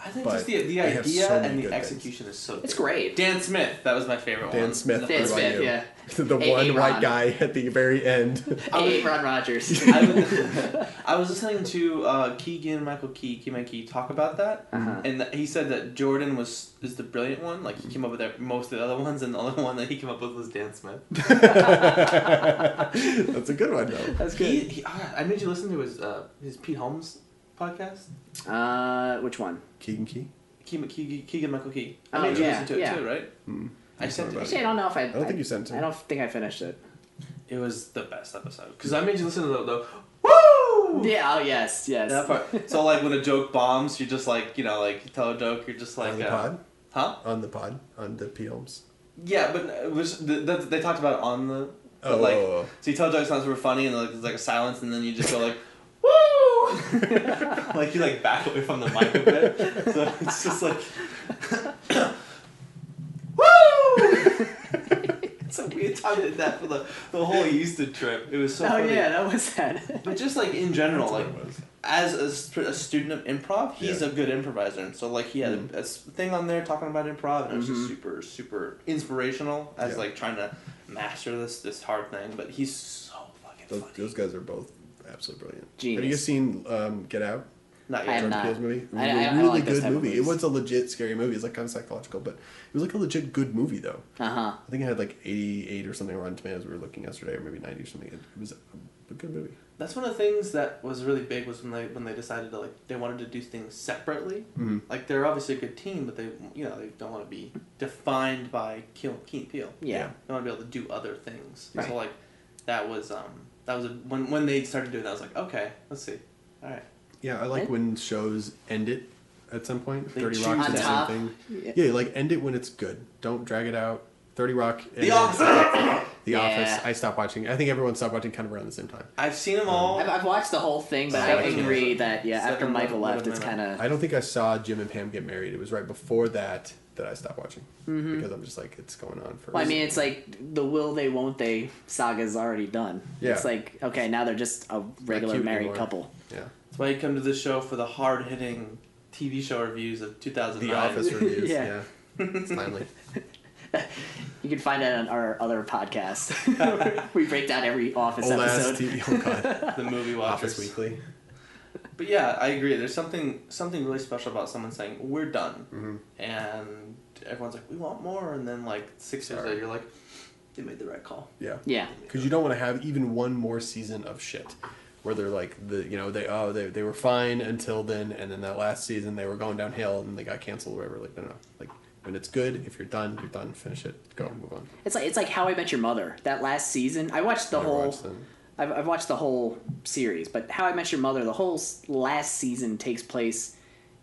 I think but just the the they have idea so many and the good things. execution is so. It's good. great. Dan Smith, that was my favorite one. Dan Smith. Dan what about Smith, you? yeah. the Hey, one hey, white Ron. guy at the very end. Hey, Ron Rogers. I was, I was listening to uh, Keegan Michael Key, Keegan Key talk about that, Uh-huh. and th- he said that Jordan was is the brilliant one. Like he came up with that- most of the other ones, and the only one that he came up with was Dan Smith. That's a good one though. That's He, he, ah, I made you listen to his uh, his Pete Holmes podcast. Uh, which one? Keegan Key. Keegan, Keegan, Keegan Michael Key. I Oh, made you yeah, listen to it yeah. too, right? I sent it. Actually, I don't know if I. I don't think you sent it to I don't think I finished it. It was the best episode because I made you listen to the, the woo. Yeah. Oh yes. Yes. That part. So like when a joke bombs, you just like you know like you tell a joke, you're just like on the uh, pod. huh? On the pod. On the P Holmes. Yeah, but it was the, the, they talked about it on the but Oh, like oh, oh. so you tell jokes not super funny and like there's like a silence and then you just go like woo like you like back away from the mic a bit so it's just like woo it's a weird time did that for the, the whole Houston trip it was so Oh funny yeah, that was that. but just like in general like as a, a student of improv, he's Yeah. a good improviser. And so like he had Mm. a, a s- thing on there talking about improv, and it was just super super inspirational as Yeah. like trying to master this this hard thing. But he's so fucking Those, funny. those guys are both absolutely brilliant. Have you guys seen um, Get Out? Not I yet. have Jordan not. Peele's movie. I- I- Really, I don't really like good movie. It was a legit scary movie. It's like kind of psychological, but it was like a legit good movie though. Uh huh. I think it had like 88 or something Rotten Tomatoes. We were looking yesterday, or maybe 90 or something. It, it was a, a good movie. That's one of the things that was really big was when they when they decided to like they wanted to do things separately. Mhm. Like they're obviously a good team, but they you know they don't want to be defined by Keel, Keen Peel. Yeah. They want to be able to do other things. Right. So like that was um that was a, when when they started doing that I was like okay let's see all right Yeah, I like when shows end it at some point. They Thirty choose Rock's On the top. same thing. Yeah. Yeah, like end it when it's good. Don't drag it out. Thirty Rock. The Office. The Yeah. Office. I stopped watching. I think everyone stopped watching kind of around the same time. I've seen them all. I've, I've watched the whole thing, but I Seven agree that yeah, after Seven Michael minutes, left, it's kind of I don't think I saw Jim and Pam get married. It was right before that that I stopped watching mm-hmm. because I'm just like it's going on for. Well, I mean, it's like the will they, won't they saga's already done. Yeah. It's like okay, now they're just a regular cute married anymore. couple. yeah, That's why you come to this show for the hard hitting TV show reviews of 2009. The Office reviews. Yeah. yeah. it's timely. You can find it on our other podcast. we break down every Office Old ass episode. TV. Oh god. the movie watchers. Office Weekly. But yeah, I agree. There's something something really special about someone saying we're done, Mm-hmm. and everyone's like we want more, and then like six years Sorry. later, you're like they made the right call. Yeah. Yeah. Because you don't want to have even one more season of shit where they're like the you know they oh they, they were fine until then and then that last season they were going downhill and they got canceled or whatever like no no like when it's good if you're done you're done finish it go move on It's like it's like How I Met Your Mother. That last season, I watched the Never whole. watched. I've, I've watched the whole series, but How I Met Your Mother, the whole last season takes place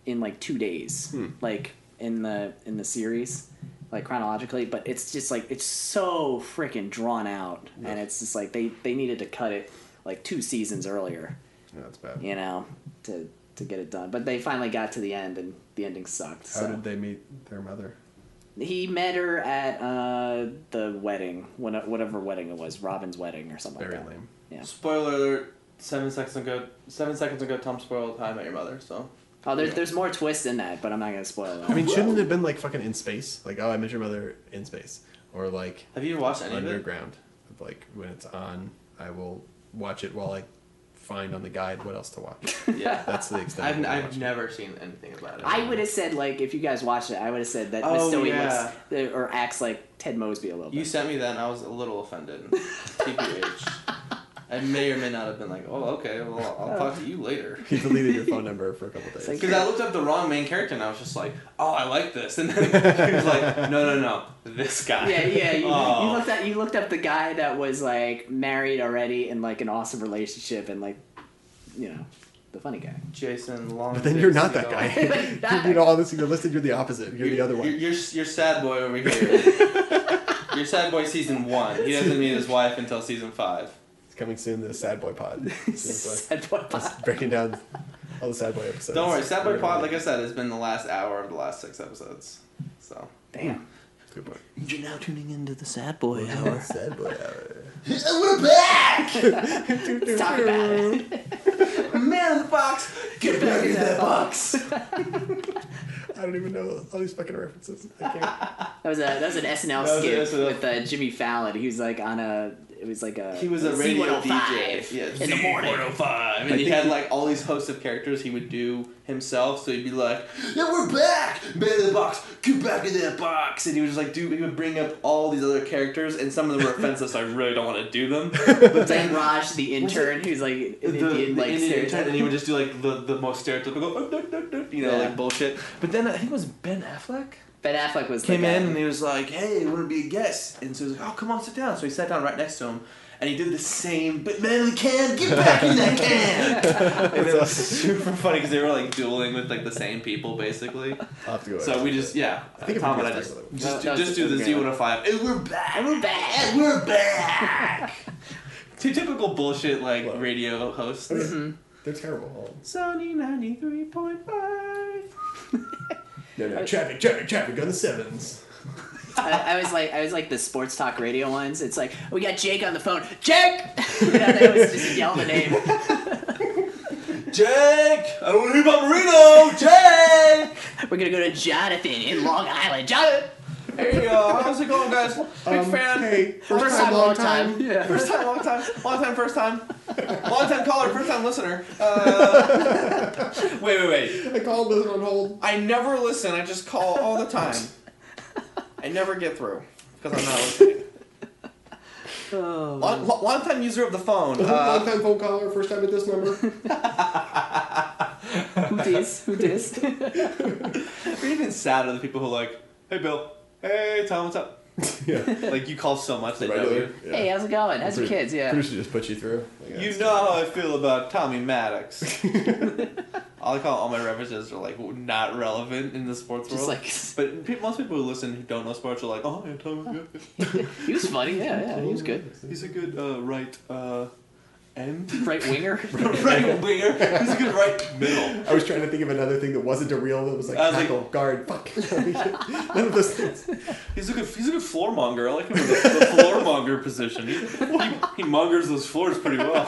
in like two days, Hmm. like in the in the series, like chronologically. But it's just like it's so freaking drawn out, and it's just like they they needed to cut it like two seasons earlier, yeah that's bad you know, to to get it done. But they finally got to the end, and the ending sucked. how so. did they meet their mother He met her at uh, the wedding, when, whatever wedding it was, Robin's wedding or something very like that. lame Yeah. Spoiler alert: seven seconds ago, seven seconds ago, Tom spoiled How I Met Your Mother. So Oh, there's there's more twists in that, but I'm not gonna spoil that. I mean shouldn't it have been like fucking in space like oh I met your mother in space or like have you watched any of it? underground like when it's on I will watch it while I find on the guide what else to watch. Yeah. That's the extent. I've, I I've watched. never seen anything about it. I would have said like if you guys watched it, I would have said that Oh, Miss yeah. looks or acts like Ted Mosby a little You bit. sent me that, and I was a little offended. TPH. I may or may not have been like, oh, okay, well, I'll oh. talk to you later. He deleted your phone number for a couple days. like- Because I looked up the wrong main character, and I was just like, oh, I like this. And then he was like, no, no, no, this guy. Yeah, yeah. You, Oh. you looked at you looked up the guy that was like married already in like an awesome relationship and like, you know, the funny guy. Jason Long. But then you're not that guy. Not you know, all this, you're listed. You're the opposite. You're, the other one. You're, you're, you're sad boy over here. you're sad boy season one. He doesn't meet his wife until season five. It's coming soon. The Sad Boy Pod. Sad boy. just breaking down all the Sad Boy episodes. Don't worry, sad boy pod, like I said, has been the last hour of the last six episodes. So. Damn. Good point. You're now tuning into the sad boy hour. Sad Boy hour. We're back! Let's talk about it. Man in the box! Get back in that box! I don't even know all these fucking references. I can't. That was a that was an SNL That was skit an SNL. with uh, Jimmy Fallon. He was like on a it was like a He was a radio Z105 DJ. Yeah, in the oh morning. Z105. And I he had like all these hosts of characters he would do himself. So he'd be like, "Yeah, we're back, man in the box. Get back in that box." And he would just like do. He would bring up all these other characters, and some of them were offensive, so I really don't want to do them. But Dan Raj, the intern, who's like an the, Indian, the like Indian intern, stereotype. and he would just do like the, the most stereotypical, "Oh, duh, duh, duh," you know, Yeah. like bullshit. But then I think it was Ben Affleck Ben Affleck was came the guy. in and he was like, "Hey, want to be a guest?" And so he was like, "Oh, come on, sit down." So he sat down right next to him, and he did the same. But man in the can, get back in that can. and it was super funny because they were like dueling with like the same people basically. I'll have to go. So we it. just yeah, I think Tom I'm and I gonna just start just, That- do, that just do the was a Z great one hundred oh five. And we're back. We're back. We're back. Two typical bullshit like Well. radio hosts. They're mm-hmm. terrible. all- Sony ninety three point five. No, no, traffic, traffic, traffic on the sevens. I, I was like, I was like the sports talk radio ones. It's like we got Jake on the phone. Jake. you know, they always just yell the name. Jake, I don't want to hear about Marino. Jake. We're gonna go to Jonathan in Long Island. Jonathan. Hey, uh, how's it going, guys? Big fan. Um, Hey, first, First time, time, long long time. time. Yeah. First time, long time, long time, first time, long time caller, first time listener. Uh, wait, wait, wait. I called this on hold. I never listen. I just call all the time. I never get through because I'm not listening. Long, long time user of the phone. long Uh, time phone caller, first time at this number. Who dis? Who dis? or even sad sadder the people who are like, hey Bill, hey Tom, what's up? yeah. Like you call so much they Regular. you. Yeah. Hey, how's it going? How's your Pretty- kids? Yeah. Producer just put you through. Like, You that's- know how I feel about Tommy Maddox. I like how all my references are like not relevant in the sports Just world. like but pe- most people who listen who don't know sports are like, oh, yeah, Tommy, yeah. he was funny. Yeah, yeah, he was good. he's a good uh, right uh, end, Right winger. right winger. He's a good right middle. I was trying to think of another thing that wasn't a real that was like I was like- tackle, guard, fuck. None of those things. He's a good he's a good floor monger. I like him in the, the floor monger position. He, he, he mongers those floors pretty well.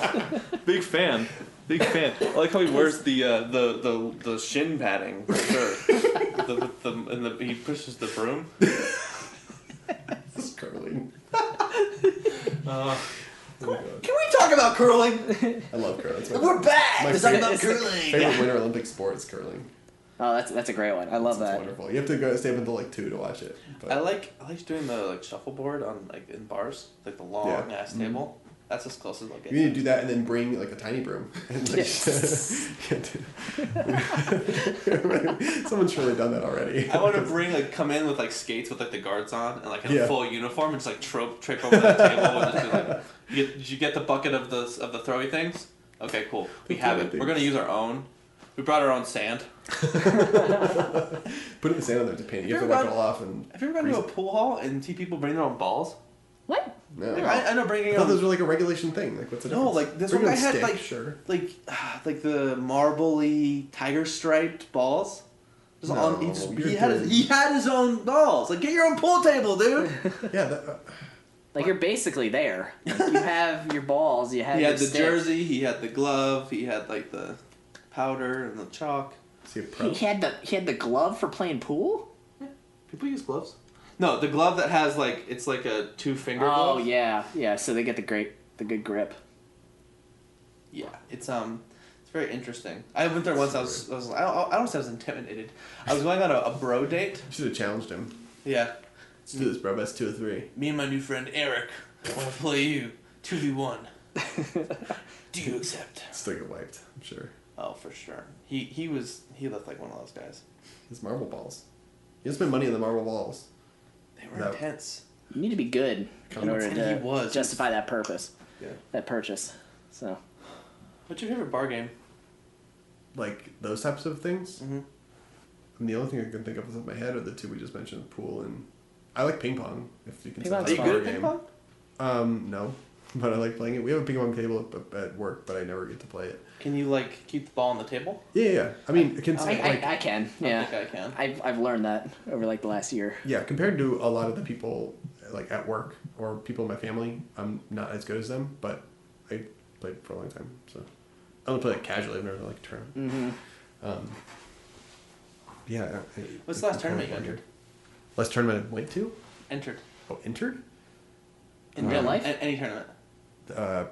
Big fan. Big fan. I like how he wears the uh, the, the the shin padding for sure. the, the, the, and the, he pushes the broom. This is curling. Uh, my God. Can we talk about curling? I love curling. My, We're back. My Let's talk favorite- about it's the curling. favorite Winter Olympic sport is curling. Oh, that's that's a great one. I love It's that. wonderful. You have to go stay up until like two to watch it. But I like I like doing the like shuffleboard on like in bars, like the long Yeah. ass mm-hmm. table. That's as close as I'll get. you need to do that and then bring like a tiny broom. And, like, Someone's surely done that already. I want to bring like come in with like skates with like the guards on and like in Yeah. a full uniform and just like trope trip over the table and just be like, you get, did you get the bucket of the of the throwy things? Okay, cool. We have throwy it. We're gonna use our own. We brought our own sand. Put in the sand on there to paint it. You have to You're wipe it all off and. Have you ever gone to a pool hall and see people bring their own balls? What? No. I, I know bringing I thought own those were like a regulation thing. Like, what's the No, difference? like, this Bring one your guy had, stick, like- sure. like like the marbly tiger striped balls. No, on, he, just, he had his, he had his own balls. Like get your own pool table, dude. Yeah, that, uh, Like you're basically there. Like, you have your balls. You have. he your had the stick. jersey. He had the glove. He had like the powder and the chalk. he a pro? He had the he had the glove for playing pool. Yeah. People use gloves. No, the glove that has like it's like a two finger glove. Oh glove. yeah, yeah. So they get the great the good grip. Yeah, it's um, it's very interesting. I went there once. I was, I was I don't, I don't say I was intimidated. I was going on a, a bro date. You should have challenged him. Yeah, Let's do this, bro. Best two or three. me and my new friend Eric I want to play you two v one. Do you accept? Still get wiped. I'm sure. Oh, for sure. He he was he looked like one of those guys. His marble balls. He has spent money on the marble balls. They were No. intense. You need to be good in order to was. justify that purpose, Yeah. that purchase. So What's your favorite bar game? Like those types of things. Mhm. And the only thing I can think of off the top of my head are the two we just mentioned, pool and I like ping pong. If you can Ping say that's Are a you good bar at ping game. pong? Um, no, but I like playing it. We have a ping pong table at, at work, but I never get to play it. Can you like keep the ball on the table? Yeah, yeah. I mean, it can I, like I, I can. I Yeah, think I can. I've I've learned that over like the last year. yeah. Compared to a lot of the people like at work or people in my family, I'm not as good as them. But I played for a long time, so I only play it casually. I've never like a tournament. Mm-hmm. Um, yeah. I- I- What's the last I tournament you entered? Last tournament I went to? Entered. Oh, entered? In Real life? a- any tournament. Uh,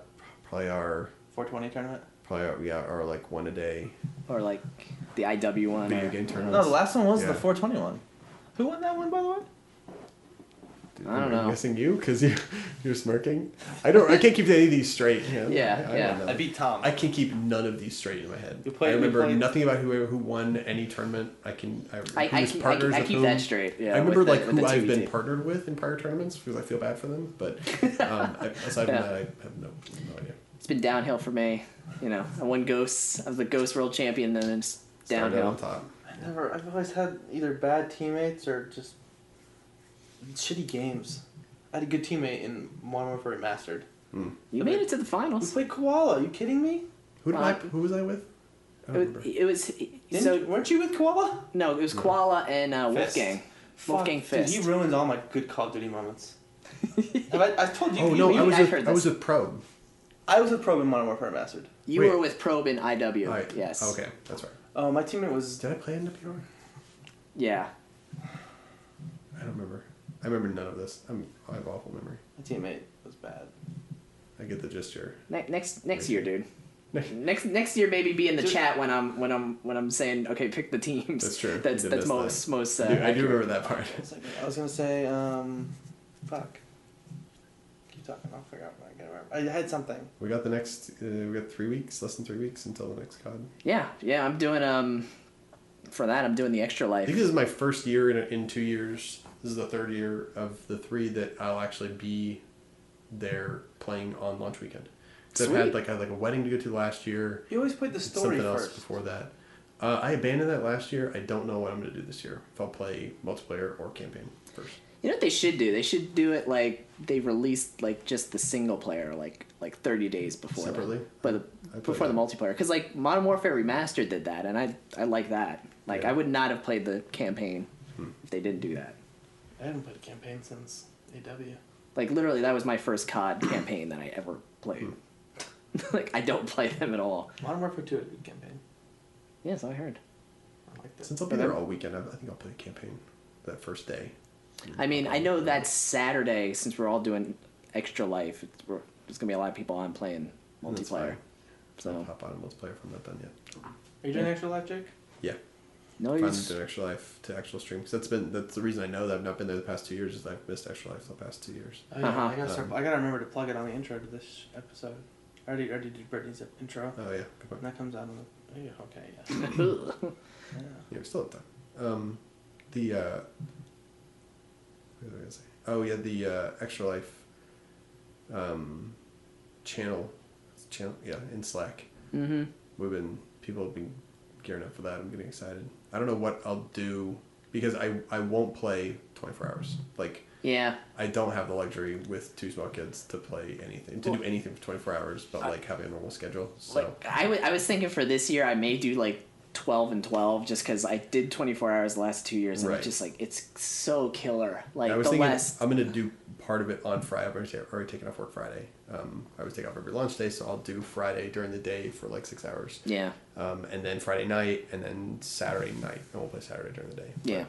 probably our 420 tournament. probably our, yeah our like one a day Or like the IW one. video or- game tournament. No, the last one was Yeah. the 420 one. Who won that one, by the way? I don't I'm know. guessing you because you you're smirking. I don't. I can't keep any of these straight. Yeah, Yeah, I, I yeah. don't know. I beat Tom. I can't keep none of these straight in my head. You played- I you remember played- nothing about who who won any tournament. I can. I, I, who I, was keep, I, keep- partners I with keep whom. that straight. Yeah, I remember with the- like who I've been 2v2. partnered with in prior tournaments because I feel bad for them. But um, I- aside from that, I have no no idea. It's been downhill for me. You know, I won Ghosts. I was the Ghost World Champion, then it's Started downhill. on top. I never. I've always had either bad teammates or just shitty games. I had a good teammate in Modern Warfare Remastered. You made it to the finals. We finals. played Koala. Are you kidding me? Who did Uh, I? Who was I with? I It don't was, it was Didn't so you- weren't you with Koala? no, it was Koala and uh, Fist. Wolfgang. Fuck, Wolfgang Dude, Fist. he ruins all my good Call of Duty moments. Have I, I told you. Oh no, you- I was I've with, heard I was with Probe. I was with Probe in Modern Warfare Remastered. You Wait. were with Probe in IW. All right. Yes. Okay, that's right. Oh, my teammate was. Did I play MWR? Yeah. I don't remember. I remember none of this. I'm, I have awful memory. My teammate was bad. I get the gist here. Ne- next next year, dude. Next- Next next year, maybe be in the Dude. chat when I'm when I'm when I'm saying okay, pick the teams. That's true. That's You did that's miss most that. most. Uh, I do, I do accurate. remember that part. One second. I was gonna say, um, fuck. Keep talking. I'll figure out what I can remember. I had something. We got the next. Uh, we got three weeks, less than three weeks until the next COD. Yeah, yeah. I'm doing um, for that I'm doing the extra I life. think this is my first year in, in two years. This is the third year of the three that I'll actually be there playing on launch weekend. 'Cause I've had like I had like a wedding to go to last year. You always played the story something else before that. Uh, I abandoned that last year. I don't know what I'm going to do this year. If I'll play multiplayer or campaign first. You know what they should do? They should do it like they released like just the single player like like 30 days before that. Separately? but I the, before the multiplayer because like Modern Warfare Remastered did that and I I like that. Like Yeah. I would not have played the campaign Hmm. if they didn't do that. I haven't played a campaign since AW. Like literally, that was my first COD campaign that I ever played. Hmm. like I don't play them at all. Modern Warfare 2 had a good campaign. Yes, I heard. I liked it. Since I'll be there all weekend, I I think I'll play a campaign that first day. I mean, I know that Saturday since we're all doing extra life, it's, we're, there's gonna be a lot of people on playing That's multiplayer. fine. So Hop on multiplayer if I'm not done yet. Are you doing extra life, Jake? Yeah. No, Finally use, did extra life to actual stream 'Cause that's been that's the reason I know that I've not been there the past two years is I've missed extra life the past two years. Oh, yeah. Uh-huh. I, gotta start, Um, I gotta remember to plug it on the intro to this episode. I already, already did Brittany's intro. Oh yeah, good And point. that comes out on the. Yeah, okay, yeah. yeah. Yeah, we still have time. Um, the uh, what was I gonna say? Oh yeah, the uh, extra life um, channel, channel yeah in Slack. mm-hmm. We've been people have been gearing up for that. I'm getting excited. I don't know what I'll do because I I won't play 24 hours. Like Yeah, I don't have the luxury with two small kids to play anything to do anything for 24 hours, but like having a normal schedule. So like I I was thinking for this year I may do like 12 and 12 just because I did 24 hours the last two years and Right. it's just like it's so killer. Like I was the thinking last I'm gonna do part of it on Friday. I've already, already taken off work Friday. Um, I was take off every lunch day, so I'll do Friday during the day for like six hours. yeah Um, and then Friday night, and then Saturday night, and we'll play Saturday during the day. yeah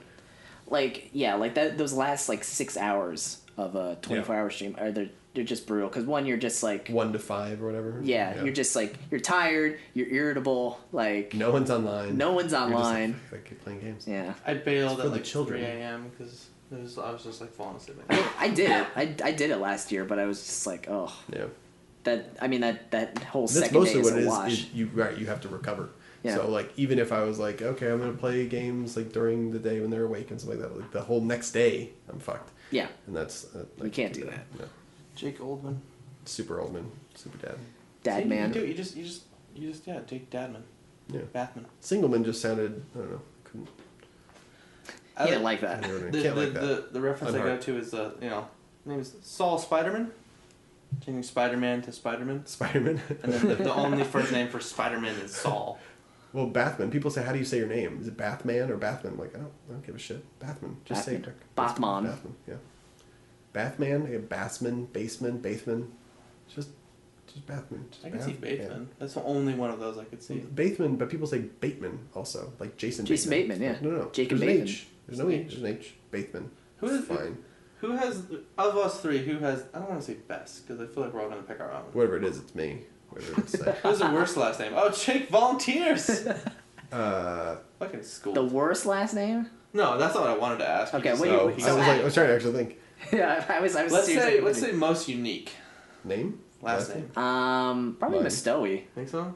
like yeah like that those last like six hours of a 24 hour stream are they're they're just brutal because one you're just like One to five or whatever. yeah, you're just like you're tired, you're irritable, like no one's online. No one's You're just online. like, I keep playing games. yeah. I bailed for at the like children. 3 a.m. because it was I was just like falling asleep. I, I did it. I, I did it last year, but I was just like, oh, Yeah. that. I mean, that that whole That's second day mostly is what a it is. wash. Is you right? You have to recover. Yeah. So like even if I was like, okay, I'm gonna play games like during the day when they're awake and stuff like that, like the whole next day I'm fucked. yeah, And that's uh, You like, can't do that. No. Jake Oldman. Super Oldman, super dad. dad See, man. You, do, you just you just you just yeah Jake Dadman. Yeah. Bathman. Singleman just sounded. I don't know. Couldn't. He didn't like that. The, the, like that. the, the reference I go to is the you know name is Saul Spiderman, changing Spider-Man to Spider-Man, Spider-Man. and then the, the only first name for Spider-Man is Saul. well, Bathman. People say, how do you say your name? Is it Bathman or Bathman? I'm like, I don't, I don't give a shit. Bathman. Just say Bathman. it. Bathman. Bathman. Yeah. Bathman. Yeah, Bassman. Baseman. Bathman. Just, just Bathman. Just I can see Bathman. Bateman. That's the only one of those I could see. Bathman, but people say Bateman also, like Jason. Jason Bateman, yeah. No, no, no. Jacob There's Bateman. H. There's no H. There's an H. Bateman. Who is fine? Who has of us three? Who has? I don't want to say best because I feel like we're all gonna pick our own. Whatever it is, it's me. Whatever it is. say. Who's the worst last name? Oh, Jake Volunteers. uh, Fucking school. The worst last name? no, that's not what I wanted to ask. Okay, just what do know you- he I was like, I was trying to actually think. yeah, I was. I was. let's seriously say let's say most unique Name. last name. Um, probably Mine. Mastowi. Think so?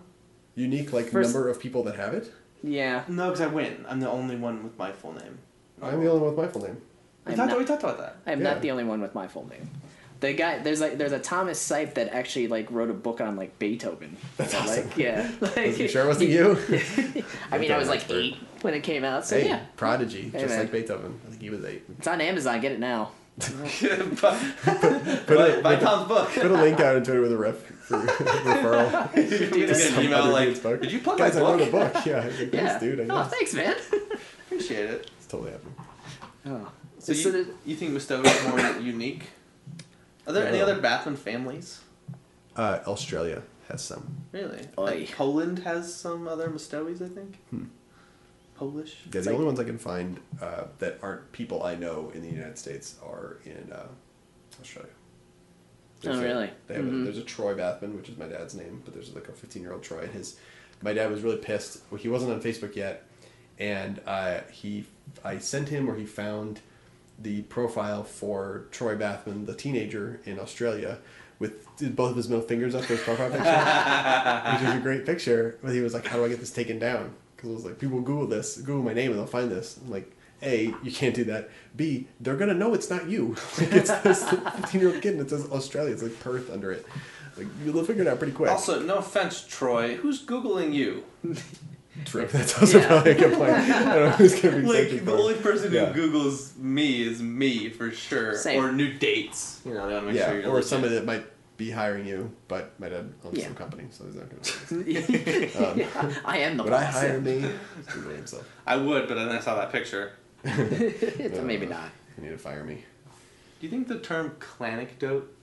Unique, like First- number of people that have it. Yeah. No, because I win. I'm the only one with my full name. I'm the only one with my full name. We I'm talked, not- we talked about that. I'm Yeah. not the only one with my full name. The guy there's like there's a Thomas Sipe that actually like wrote a book on like Beethoven. That's That, awesome. Like, yeah. Like, Was you sure it wasn't you? I mean, I was like expert. eight when it came out, so hey, yeah. prodigy, Hey, just man. like Beethoven. I think he was eight. It's on Amazon. Get it now. Put buy, a, buy put, a, Tom's book. put a link out on Twitter with a ref for referral. You're gonna get an email like, book. "Did you plug Guys, my I wrote a book. Yeah, thanks, Yeah. dude. I Oh, guess. thanks, man. Appreciate it. It's totally happening. oh. So So you, the- you think Mustoe is more unique? Are there any No. other Bathman families? Uh, Australia has some. Really? Like Poland has some other Mustoes, I think. Polish. Yeah, the only ones I can find uh, that aren't people I know in the United States are in uh, Australia. Oh, a- really? They have a, there's a Troy Bathman, which is my dad's name, but there's like a 15 year old Troy. And his, my dad was really pissed. Well, he wasn't on Facebook yet, and uh, he, I sent him or he found the profile for Troy Bathman, the teenager in Australia, with both of his middle fingers up for his profile picture, which is a great picture. But he was like, "How do I get this taken down?" Because I was like, "People Google this, Google my name, and they'll find this." I'm like. A, you can't do that. B, they're gonna know it's not you. like it's this 15 year old kid and it says Australia. It's like Perth under it. Like you'll figure it out pretty quick. Also, no offense, Troy. Who's googling you? True. That's also Yeah. probably a good point. I don't know who's gonna be Like searching the only person Yeah. who googles me is me for sure, Same. or new dates. You know, they want to make yeah, sure you're or legit. somebody that might be hiring you, but my dad owns Yeah. some company, so he's not gonna. Um, yeah, I am the Would I boss. hire me? He's Googling himself. I would, but then I saw that picture. Maybe not. You need to fire me. Do you think the term clanecdote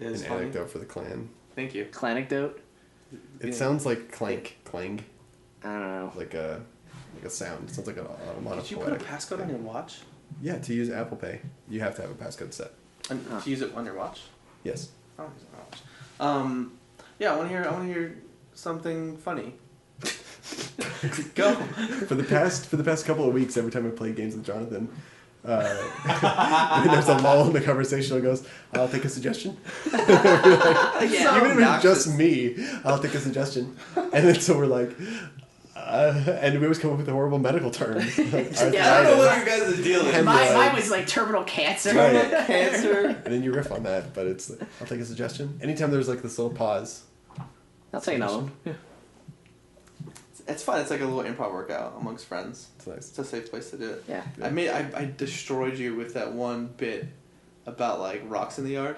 An is funny? anecdote for the clan. Thank you. Clanecdote? It Yeah. sounds like clank, clang, I don't know. like a like a sound. It sounds like a, a Did you put a passcode on your watch? Yeah, to use Apple Pay, you have to have a passcode set. And Huh. to use it on your watch? Yes. I don't use it on my watch. Um, yeah, I want to hear. I want to hear something funny. Go. for the past for the past couple of weeks, every time I play games with Jonathan, uh, there's a lull in the conversation. He goes, "I'll take a suggestion." Yeah. Even if it's just me, I'll take a suggestion. And then so we're like, uh, and we always come up with the horrible medical terms. Like, I don't know what you guys' deal is. Hem- Mine, mine was like terminal cancer. Right. Cancer. And then you riff on that, but it's I'll take a suggestion. Anytime there's like this little pause, I'll take another one. It's fun. It's like a little improv workout amongst friends. it's nice. It's a safe place to do it. Yeah. I made. I, I destroyed you with that one bit about like rocks in the yard.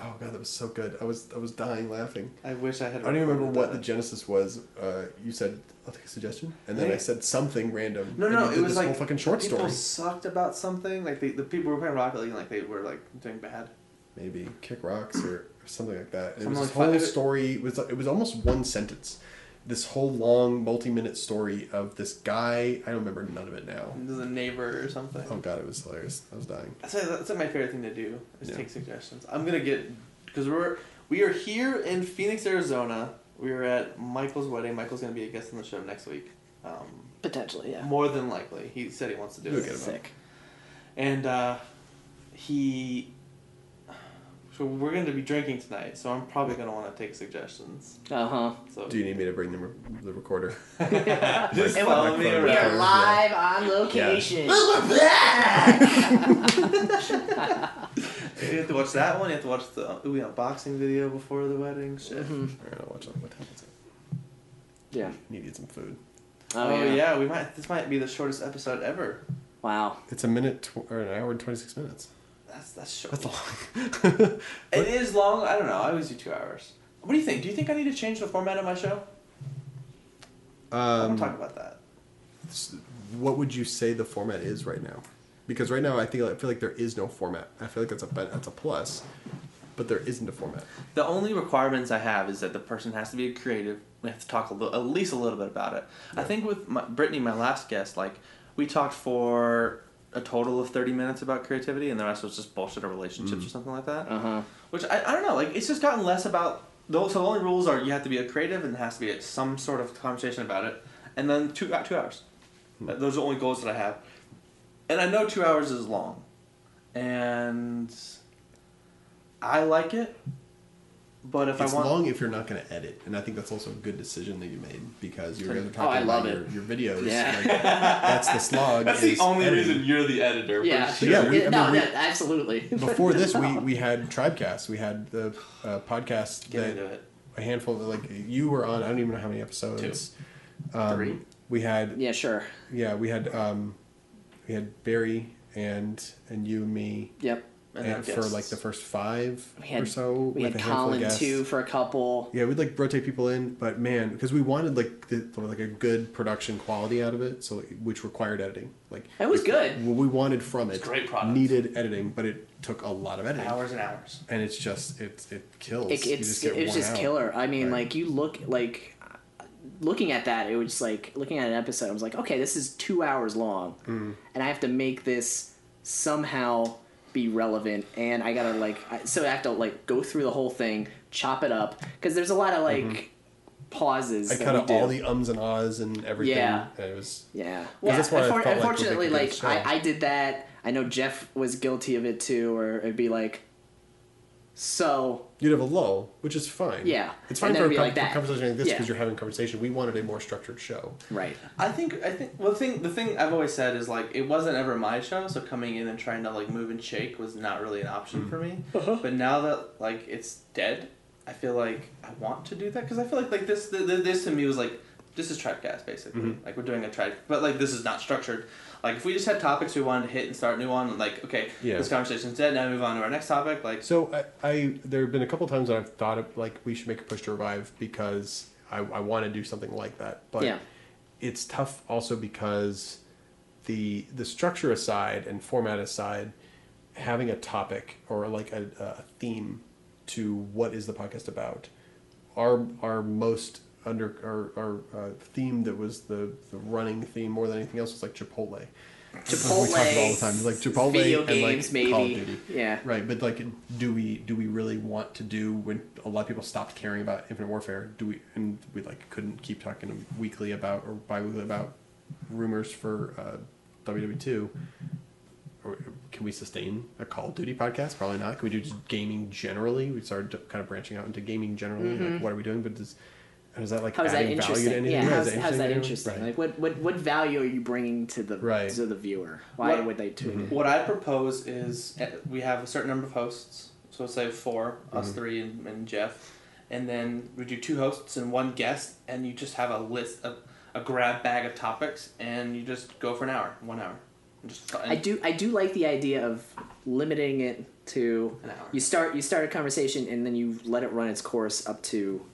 Oh god, that was so good. I was I was dying laughing. I wish I had. I don't even remember what the genesis was. Uh, you said I'll take a suggestion, and then I said something random. No, no, it was this like whole fucking short people story. sucked about something. Like they, the people who were playing Rocket League, like they were like doing bad. maybe kick rocks or, or something like that. And it Something was this like whole story. It was it was almost one sentence. This whole long multi-minute story of this guy. I don't remember none of it now. There's a neighbor or something. Oh god, it was hilarious. I was dying. That's, that's like my favorite thing to do is Yeah. take suggestions. I'm gonna get because we're we are here in Phoenix, Arizona. We are at Michael's wedding. Michael's gonna be a guest on the show next week. Um, Potentially, yeah. more than likely, he said he wants to do We'll it. Sick. And uh, he. So we're going to be drinking tonight, so I'm probably going to want to take suggestions. Uh huh. So Do you need me to bring the, re- the recorder? just And follow me we're- We are live on location. We're back! You have to watch that one. You have to watch the Ooh, unboxing video before the wedding. Shit. All right, I'll watch it. What time is it? Yeah. Needed some food. Oh, Oh, yeah. yeah. we might. This might be the shortest episode ever. Wow. It's a minute tw- or an hour and twenty six minutes. That's that's short. That's long. It is long. I don't know. I always do two hours. What do you think? Do you think I need to change the format of my show? I want um, to talk about that. what would you say the format is right now? Because right now I think I feel like there is no format. I feel like that's a that's a plus, but there isn't a format. The only requirements I have is that the person has to be creative. We have to talk a little, at least a little bit about it. I think with my, Brittany, my last guest, like we talked for a total of thirty minutes about creativity, and the rest was just bullshit or relationships or something like that. Uh huh. Which I, I don't know. Like it's just gotten less about those. So the only rules are you have to be a creative and there has to be some sort of conversation about it, and then two uh, two hours. That- Those are the only goals that I have, and I know two hours is long, and I like it. But if It's I want, long if you're not going to edit, and I think that's also a good decision that you made because you guys are Oh, talking I about love your, it. your videos. Yeah. Like, that's the slog. That's is editing. Reason you're the editor. Yeah. for Yeah, we- I no, mean, we- no, absolutely. Before this, we, we had Tribecast. We had the uh, podcast Get that it. a handful of like you were on. I don't even know how many episodes. Um, Three. We had yeah, sure. yeah we had um, we had Barry and and you and me Yep. And and for guests. like the first five had or so. we had a handful of Colin too for a couple. Yeah, we'd like rotate people in, but man, because we wanted like the, like a good production quality out of it, so which required editing. Like It was good. What we wanted from it It's great product. needed editing, but it took a lot of editing, hours and hours. and it's just it it kills. It, it's just get it was worn just out. killer. I mean, Right. like you look like looking at that, it was like looking at an episode. I was like, okay, this is two hours long, Mm. and I have to make this somehow be relevant, and I gotta like, I, so I have to like go through the whole thing, chop it up, because there's a lot of like pauses. Mm-hmm. I cut out all the ums and ahs and everything. Yeah. and it was Yeah. Well, that's why I like unfortunately, like. I, I did that. I know Jeff was guilty of it too, or it'd be like, so you'd have a lull, which is fine. Yeah. it's fine for a com- like that. conversation like this Yeah. because you're having conversation. We wanted a more structured show. right. I think I think well the thing the thing I've always said is like it wasn't ever my show, so coming in and trying to like move and shake was not really an option mm-hmm. for me. But now that like it's dead, I feel like I want to do that because I feel like like this the, the, this to me was like this is Tribecast basically mm-hmm. like we're doing a tribe, but like this is not structured. Like if we just had topics we wanted to hit and start new on, like okay, Yeah. this conversation's dead. Now move on to our next topic. Like So I, I there have been a couple times that I've thought of like we should make a push to revive because I, I want to do something like that. But Yeah. it's tough also because the the structure aside and format aside, having a topic or like a, a theme to what is the podcast about, our our most under our, our uh, theme that was the, the running theme more than anything else was like Chipotle. Chipotle. we talk about all the time. Like Chipotle Video and games, like Call of. Duty. Yeah. Right, but like, do we do we really want to do when a lot of people stopped caring about Infinite Warfare? Do we and we like couldn't keep talking weekly about or bi-weekly about rumors for uh, WW two? Or can we sustain a Call of Duty podcast? Probably not. Can we do just gaming generally? We started kind of branching out into gaming generally. Like, what are we doing? But does and is that like Mm-hmm. How's that adding value to interesting? anything? Yeah, is how's, how's that interesting? anyone? Like, what, what what value are you bringing to the Right. to the viewer? Why What- would they tune in? What I propose is uh, we have a certain number of hosts. So say 4 us Mm-hmm. three, and, and Jeff, and then we do two hosts and one guest, and you just have a list of a grab bag of topics, and you just go for an hour, one hour, and just. I do I do like the idea of limiting it to An hour. you start you start a conversation and then you let it run its course up to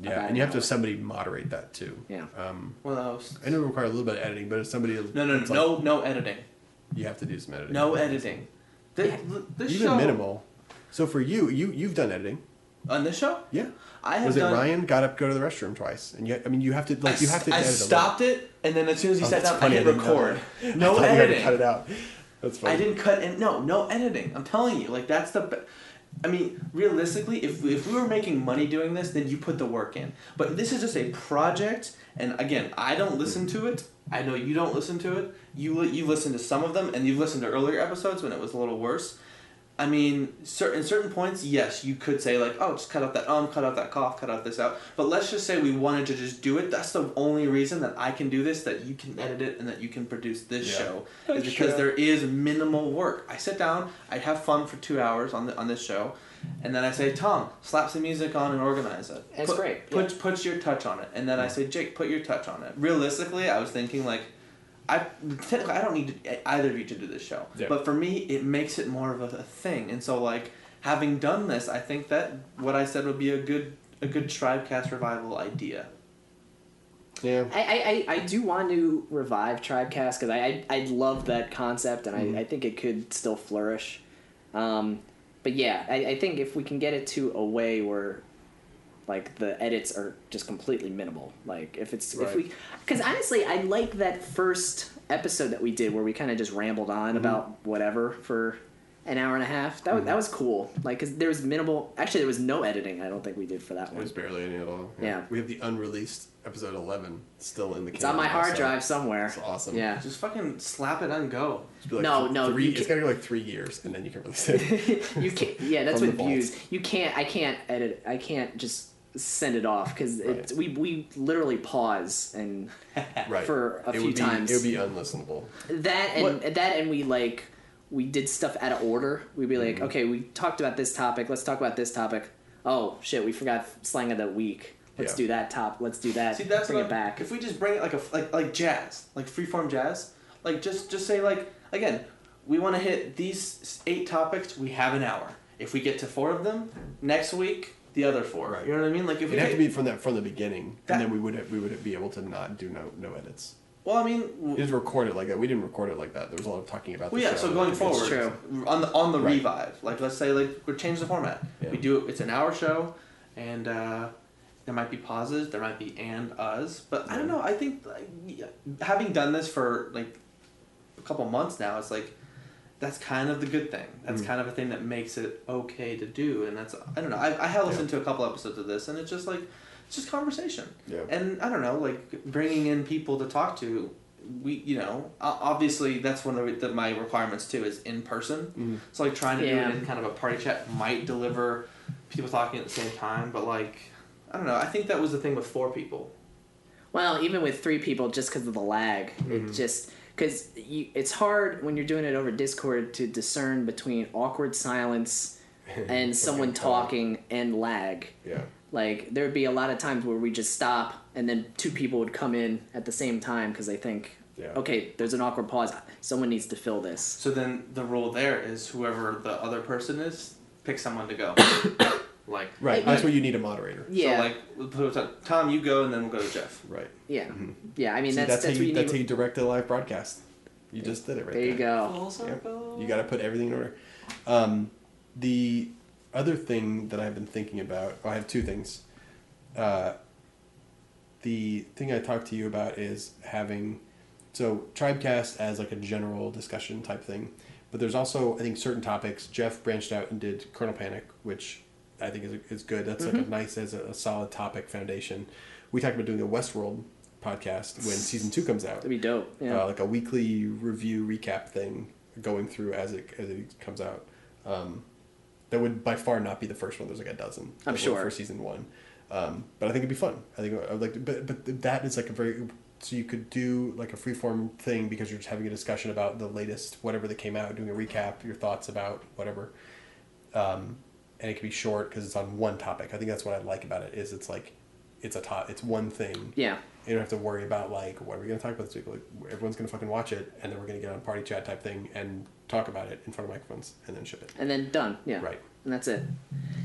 Yeah, and you have to have somebody moderate that too. Yeah. Um, One of the hosts. I know it require a little bit of editing, but if somebody No, no, it's no, like- no editing. you have to do some editing. No editing. This, this Even show, minimal. So for you, you you've done editing. On this show? Yeah. I have Was it done- Ryan got up, to go to the restroom twice, and you, I mean, you have to like you have to. I edit a stopped it, and then as soon as he Oh, sat down, funny, I I hit didn't record. that. No. I thought you had to editing. cut it out. That's funny. I didn't cut and no, no editing. I'm telling you, like that's the. Be- I mean, realistically, if if we were making money doing this, then you put the work in. But this is just a project, and again, I don't listen to it. I know you don't listen to it. You you listen to some of them, and you've listened to earlier episodes when it was a little worse. I mean, certain certain points, yes, you could say like, oh, just cut out that um, cut out that cough, cut out this out. But let's just say we wanted to just do it. That's the only reason that I can do this, that you can edit it, and that you can produce this Yeah. show, is because there is minimal work. I sit down, I have fun for two hours on the on this show, and then I say, Tom, slap some music on and organize it. That's put, great, Put yeah. put your touch on it, and then I say, Jake, put your touch on it. Realistically, I was thinking like. I technically I don't need to, either of you to do this show, Yeah. but for me it makes it more of a, a thing. And so like having done this, I think that what I said would be a good a good Tribecast revival idea. Yeah. I, I, I, I do want to revive Tribecast because I, I I love that concept and I, I think it could still flourish. Um, but yeah, I, I think if we can get it to a way where like the edits are just completely minimal, like if it's if we because honestly I like that first episode that we did where we kind of just rambled on mm-hmm. about whatever for an hour and a half. That was mm-hmm. that was cool. Like because there was minimal. Actually, there was no editing. I don't think we did for that It one. was barely any at all. Yeah. We have the unreleased episode 11 still in the It's on my hard so drive somewhere. It's awesome. Yeah. Just fucking slap it and go. Like No, th- no, Three, you it's can't- gotta go like three years, and then you can release it. you can't. Yeah, that's what the views. You can't. I can't edit. I can't just send it off because Right. we we literally pause and right. For a it few be, times. It would be unlistenable. that and What- that and we like we did stuff out of order. We'd be Mm-hmm. like, okay, we talked about this topic. Let's talk about this topic. Oh shit, we forgot slang of the week. Let's Yeah. do that top. Let's do that. See, that's bring what it back. If we just bring it like a like like jazz, like freeform jazz, like just just say like again, we want to hit these eight topics. We have an hour. If we get to four of them next week, the other four. Right. You know what I mean? Like if It'd have to be from that from the beginning, That- and then we would have, we would be able to not do no no edits. well, I mean, You w- just record it like that. We didn't record it like that. There was a lot of talking about. well, yeah. show So going and forward, true. on the on the Right. revive, like let's say like we change the format. Yeah. We do it's an hour show, and uh, there might be pauses. There might be and us, but I don't know. I think like, having done this for like a couple months now, it's like that's kind of the good thing. That's Mm. kind of a thing that makes it okay to do, and that's I don't know. I, I have listened to a couple episodes of this, and it's just like it's just conversation. Yeah. And I don't know, like bringing in people to talk to. We, you know, obviously that's one of the, my requirements too is in person. Mhm. So like trying to Yeah. do it in kind of a party chat might deliver people talking at the same time, but like I don't know. I think that was the thing with four people. Well, even with three people, just because of the lag, Mm-hmm. it just because it's hard when you're doing it over Discord to discern between awkward silence and someone talking and lag. Yeah. Like there'd be a lot of times where we just stop and then two people would come in at the same time because they think, Yeah. okay, there's an awkward pause. Someone needs to fill this. So then the rule there is whoever the other person is, pick someone to go. like Right. Like- That's where you need a moderator. Yeah, So like we'll put it on- Tom, you go, and then we'll go to Jeff. Right. yeah, yeah. I mean, See, that's that's, that's, how you, you that's how you direct a live broadcast. You just did it right there there. you go. Full Yep. You got to put everything in order. Um, the other thing that I've been thinking about, well, I have two things. Uh, the thing I talked to you about is having so Tribecast as like a general discussion type thing, but there's also I think certain topics. Jeff branched out and did Colonel Panic, which I think is is good. That's like a nice as a, a solid topic foundation. We talked about doing a Westworld podcast when season two comes out That'd be dope. Yeah. uh, like a weekly review recap thing going through as it as it comes out. Um, that would by far not be the first one. There's like a dozen. I'm sure. for season one. Um, but I think it'd be fun. I think I would like, to, but but that is like a very so you could do like a freeform thing because you're just having a discussion about the latest whatever that came out, doing a recap, your thoughts about whatever. Um, and it could be short because it's on one topic. I think that's what I like about it is it's like it's a top, it's one thing. yeah. You don't have to worry about like what are we gonna talk about this week. Like everyone's gonna fucking watch it, and then we're gonna get on party chat type thing and talk about it in front of microphones, and then ship it. and then done. Yeah. Right. And that's it.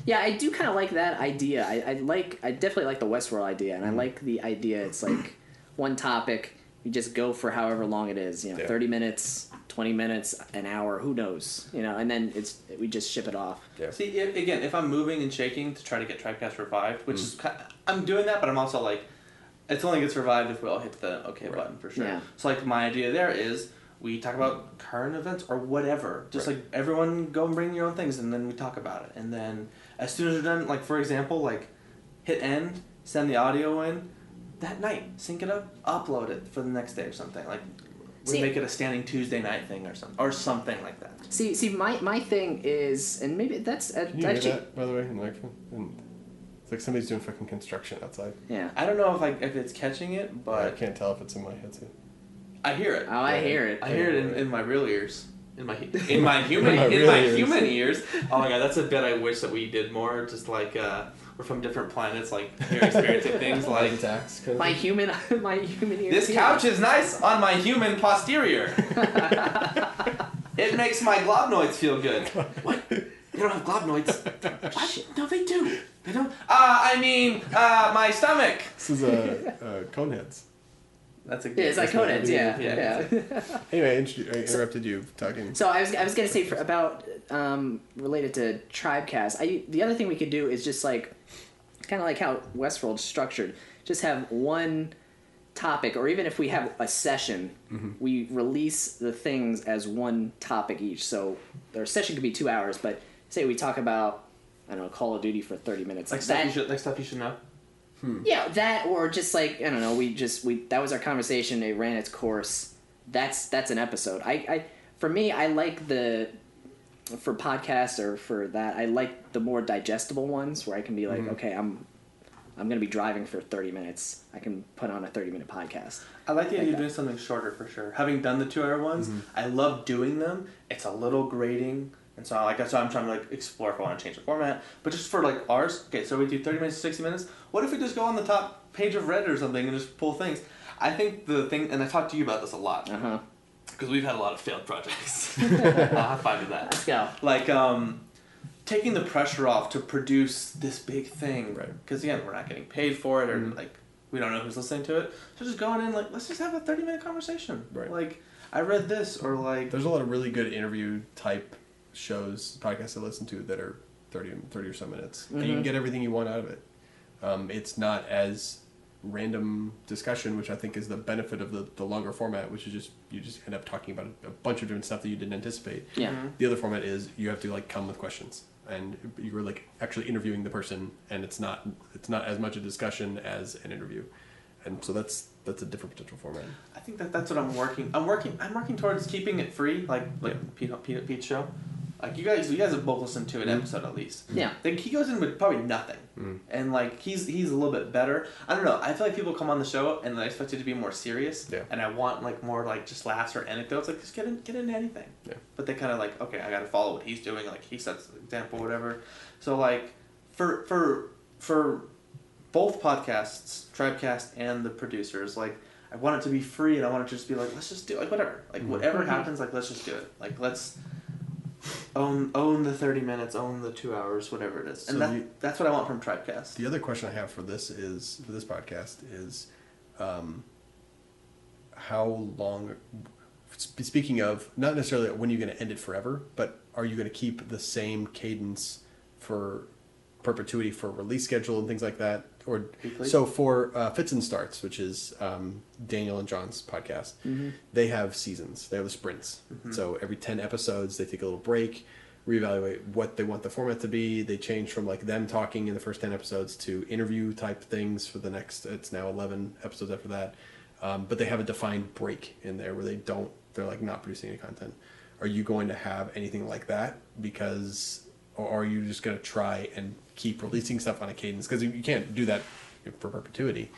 Yeah, I do kind of like that idea. I, I like. I definitely like the Westworld idea, Mm-hmm. and I like the idea. It's like one topic. You just go for however long it is. You know, Yeah. thirty minutes, 20 minutes, an hour, who knows, you know, and then it's we just ship it off. Yeah. See, i again, if I'm moving and shaking to try to get Tribecast revived, which mm. is ki I'm doing that, but I'm also like, it's only gets revived if we all hit the okay button for sure. Yeah. So like my idea there is we talk about current events or whatever. Just Right. like everyone go and bring your own things, and then we talk about it. And then as soon as we're done, like for example, like hit end, send the audio in that night, sync it up, upload it for the next day or something. Like we See- make it a standing Tuesday night thing or something or something like that. See, see, my my thing is, and maybe that's uh, Can you hear actually, that, by the way, in the microphone? And it's like somebody's doing fucking construction outside. yeah. I don't know if like if it's catching it, but I can't tell if it's in my headset. I hear it. Oh, I hear it. I hear it in, in my real ears. In my in my human In my in my ears. human ears. Oh my god, that's a bit I wish that we did more. Just like uh, we're from different planets, like you're experiencing things like tax. My human, my human ears. this here. couch is nice on my human posterior. it makes my globnoids feel good. What? They don't have globnoids. What? No, they do. They don't. Uh, I mean, uh, my stomach. This is uh, uh, Coneheads. That's a Yeah, it's like That's Coneheads, yeah, Yeah. yeah. Anyway, I introdu- I interrupted you talking. So I was, I was gonna say for, about um, related to Tribecast. I the other thing we could do is just like kind of like how Westworld's structured. Just have one topic, or even if we have a session, mm-hmm. we release the things as one topic each. So our session could be two hours, but say we talk about I don't know Call of Duty for thirty minutes. Like stuff that, you should like stuff you should know. Hmm. yeah, that or just like I don't know. We just we that was our conversation. It ran its course. That's that's an episode. I, I for me, I like the for podcasts or for that. I like the more digestible ones where I can be like, okay, I'm I'm gonna be driving for thirty minutes. I can put on a thirty minute podcast. I like the Like idea of doing something shorter for sure. Having done the two hour ones, I love doing them. It's a little grating, and so like that's why I'm trying to like explore if I want to change the format. But just for like ours, okay, so we do thirty minutes, sixty minutes. What if we just go on the top page of Reddit or something and just pull things? I think the thing, and I talked to you about this a lot Uh huh. Because we've had a lot of failed projects. I'll high five to that Let's go. like um taking the pressure off to produce this big thing Right. because again we're not getting paid for it or like we don't know who's listening to it so just going in like let's just have a 30 minute conversation Right. like i read this or like There's a lot of really good interview type shows, podcasts I listen to that are 30, 30 or so minutes. And you can get everything you want out of it. Um, it's not as random discussion, which I think is the benefit of the, the longer format, which is just you just end up talking about a, a bunch of different stuff that you didn't anticipate. Yeah. Mm-hmm. The other format is you have to like come with questions, and you're like actually interviewing the person, and it's not it's not as much a discussion as an interview, and so that's that's a different potential format. i think that that's what i'm working i'm working i'm working towards keeping it free like like Yeah. pete, pete, pete's show like you guys you guys have both listened to an Mhm. episode at least Yeah. Like he goes in with probably nothing, Mm. and like he's he's a little bit better. I don't know. I feel like people come on the show and they expect it to be more serious. Yeah. And I want like more like just laughs or anecdotes. Like just get in, get into anything. Yeah. But they kind of like okay, I got to follow what he's doing. Like he sets the example, whatever. So like for for for both podcasts, Tribecast and the producers, like I want it to be free, and I want it to just be like let's just do like whatever, like whatever happens, like let's just do it. Like let's own own the 30 minutes own the two hours whatever it is and So that, you- that's what i want from tribecast The other question I have for this is for this podcast is, um, how long? Speaking of, not necessarily when you're going to end it forever, but are you going to keep the same cadence for perpetuity for release schedule and things like that? Or Weekly? so for uh, Fits and Starts, which is um, Daniel and John's podcast, they have seasons. They have the sprints. So every ten episodes, they take a little break, reevaluate what they want the format to be. They change from like them talking in the first ten episodes to interview type things for the next. It's now eleven episodes after that, um, but they have a defined break in there where they don't. They're like not producing any content. Are you going to have anything like that? Because or are you just going to try and keep releasing stuff on a cadence? Because you can't do that for perpetuity.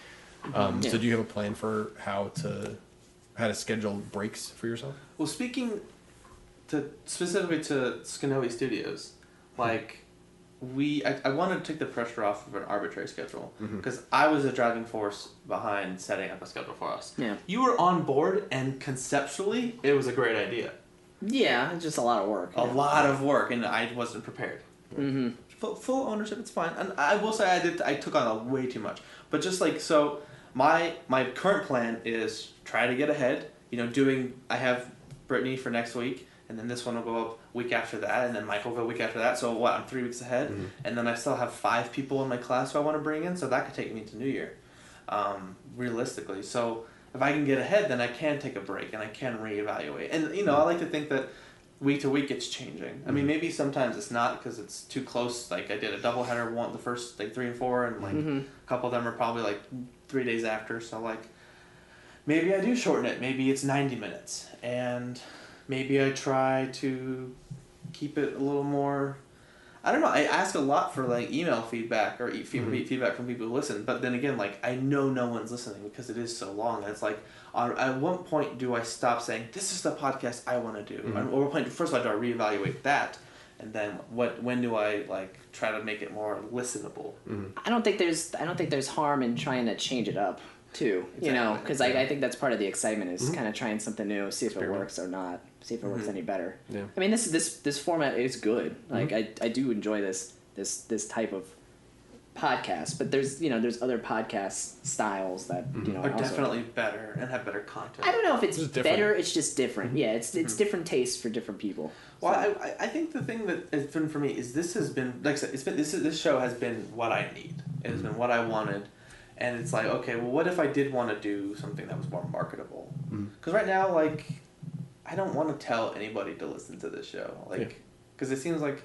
Um, Yeah. So do you have a plan for how to how to schedule breaks for yourself? well speaking to specifically to Scnoi Studios like we I, I wanted to take the pressure off of an arbitrary schedule because I was a driving force behind setting up a schedule for us Yeah. you were on board and conceptually it was a great idea Yeah, just a lot of work. a lot of work and I wasn't prepared. Mm-hmm. Full, full ownership, it's fine. And I will say I did I took on a way too much. But just like so, my my current plan is try to get ahead. You know, doing I have Brittany for next week, and then this one will go up week after that, and then Michael will go week after that. So what? I'm three weeks ahead, Mm-hmm. and then I still have five people in my class who I want to bring in, so that could take me to New Year, um, realistically. So if I can get ahead, then I can take a break and I can reevaluate. And you know, I like to think that week to week it's changing. I mean, mm-hmm. maybe sometimes it's not because it's too close. Like I did a double header one, the first like three and four, and like mm-hmm. a couple of them are probably like three days after. So like maybe I do shorten it. Maybe it's ninety minutes, and maybe I try to keep it a little more. I don't know. I ask a lot for like email feedback or e- feed- mm-hmm. feedback from people who listen, but then again, like I know no one's listening because it is so long. And it's like, on, at what point do I stop saying this is the podcast I want to do? Mm-hmm. And, or what point first of all do I reevaluate that, and then what? When do I like try to make it more listenable? Mm-hmm. I don't think there's I don't think there's harm in trying to change it up too. You know, Exactly. because I, I think that's part of the excitement is kind of trying something new, see if it works or not, see if it works any better. Yeah. I mean, this this this format is good. Like I, I do enjoy this this this type of podcast, but there's you know there's other podcast styles that you know Are also- definitely better and have better content. I don't know if it's Just better. It's just different. Yeah, it's it's mm-hmm. different tastes for different people. Well, So- I, I- I think the thing that has been for me is this has been like I said, it's been this is, this show has been what I need. It has been what I wanted, and it's like okay, well, what if I did want to do something that was more marketable? Because right now, like, I don't want to tell anybody to listen to this show, like, because it seems like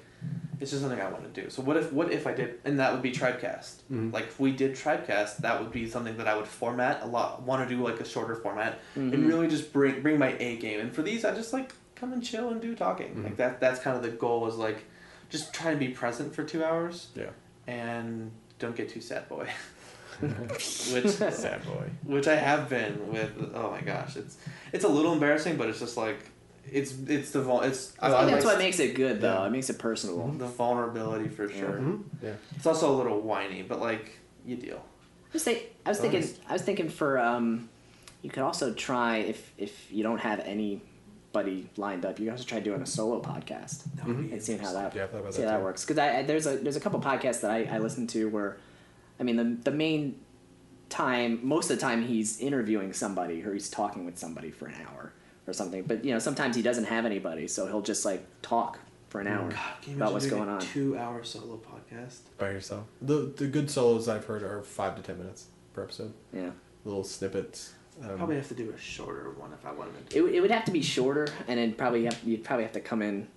it's just something I want to do. So what if what if I did, and that would be Tribecast. Mm-hmm. Like if we did Tribecast, that would be something that I would format a lot. Want to do like a shorter format and mm-hmm. really just bring bring my A game. And for these, I just like come and chill and do talking. Mm-hmm. Like that. That's kind of the goal. Is like just try to be present for two hours Yeah. and don't get too sad boy. which Sad boy. which I have been with. Oh my gosh, it's it's a little embarrassing, but it's just like it's it's the vul- it's I think that's what makes it good, though. Yeah. It makes it personable. the vulnerability for sure. Mhm. Yeah. It's also a little whiny, but like you deal. Just think, I was thinking. I was thinking for um, you could also try if if you don't have anybody lined up, you could also try doing a solo podcast and seeing how that Yeah, I've thought about see that how that works. Because I, I there's a there's a couple podcasts that I, I listen to where, I mean the the main time most of the time he's interviewing somebody or he's talking with somebody for an hour or something. But you know sometimes he doesn't have anybody, so he'll just like talk for an hour God, about what's doing going a on. Two-hour solo podcast. By yourself. The the good solos I've heard are five to ten minutes per episode. Yeah. Little snippets. Um, Probably have to do a shorter one if I wanted to. It, would- it would have to be shorter, and then probably have, you'd probably have to come in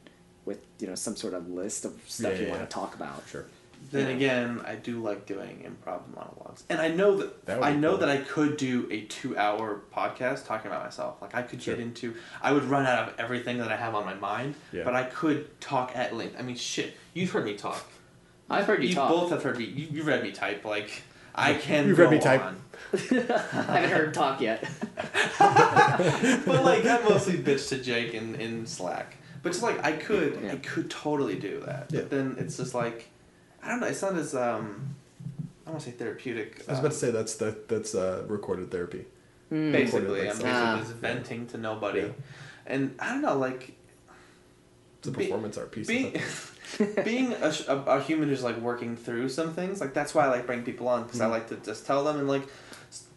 with you know some sort of list of stuff Yeah, you yeah, want yeah. to talk about. Sure. Then Yeah. again, I do like doing improv monologues, and I know that, That I know cool. that I could do a two-hour podcast talking about myself. Like I could Sure. get into, I would run out of everything that I have on my mind, Yeah. but I could talk at length. I mean, shit, you've heard me talk. I've heard you, You talk. both have heard me. You, you've read me type. Like I can. You've read me type. on. I haven't heard talk yet. but like I mostly bitch to Jake in, in Slack. But just like I could Yeah. I could totally do that. Yeah. But then it's just like I don't know, it's not as um I don't want to say therapeutic. I was about to say that's the that's uh, recorded therapy. basically I'm like basically Ah. just venting to nobody. Yeah. And I don't know, like It's a Be- performance art piece. being being a, a, a human who's like working through some things like that's why I like bring people on because I like to just tell them and like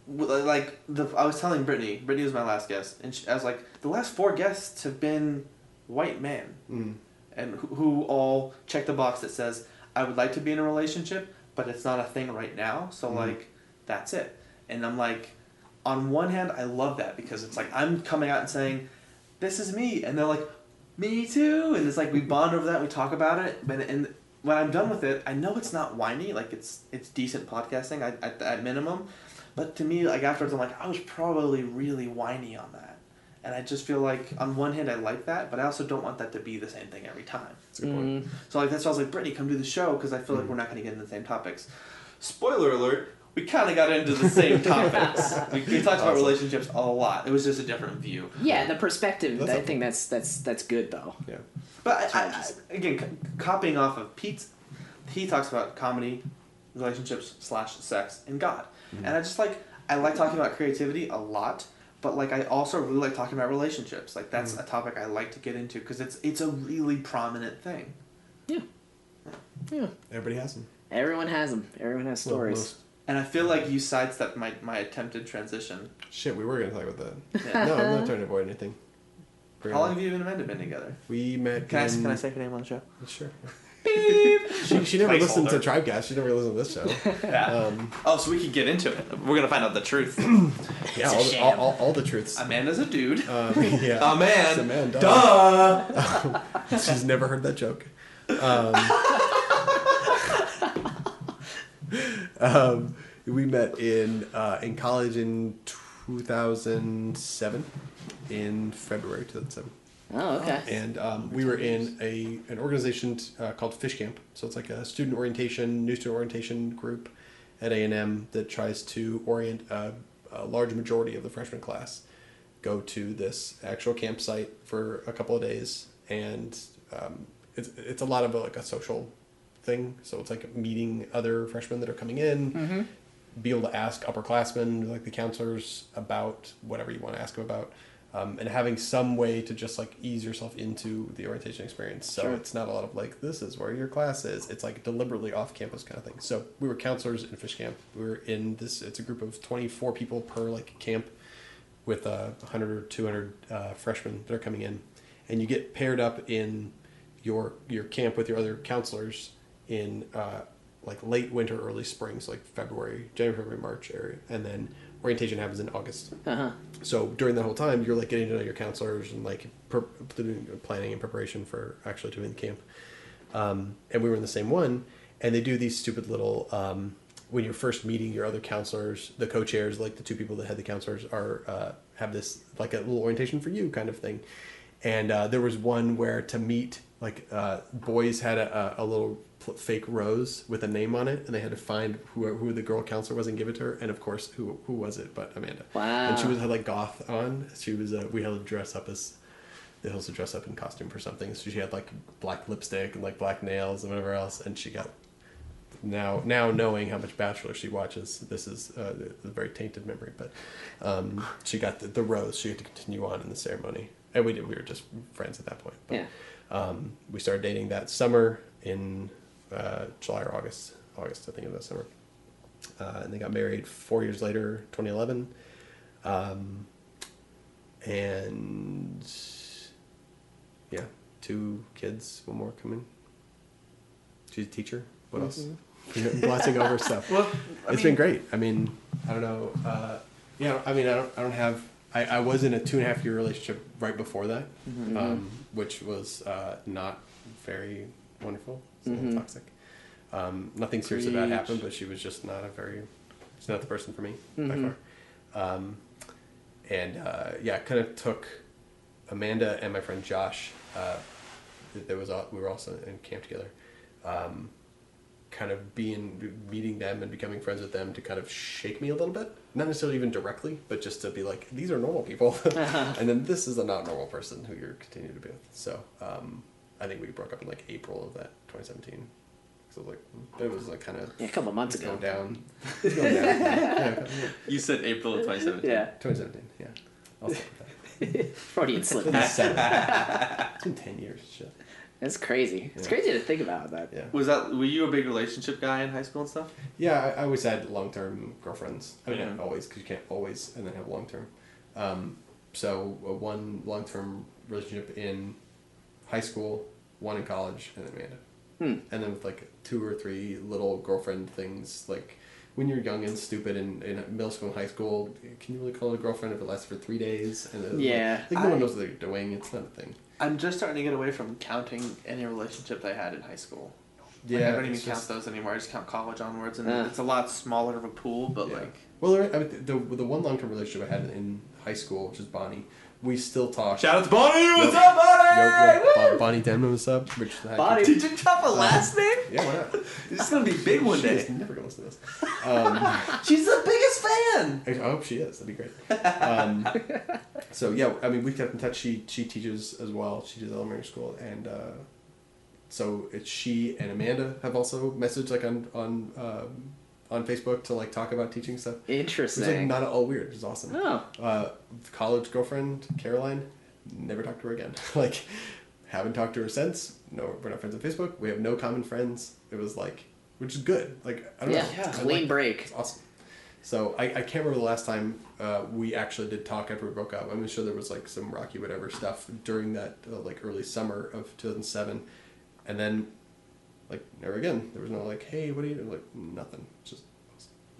like the I was telling Brittany Brittany was my last guest and she, I was like the last four guests have been white men Mm. and who, who all check the box that says I would like to be in a relationship but it's not a thing right now so mm-hmm. like that's it. And I'm like on one hand I love that because it's like I'm coming out and saying this is me and they're like me too and it's like we mm-hmm. bond over that we talk about it but and when i'm done with it i know it's not whiny like it's it's decent podcasting I, at, at minimum but to me like afterwards i'm like i was probably really whiny on that and i just feel like on one hand i like that but i also don't want that to be the same thing every time That's a good point. Mm. so like that's why i was like brittany come do the show because i feel like mm. we're not going to get into the same topics spoiler alert we kind of got into the same topics we, we talked about relationships a lot it was just a different view Yeah, the perspective. That's I a- think that's that's that's good though. Yeah. But I, I, I, again, c- copying off of Pete's, he talks about comedy, relationships slash sex, and God, mm-hmm. and I just like I like talking about creativity a lot. But like I also really like talking about relationships. Like that's mm-hmm. a topic I like to get into because it's it's a really prominent thing. Yeah. Yeah. Everybody has them. Everyone has them. Everyone has stories. most- And I feel like you sidestepped my, my attempted transition. Shit, we were gonna talk about that. Yeah. no, I'm not trying to avoid anything. How long have you and Amanda been together? We met. Can I, can I say her name on the show? Sure. She, she never listened to Placeholder. Tribecast. She never listened to this show. Yeah. Um, oh, so we can get into it. We're gonna find out the truth. yeah, all, the, all, sham. all, all the truths. Amanda's a dude. Um, yeah. a man. A man, duh. Duh. She's never heard that joke. Um, um, we met in uh, in college in 2007, in February 2007, Oh, okay. and um, we were in a an organization uh, called Fish Camp. So it's like a student orientation, new student orientation group at A and M that tries to orient a, a large majority of the freshman class go to this actual campsite for a couple of days, and um, it's it's a lot of like a social thing. So it's like meeting other freshmen that are coming in, be able to ask upperclassmen like the counselors about whatever you want to ask them about. Um, and having some way to just like ease yourself into the orientation experience. So Sure. it's not a lot of like, this is where your class is. It's like deliberately off campus kind of thing. So we were counselors in fish camp. We were in this, it's a group of 24 people per like camp with uh, 100 or 200 uh, freshmen that are coming in, and you get paired up in your your camp with your other counselors in uh, like late winter, early spring, so like February, January, February, March area, and then orientation happens in August. Uh-huh. So during the whole time, you're like getting to know your counselors and like per- planning and preparation for actually doing the camp. Um, and we were in the same one, and they do these stupid little. Um, when you're first meeting your other counselors, the co-chairs, like the two people that had the counselors, are uh, have this like a little orientation for you kind of thing. And uh, there was one where to meet, like uh, boys had a, a, little fake rose with a name on it, and they had to find who who the girl counselor was and give it to her. And of course, who who was it? But Amanda. Wow. And she was had like goth on. She was. Uh, we had to dress up as they also dress up in costume for something. So she had like black lipstick and like black nails and whatever else, and she got now now knowing how much Bachelor she watches, this is uh, a very tainted memory. But um, she got the, the rose. She had to continue on in the ceremony, and we did. We were just friends at that point. But, Yeah. Um, we started dating that summer in uh, July or August. August, I think, of that summer. Uh, and they got married four years later, 2011. Um, and yeah, two kids, one more coming. She's a teacher. What else? Glossing over stuff. Well, I It's mean- been great. I mean, I don't know. Uh, yeah, I mean, I don't, I don't have. I, I was in a two and a half year relationship right before that, um, which was uh, not very wonderful. It's a little toxic. Um, nothing serious about happened, but she was just not a very. She's not the person for me by far. Um, and uh, yeah, kind of took Amanda and my friend Josh. Uh, there was we were also in camp together. Um, kind of being meeting them and becoming friends with them to kind of shake me a little bit. Not necessarily even directly, but just to be like, these are normal people, and then this is a not normal person who you're continuing to be with. So um, I think we broke up in like April of that 2017. So like it was like kind of Yeah, a couple months ago. going down. Going down. yeah, You said April of 2017. Yeah. 2017. Yeah. I'll that. Freudian slip. It's been seven. it's been ten years. Shit. That's crazy. It's Yeah. crazy to think about that. Yeah. Was that? Were you a big relationship guy in high school and stuff? Yeah, I, I always had long term girlfriends. I mean, Yeah. always, because you can't always and then have long term. Um, so uh, one long term relationship in high school, one in college, and then Amanda. Hmm. And then with like two or three little girlfriend things, like when you're young and stupid in, in middle school and high school, can you really call it a girlfriend if it lasts for three days? And then, Yeah. like, no one knows what they're doing. It's not a thing. I'm just starting to get away from counting any relationships I had in high school. Like, Yeah, I don't even it's count those anymore. I just count college onwards, and Ah. it's a lot smaller of a pool. But Yeah. like, Well, I mean, the the one long term relationship I had in high school, which is Bonnie, we still talk. shout out to Bonnie. What's Yep. up, Bonnie? Yo, yo, Bon- Bonnie Denman, what's up? Which Bonnie- Did you drop a last name? Yeah, why not? This is gonna be big one She is day. never gonna listen to this. Um, She's the biggest fan. I I hope she is. That'd be great. Um, so yeah, I mean, we've kept in touch. She she teaches as well. She does elementary school, and uh, so it's she and Amanda have also messaged like on on um, on Facebook to like talk about teaching stuff. It was like Interesting. not at all weird. It was awesome. Oh. Uh, college girlfriend Caroline, never talked to her again. like, haven't talked to her since. No, we're not friends on Facebook. We have no common friends. It was like, which is good. Like, I don't Yeah, know. yeah. Clean like- break. It's awesome. So I, I can't remember the last time uh, we actually did talk after we broke up. I'm sure there was like some rocky whatever stuff during that uh, like early summer of 2007, and then like never again. There was no like, hey, what are you like nothing. Just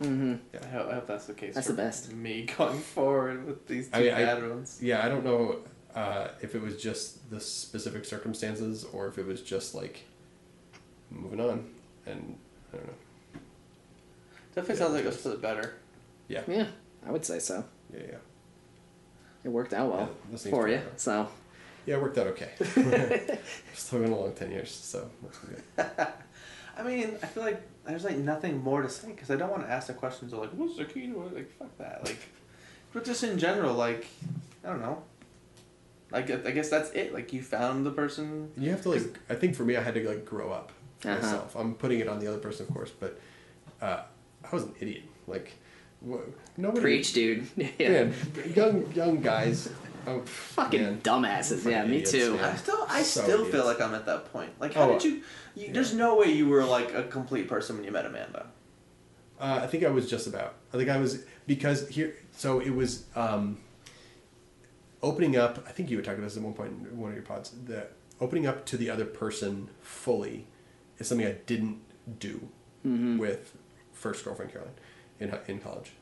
I hope, I hope that's the case. That's for the best. Me going forward with these two I mean, I- ones. yeah. I don't know uh, if it was just the specific circumstances or if it was just like moving on, and I don't know. Definitely Yeah, sounds like it was for the better. Yeah, Yeah, I would say so. yeah, yeah. It worked out well Yeah, for you. work out. So Yeah, it worked out okay. Still been a long ten years, so that's good. I mean, I feel like there's like nothing more to say because I don't want to ask the questions of like, what's the key to it? Like, fuck that. Like, but just in general, like, I don't know. Like, I guess that's it. Like, you found the person. You have to like. I think for me, I had to like grow up Uh-huh. myself. I'm putting it on the other person, of course, but uh, I was an idiot. Like, wh- nobody. preach, dude. yeah. Man, young young guys. Oh, Fucking man. dumbasses. Yeah, me idiots, too. man. I still, I So still idiots. feel like I'm at that point. Like, how Oh, did you, you? There's no way you were like a complete person when you met Amanda. Uh, I think I was just about. I think I was because here. So it was um, opening up. I think you were talking about this at one point in one of your pods. The opening up to the other person fully is something I didn't do with first girlfriend Caroline in in college.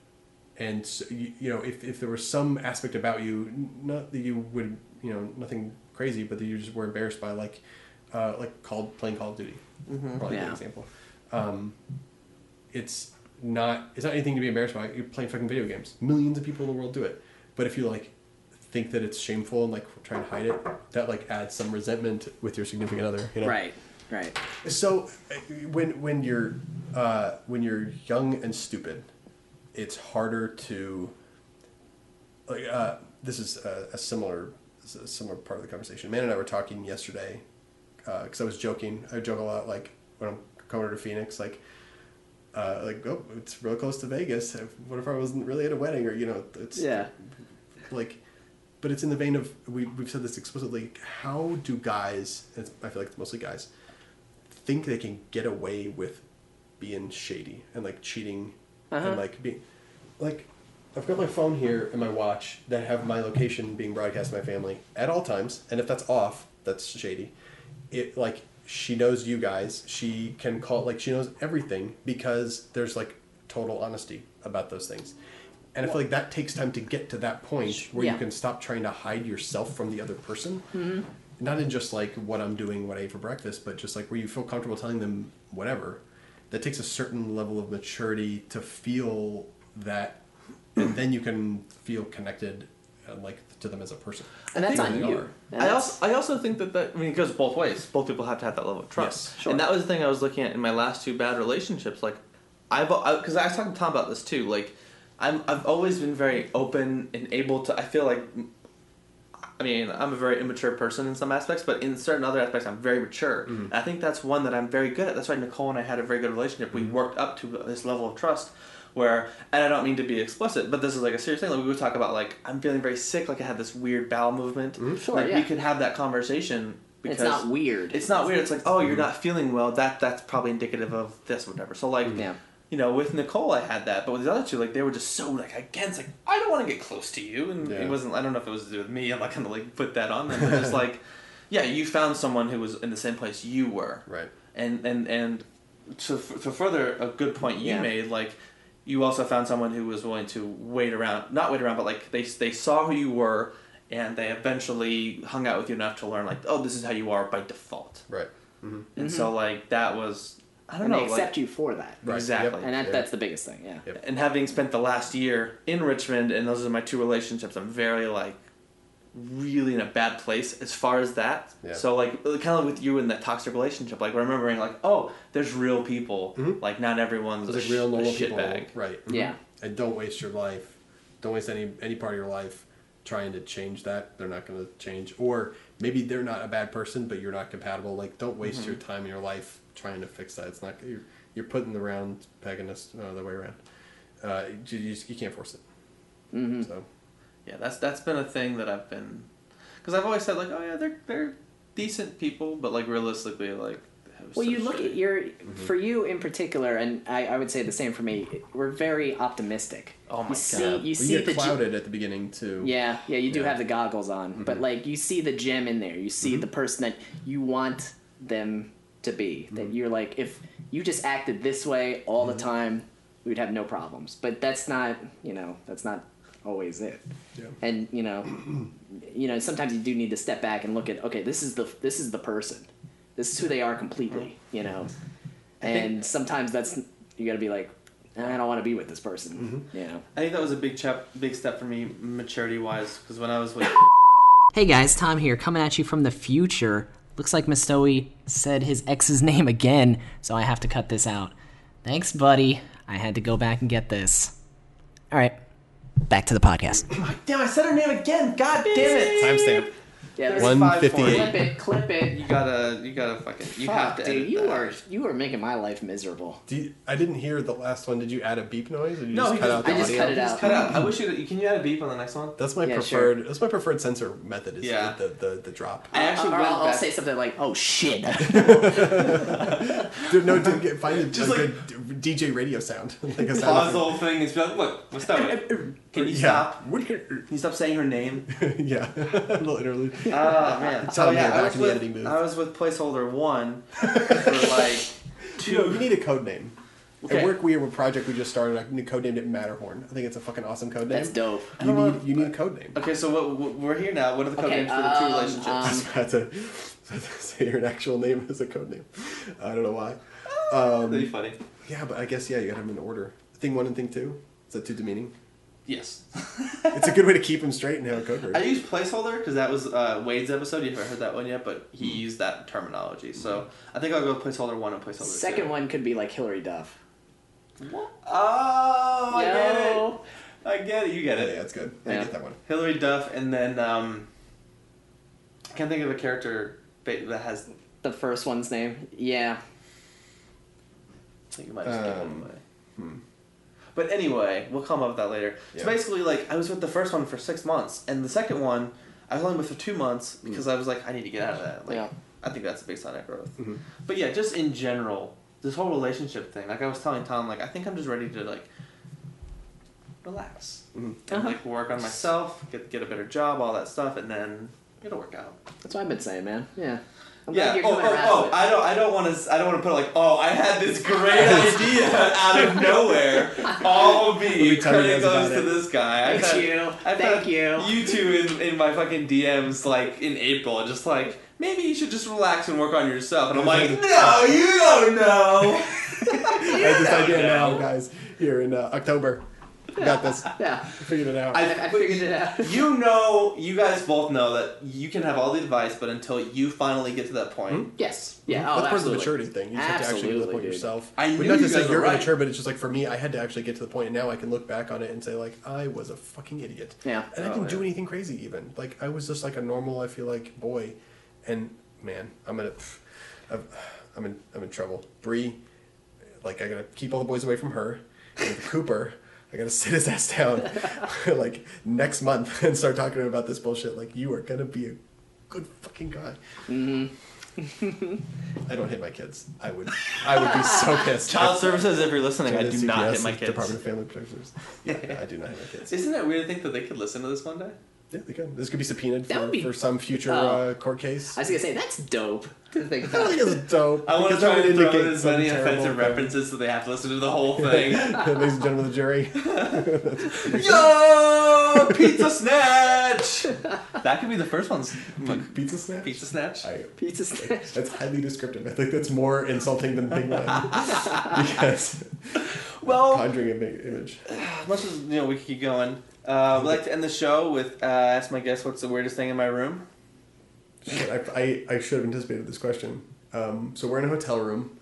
And so, you, you know, if, if there was some aspect about you, not that you would, you know, nothing crazy, but that you just were embarrassed by, like, uh, like called playing Call of Duty, probably a Yeah. good example. Um, it's not it's not anything to be embarrassed by. You're playing fucking video games. Millions of people in the world do it. But if you like think that it's shameful and like try and hide it, that like adds some resentment with your significant other. You know? Right. Right. So uh, when when you're uh, when you're young and stupid, it's harder to like uh, this is a, a similar is a similar part of the conversation. Man and I were talking yesterday because I was joking. I joke a lot like when I'm coming to Phoenix, like. Uh, like oh, it's real close to Vegas. What if I wasn't really at a wedding, or you know, it's Yeah. like but it's in the vein of we, we've said this explicitly how do guys i feel like it's mostly guys think they can get away with being shady and like cheating Uh-huh. and like being like i've got my phone here and my watch that have my location being broadcast to my family at all times and if that's off that's shady it like she knows you guys she can call like she knows everything because there's like total honesty about those things and i feel like that takes time to get to that point where Yeah. you can stop trying to hide yourself from the other person Mm-hmm. not in just like what i'm doing what i ate for breakfast but just like where you feel comfortable telling them whatever that takes a certain level of maturity to feel that and then you can feel connected uh, like to them as a person And that's They on you. are. I also I also think that that I mean it goes both ways. Both people have to have that level of trust. Yes, sure. And that was the thing I was looking at in my last two bad relationships. Like, I've because I, was talking to Tom about this too. Like, I'm I've always been very open and able to. I feel like. I mean, I'm a very immature person in some aspects, but in certain other aspects, I'm very mature. Mm-hmm. I think that's one that I'm very good at. That's why Nicole and I had a very good relationship. Mm-hmm. We worked up to this level of trust where, and I don't mean to be explicit, but this is like a serious thing. Like we would talk about, like I'm feeling very sick, like I had this weird bowel movement. Sure, like yeah. we could have that conversation. Because It's not weird. It's not weird. It's like, oh, you're not feeling well. That that's probably indicative of this, whatever. So like, Yeah. You know, with Nicole, I had that, but with the other two, like they were just so like against, like I don't want to get close to you, and Yeah. it wasn't. I don't know if it was with me. I'm not gonna like put that on them, but just like, yeah, you found someone who was in the same place you were, right and and and to to further a good point you Yeah. made, like you also found someone who was willing to wait around, not wait around, but like they they saw who you were, and they eventually hung out with you enough to learn like, oh, this is how you are by default, right mm-hmm. and so mm-hmm. like that was I don't and know, they accept like, you for that. Right. Exactly. And that, Yeah. that's the biggest thing, yeah. Yep. and having spent the last year in Richmond, and those are my two relationships, I'm very like really in a bad place as far as that. Yeah. So like kind of with you in that toxic relationship, like remembering like oh, there's real people. Like not everyone's Those a, like real normal a people, shitbag. right? mhm. Yeah. And don't waste your life. Don't waste any any part of your life trying to change that. They're not going to change. Or maybe they're not a bad person, but you're not compatible. Like, don't waste Mm-hmm. your time in your life trying to fix that. It's not you're, you're putting the round peg in this uh, the way around. Uh, you, you, just- you can't force it. Mm-hmm. So Yeah, that's that's been a thing that I've been because I've always said like oh yeah they're they're decent people, but like realistically like Well, so you look shitty. at your for you in particular, and I, I would say the same for me. We're very optimistic. Oh my you See, God. you Well, see you the get ge- clouded at the beginning too. Yeah, yeah, you do Yeah. have the goggles on, but like you see the gem in there. You see the person that you want them to be. That mm-hmm. you're like, if you just acted this way all the mm-hmm. time, we'd have no problems. But that's not, you know, that's not always it. Yeah. And you know, you know, sometimes you do need to step back and look at, okay, this is the this is the person. This is who they are completely. Mm-hmm. You know, and sometimes that's you got to be like, I don't want to be with this person. You know. I think that was a big chap, big step for me, maturity wise, because when I was with Hey guys, Tom here, coming at you from the future. Looks like Mistoe said his ex's name again, so I have to cut this out. Thanks, buddy. I had to go back and get this. Alright, back to the podcast. damn, I said her name again. God damn it! Timestamp. Yeah, there's One five fifty for it. clip it, clip it. You gotta, you gotta fucking, you have Fuck, to. dude, edit you that. are you are making my life miserable. Do you, I didn't hear the last one. Did you add a beep noise, or did you No, just cut just- out the I just audio? cut it Just out. cut out. I wish you. Can you add a beep on the next one? That's my Yeah, preferred. sure. That's my preferred censor method. Is Yeah. the, the the drop. I actually Or I'll, I'll say something like, "Oh shit." Dude, no, dude, get, find a, Just a like- good DJ radio sound. like a Pause sound the whole thing and like, look, what's that? Can you yeah. stop? Can you stop saying her name? yeah, literally. Oh man. So Tom here, yeah, I back was in the with editing booth. I was with placeholder one for like You know, you need a code name. Okay. At work, we have a project we just started. I code named it Matterhorn. I think it's a fucking awesome code name. That's dope. You need you need a code name. Okay, so what, what, we're here now. What are the code Okay, names for the two um, relationships? um, That's to say your actual name as a code name. I don't know why. That'd be funny. Yeah, but I guess yeah, you gotta have them in order. Thing one and thing two. Is that too demeaning? Yes. It's a good way to keep them straight and have a code word. I used placeholder because that was uh, Wade's episode. You haven't heard that one yet, but he Hmm. used that terminology. So I think I'll go with placeholder one and placeholder Second two. one could be like Hilary Duff. Oh, I get it. I get it. You get it. yeah, it. that's good. I Yeah. get that one. Hilary Duff, and then um, I can't think of a character that has. The first one's name. Yeah. I think you might just give Um, one away. But anyway, we'll come up with that later. Yeah. So basically, like I was with the first one for six months, and the second one I was only with for two months because I was like, I need to get out of that. Like, Yeah. I think that's a big sign of growth. Mhm. But yeah, just in general, this whole relationship thing. Like I was telling Tom, like I think I'm just ready to like relax, Mhm. and, Uh-huh. like work on myself, get get a better job, all that stuff, and then it'll work out. That's what I've been saying, man. Yeah. I'm Yeah. glad you're Oh, oh, oh! I don't. I don't want to. I don't want to put it like, oh, I had this great idea out of nowhere. All me me. tell you Credit goes about to it. this guy. I've Thank had- you. I've Thank you. You two in, in my fucking DMs like in April, just like maybe you should just relax and work on yourself. And I'm like, no, you don't know. I had this idea now, guys. Here in uh, October, got this. Yeah. Figured it out. I- I, I figured it out. You know, you guys both know that you can have all the advice, but until you finally get to that point, hmm? Yes. Hmm? Yeah. That's Oh, part of the maturity thing. You just have to actually get to the point dude. yourself. I But knew not you to say you're right. immature, but it's just like for me, I had to actually get to the point, and now I can look back on it and say like I was a fucking idiot. Yeah. And I Oh, didn't do anything crazy even. Like I was just like a normal. I feel like boy, and man, I'm gonna, I'm, I'm in, I'm in trouble. Bree, like I gotta keep all the boys away from her. And Cooper, I gotta sit his ass down, like next month and start talking to him about this bullshit. Like you are gonna be a good fucking guy. I don't hit my kids. I would, I would be so pissed. child services, if you're listening, I Join the do not hit my kids. Department of Family Protectors. Yeah, I do not hit my kids. Isn't it weird to think that they could listen to this one day? Yeah, they could. This could be subpoenaed That for, be- for some future Oh. uh, court case. I was gonna say that's dope to think I about. think it's dope. I want to because that try would to throw in indicate as some many terrible offensive thing. references so they have to listen to the whole thing. Ladies and gentlemen of the jury. Yo, pizza snatch! That could be the first one's Pizza snatch? pizza snatch. I, Pizza snatch. that's highly descriptive. I think that's more insulting than Big Man. because Well, conjuring an image. as much as you know, we could keep going. Uh, we'd like to end the show with uh, ask my guest what's the weirdest thing in my room. I, I, I should have anticipated this question. Um, so we're in a hotel room,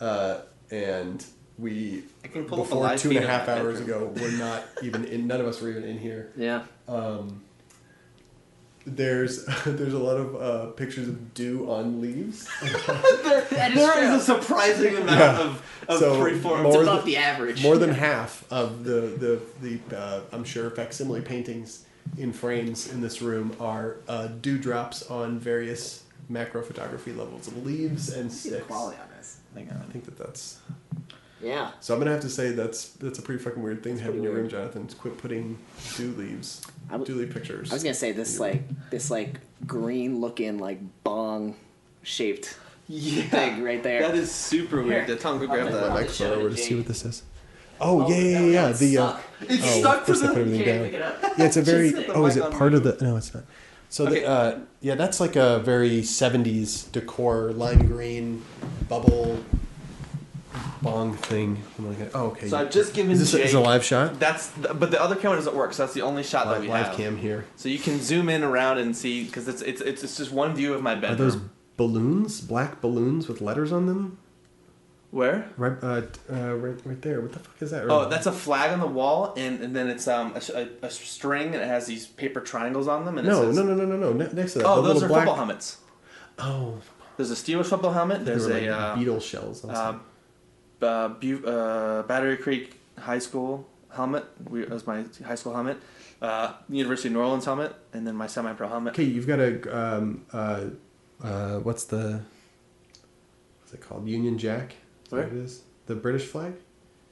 uh, and we I can pull before two and a half hours bedroom. ago, we're not even in. None of us were even in here. Yeah. Um, there's there's a lot of uh, pictures of dew on leaves. Is There true. a surprising amount Yeah. of, of So, preformed. more above than- the average. More than half of the the the uh, I'm sure facsimile paintings in frames in this room are uh, dewdrops on various macro photography levels of leaves and See sticks. quality on this. I think that that's. Yeah. So I'm gonna have to say that's that's a pretty fucking weird thing to have in pretty your room. Jonathan. to Quit putting dew leaves, I w- dew leaf pictures. I was gonna say this like this like green looking like bong shaped Yeah. thing right there. That is super weird. The tongue could grab I'll that. my I'll microphone show over to to see what this is. Oh, yeah, yeah, yeah, yeah. The uh, It's oh, stuck to first I put everything down. it. Yeah, it's a very. The Oh, is it part of the? No, it's not. So Okay. the, uh, yeah, that's like a very '70s decor, lime green, bubble, bong thing. Like, oh, okay. So I've just given Is this a, is a live shot? That's the, but the other camera doesn't work, so that's the only shot that Live, we live have. cam here. So you can zoom in around and see because it's, it's it's it's just one view of my bedroom. Are those balloons? Black balloons with letters on them? Where? Right, uh, uh, right, right there. What the fuck is that? Oh, that's a flag on the wall, and, and then it's um a, a, a string, and it has these paper triangles on them. And it no, says, no, no, no, no, no. Ne- Next to that, Oh, those are black. football helmets. Oh, There's a Steelers football helmet. There's were a like uh, beetle shells. uh, uh, Bu- uh, Battery Creek High School helmet. We, that was my high school helmet. Uh, University of New Orleans helmet, and then my semi-pro helmet. Okay, you've got a um, uh, uh, what's the what's it called? Union Jack. Is that Where? it is? The British flag?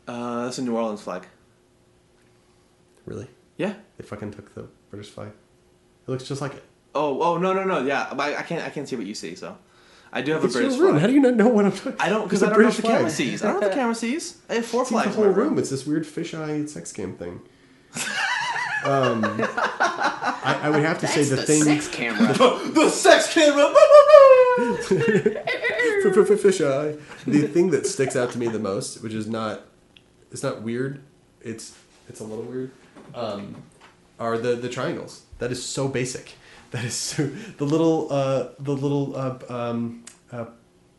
Uh, that's a New Orleans flag. Really? Yeah. They fucking took the British flag. It looks just like it. Oh, oh no, no, no. Yeah, but I, I can't, I can't see what you see. So, I do have It's a your British room. flag. How do you not know what I'm talking? I don't because It's I a don't know what British the flag. camera sees. I don't know what the camera sees. I have four It's the whole in my room. It's this weird fisheye sex cam thing. um, I, I would have to say That's the, the thing sex camera. the sex camera. fisheye. The thing that sticks out to me the most, which is not, it's not weird. It's it's a little weird. Um, are the the triangles? That is so basic. That is so the little uh the little uh um uh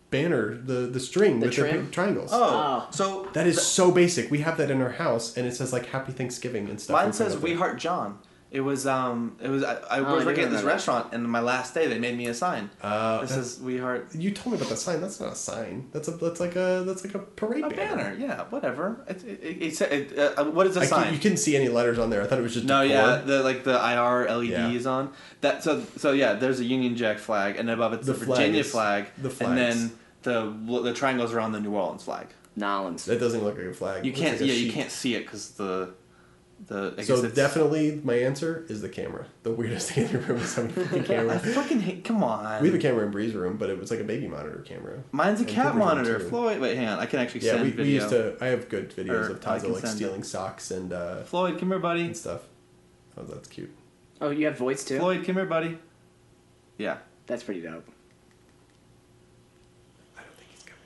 banner the the string The with trim? the triangles. Oh, Oh. so That is so basic. We have that in our house, and it says like Happy Thanksgiving and stuff. Mine says "We. Heart John." It was um, it was I, I Oh, was I working didn't at this that. restaurant, and my last day they made me a sign. Uh, It that's- says "We Heart." you told me about that sign. That's not a sign. That's a that's like a that's like a parade A banner, yeah, whatever. It, it, it, it, it, uh, what is a I sign? can, you couldn't see any letters on there. I thought it was just No, decor. yeah, the like the IR LED Yeah. is on. That so so yeah, there's a Union Jack flag, and above it's the, The flag Virginia flag, the and then the the triangles are on the New Orleans flag. Nolans. That doesn't look like a flag. You can't, like a yeah, you can't see it because the the. I So guess it's, definitely, my answer is the camera. The weirdest thing in your room is having a fucking I fucking hate. Come on. We have a camera in Bree's room, but it was like a baby monitor camera. Mine's a And cat monitor. Floyd, wait, hang on. I can actually Yeah, send we, we used to. I have good videos Or of I Tazo like stealing it. socks and uh, Floyd, come here, buddy. and stuff. Oh, that's cute. Oh, you have voice too. Floyd, come here, buddy. Yeah, That's pretty dope. I don't think he's coming.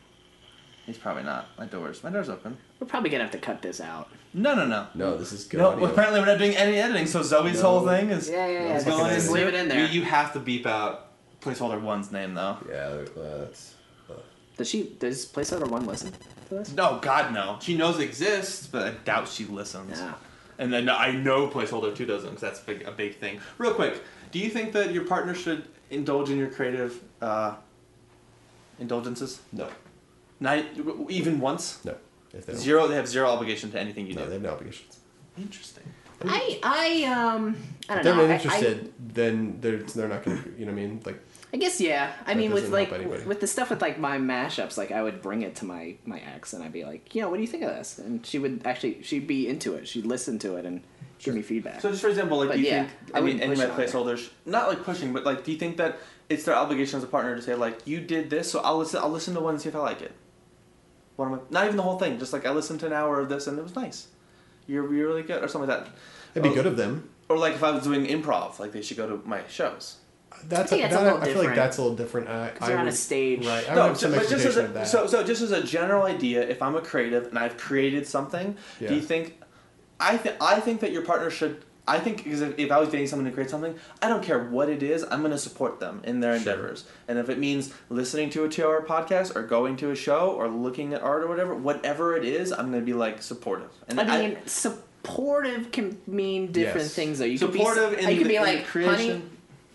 he's probably not. My door's my door's open. We're probably gonna have to cut this out. No, no, no. No, this is good. No, audio. apparently we're not doing any editing. So Zoe's No. whole thing is Yeah, yeah, yeah. Just going just leave it in there. You, you have to beep out placeholder one's name though. Yeah, uh, that's. Uh, Does she? Does placeholder one listen to this? No, God no. She knows it exists, but I doubt she listens. Yeah. And then I know placeholder two doesn't because that's big, a big thing. Real quick, do you think that your partner should indulge in your creative uh, indulgences? no, Not even once. no. If they Zero. They have zero obligation to anything you do. no, do. they have no obligations. Interesting. I I um I don't If they're know. not I- interested, then they're they're not gonna. You know what I mean? Like I, I guess yeah. I mean, with like with the stuff with like my mashups, like I would bring it to my my ex, and I'd be like, you know, what do you think of this? And she would actually she'd be into it. She'd listen to it and give me feedback. So just for example, like But do you yeah, think I I, mean any of my it on placeholders not like pushing, but like do you think that it's their obligation as a partner to say like you did this, so I'll listen I'll listen to one and see if I like it. One of my not even the whole thing, just like I listened to an hour of this and it was nice. You're, you're really good or something like that. it'd be Or- good of them. Or like if I was doing improv, like they should go to my shows. That's, think that's a that, little I feel like that's a little different. Uh, I, Because they're I on a would- stage. Right. I would No, have but just as expectation a, of that. so so just as a general idea, if I'm a creative and I've created something, Yeah. do you think? I think I think that your partner should. I think because if, if I was dating someone to create something, I don't care what it is. I'm going to support them in their endeavors, and if it means listening to a two-hour podcast or going to a show or looking at art or whatever, whatever it is, I'm going to be like supportive. And I mean, supportive can mean different Yes. things though. You Supportive could in be, you could the- be in like, creation. honey,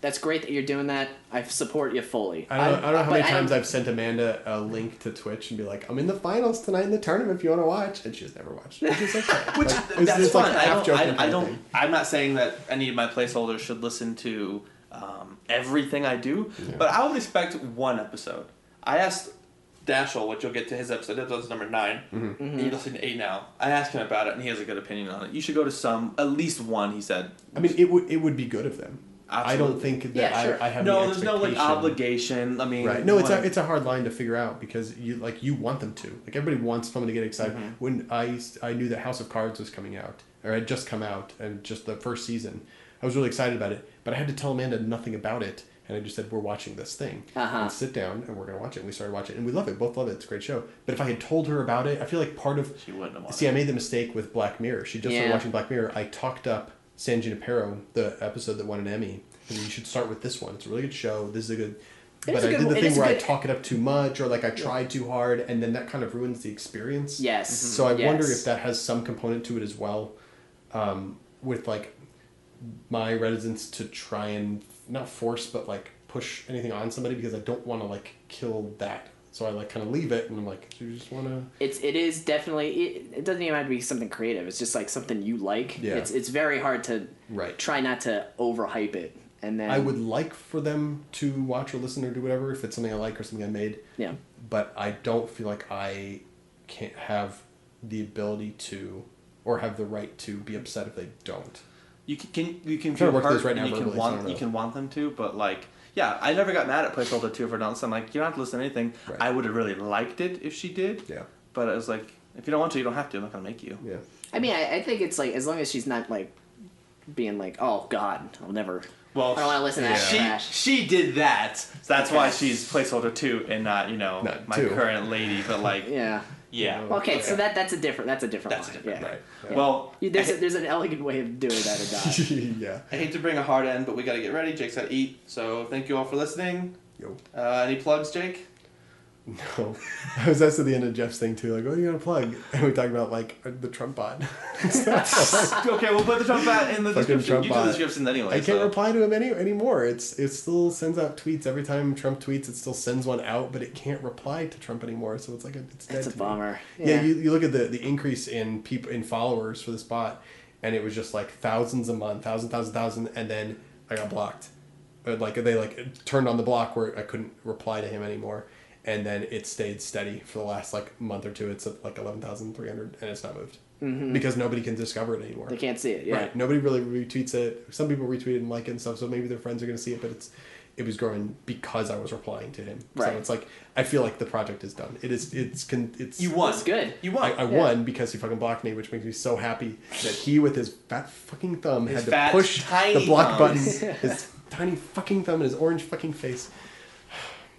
that's great that you're doing that. I support you fully. I don't, know, I don't know how many times I've sent Amanda a link to Twitch and be like, "I'm in the finals tonight in the tournament if you want to watch," and she's never watched. Which is okay. Which Like, it's- that's it's like fine. I don't. I, I, don't. I'm not saying that any of my placeholders should listen to um, everything I do, but I would expect one episode. I asked Dashel, which you'll get to his episode. Episode's number 9 Mm-hmm. You're listening to eight now. I asked him about it, and he has a good opinion on it. You should go to some, at least one. He said. I mean, it would it would be good of them. I don't think that Yeah, sure. I, I have No, the there's no like obligation. I mean, Right. No, it's a it's a hard line to figure out because you like you want them to. Like everybody wants someone to get excited. Mm-hmm. When I I knew that House of Cards was coming out or had just come out and just the first season, I was really excited about it. But I had to tell Amanda nothing about it, and I just said we're watching this thing. Uh-huh. And sit down and we're gonna watch it. And we started watching it, and we love it. Both love it. It's a great show. But if I had told her about it, I feel like part of She wouldn't have wanted See, I made the mistake with Black Mirror. She just started watching Black Mirror. I talked up San Junipero, the episode that won an Emmy. And you should start with this one. It's a really good show. This is a good. It but I good did the thing is a where I talk it up too much, or like I tried too hard, and then that kind of ruins the experience. Yes. So I wonder if that has some component to it as well, um, with like my reticence to try and not force, but like push anything on somebody because I don't want to like kill that. So I like kind of leave it, and I'm like, do you just want to? it's it is definitely it, it doesn't even have to be something creative it's just like something you like Yeah. it's it's very hard to Right. try not to overhype it and then I would like for them to watch or listen or do whatever if it's something I like or something I made. yeah But I don't feel like I can't have the ability to or have the right to be upset if they don't. You can, can you can I'm trying to work hurt this right now you can verbally, so want don't you can want them to, but like yeah, I never got mad at Placeholder two for not. So I'm like, you don't have to listen to anything. Right. I would have really liked it if she did. Yeah. But it was like, if you don't want to, you don't have to. I'm not gonna make you. Yeah. i mean I, I think it's like as long as she's not like being like oh god i'll never Well, i don't want to listen to that she trash she did that. So that's Okay. why she's placeholder two and not you know Not my two. current lady. But like yeah, yeah okay, so that that's a different that's a different That's a different- yeah. Right. Yeah. Well, You- there's I, a, there's an elegant way of doing that or not yeah. I hate to bring a hard end, but we gotta get ready. Jake's gotta eat. So thank you all for listening. Yo. Uh, any plugs, Jake? No. I was asked at the end of Jeff's thing too, like, what are you gonna plug? And we talked about like uh, the Trump bot. okay, we'll put the Trump bot in the Fucking description. Trump you do the bot. description anyway. I can't so. reply to him any anymore. It's it still sends out tweets every time Trump tweets. It still sends one out, but it can't reply to Trump anymore. So it's like a, it's dead. That's a to me. bummer. Yeah, Yeah. you, you look at the the increase in people in followers for this bot, and it was just like thousands a month, thousand, thousand, thousand, and then I got blocked. Like they like turned on the block where I couldn't reply to him anymore, and then it stayed steady for the last like month or two. It's at like eleven thousand three hundred, and it's not moved mm-hmm. because nobody can discover it anymore. they can't see it yeah Right. Nobody really retweets it. Some people retweet it and like it and stuff, so maybe their friends are going to see it, but it's it was growing because I was replying to him. Right. So it's like I feel like the project is done. It is. It's. Con, it's. You won. That's good. You I, won. I won because he fucking blocked me, which makes me so happy that he, with his fat fucking thumb, His had to fat, push the block thumb. button. His tiny fucking thumb and his orange fucking face.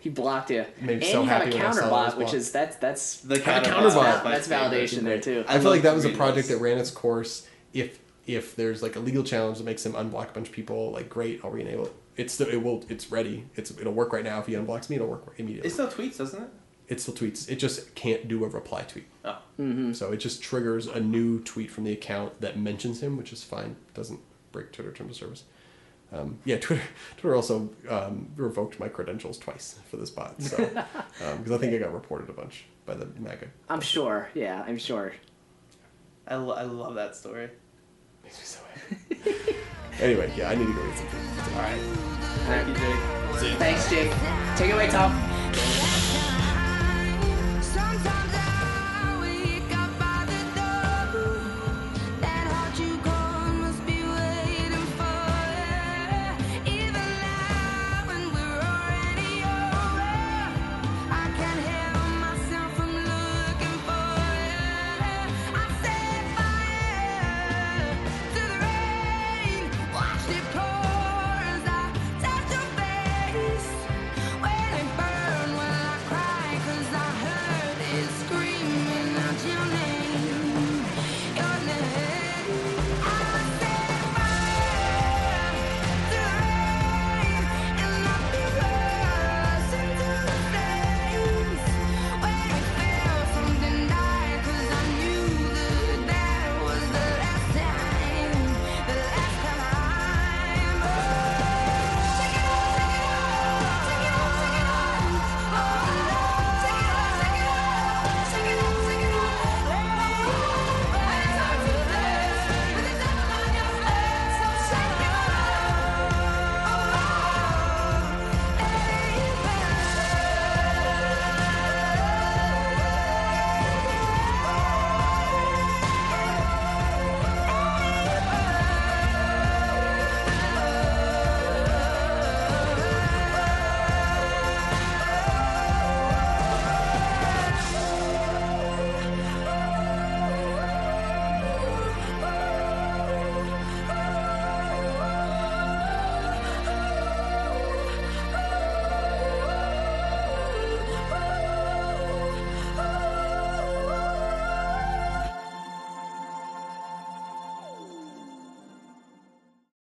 He blocked you Made and so you have a happy when counter that it was bot which is that's that's The Have counter counterbot. bot is that's favorite validation there too I, feel like that was a project this. that ran its course. If if there's like a legal challenge that makes him unblock a bunch of people, like great, I'll re-enable it. It's still, it will it's ready. It's it'll work right now. If he unblocks me, it'll work immediately. It still tweets, doesn't it? it still tweets. It just can't do a reply tweet. Oh. Mm-hmm. So it just triggers a new tweet from the account that mentions him, which is fine. Doesn't break Twitter terms of service. Um, yeah, Twitter. Twitter also um, revoked my credentials twice for this bot. So because I think I got reported a bunch by the MAGA. i'm sure yeah i'm sure I, lo- I love that story. Makes me so happy. anyway, yeah, I need to go eat some food. All right. Thank you, Jake. thanks jake take it away tom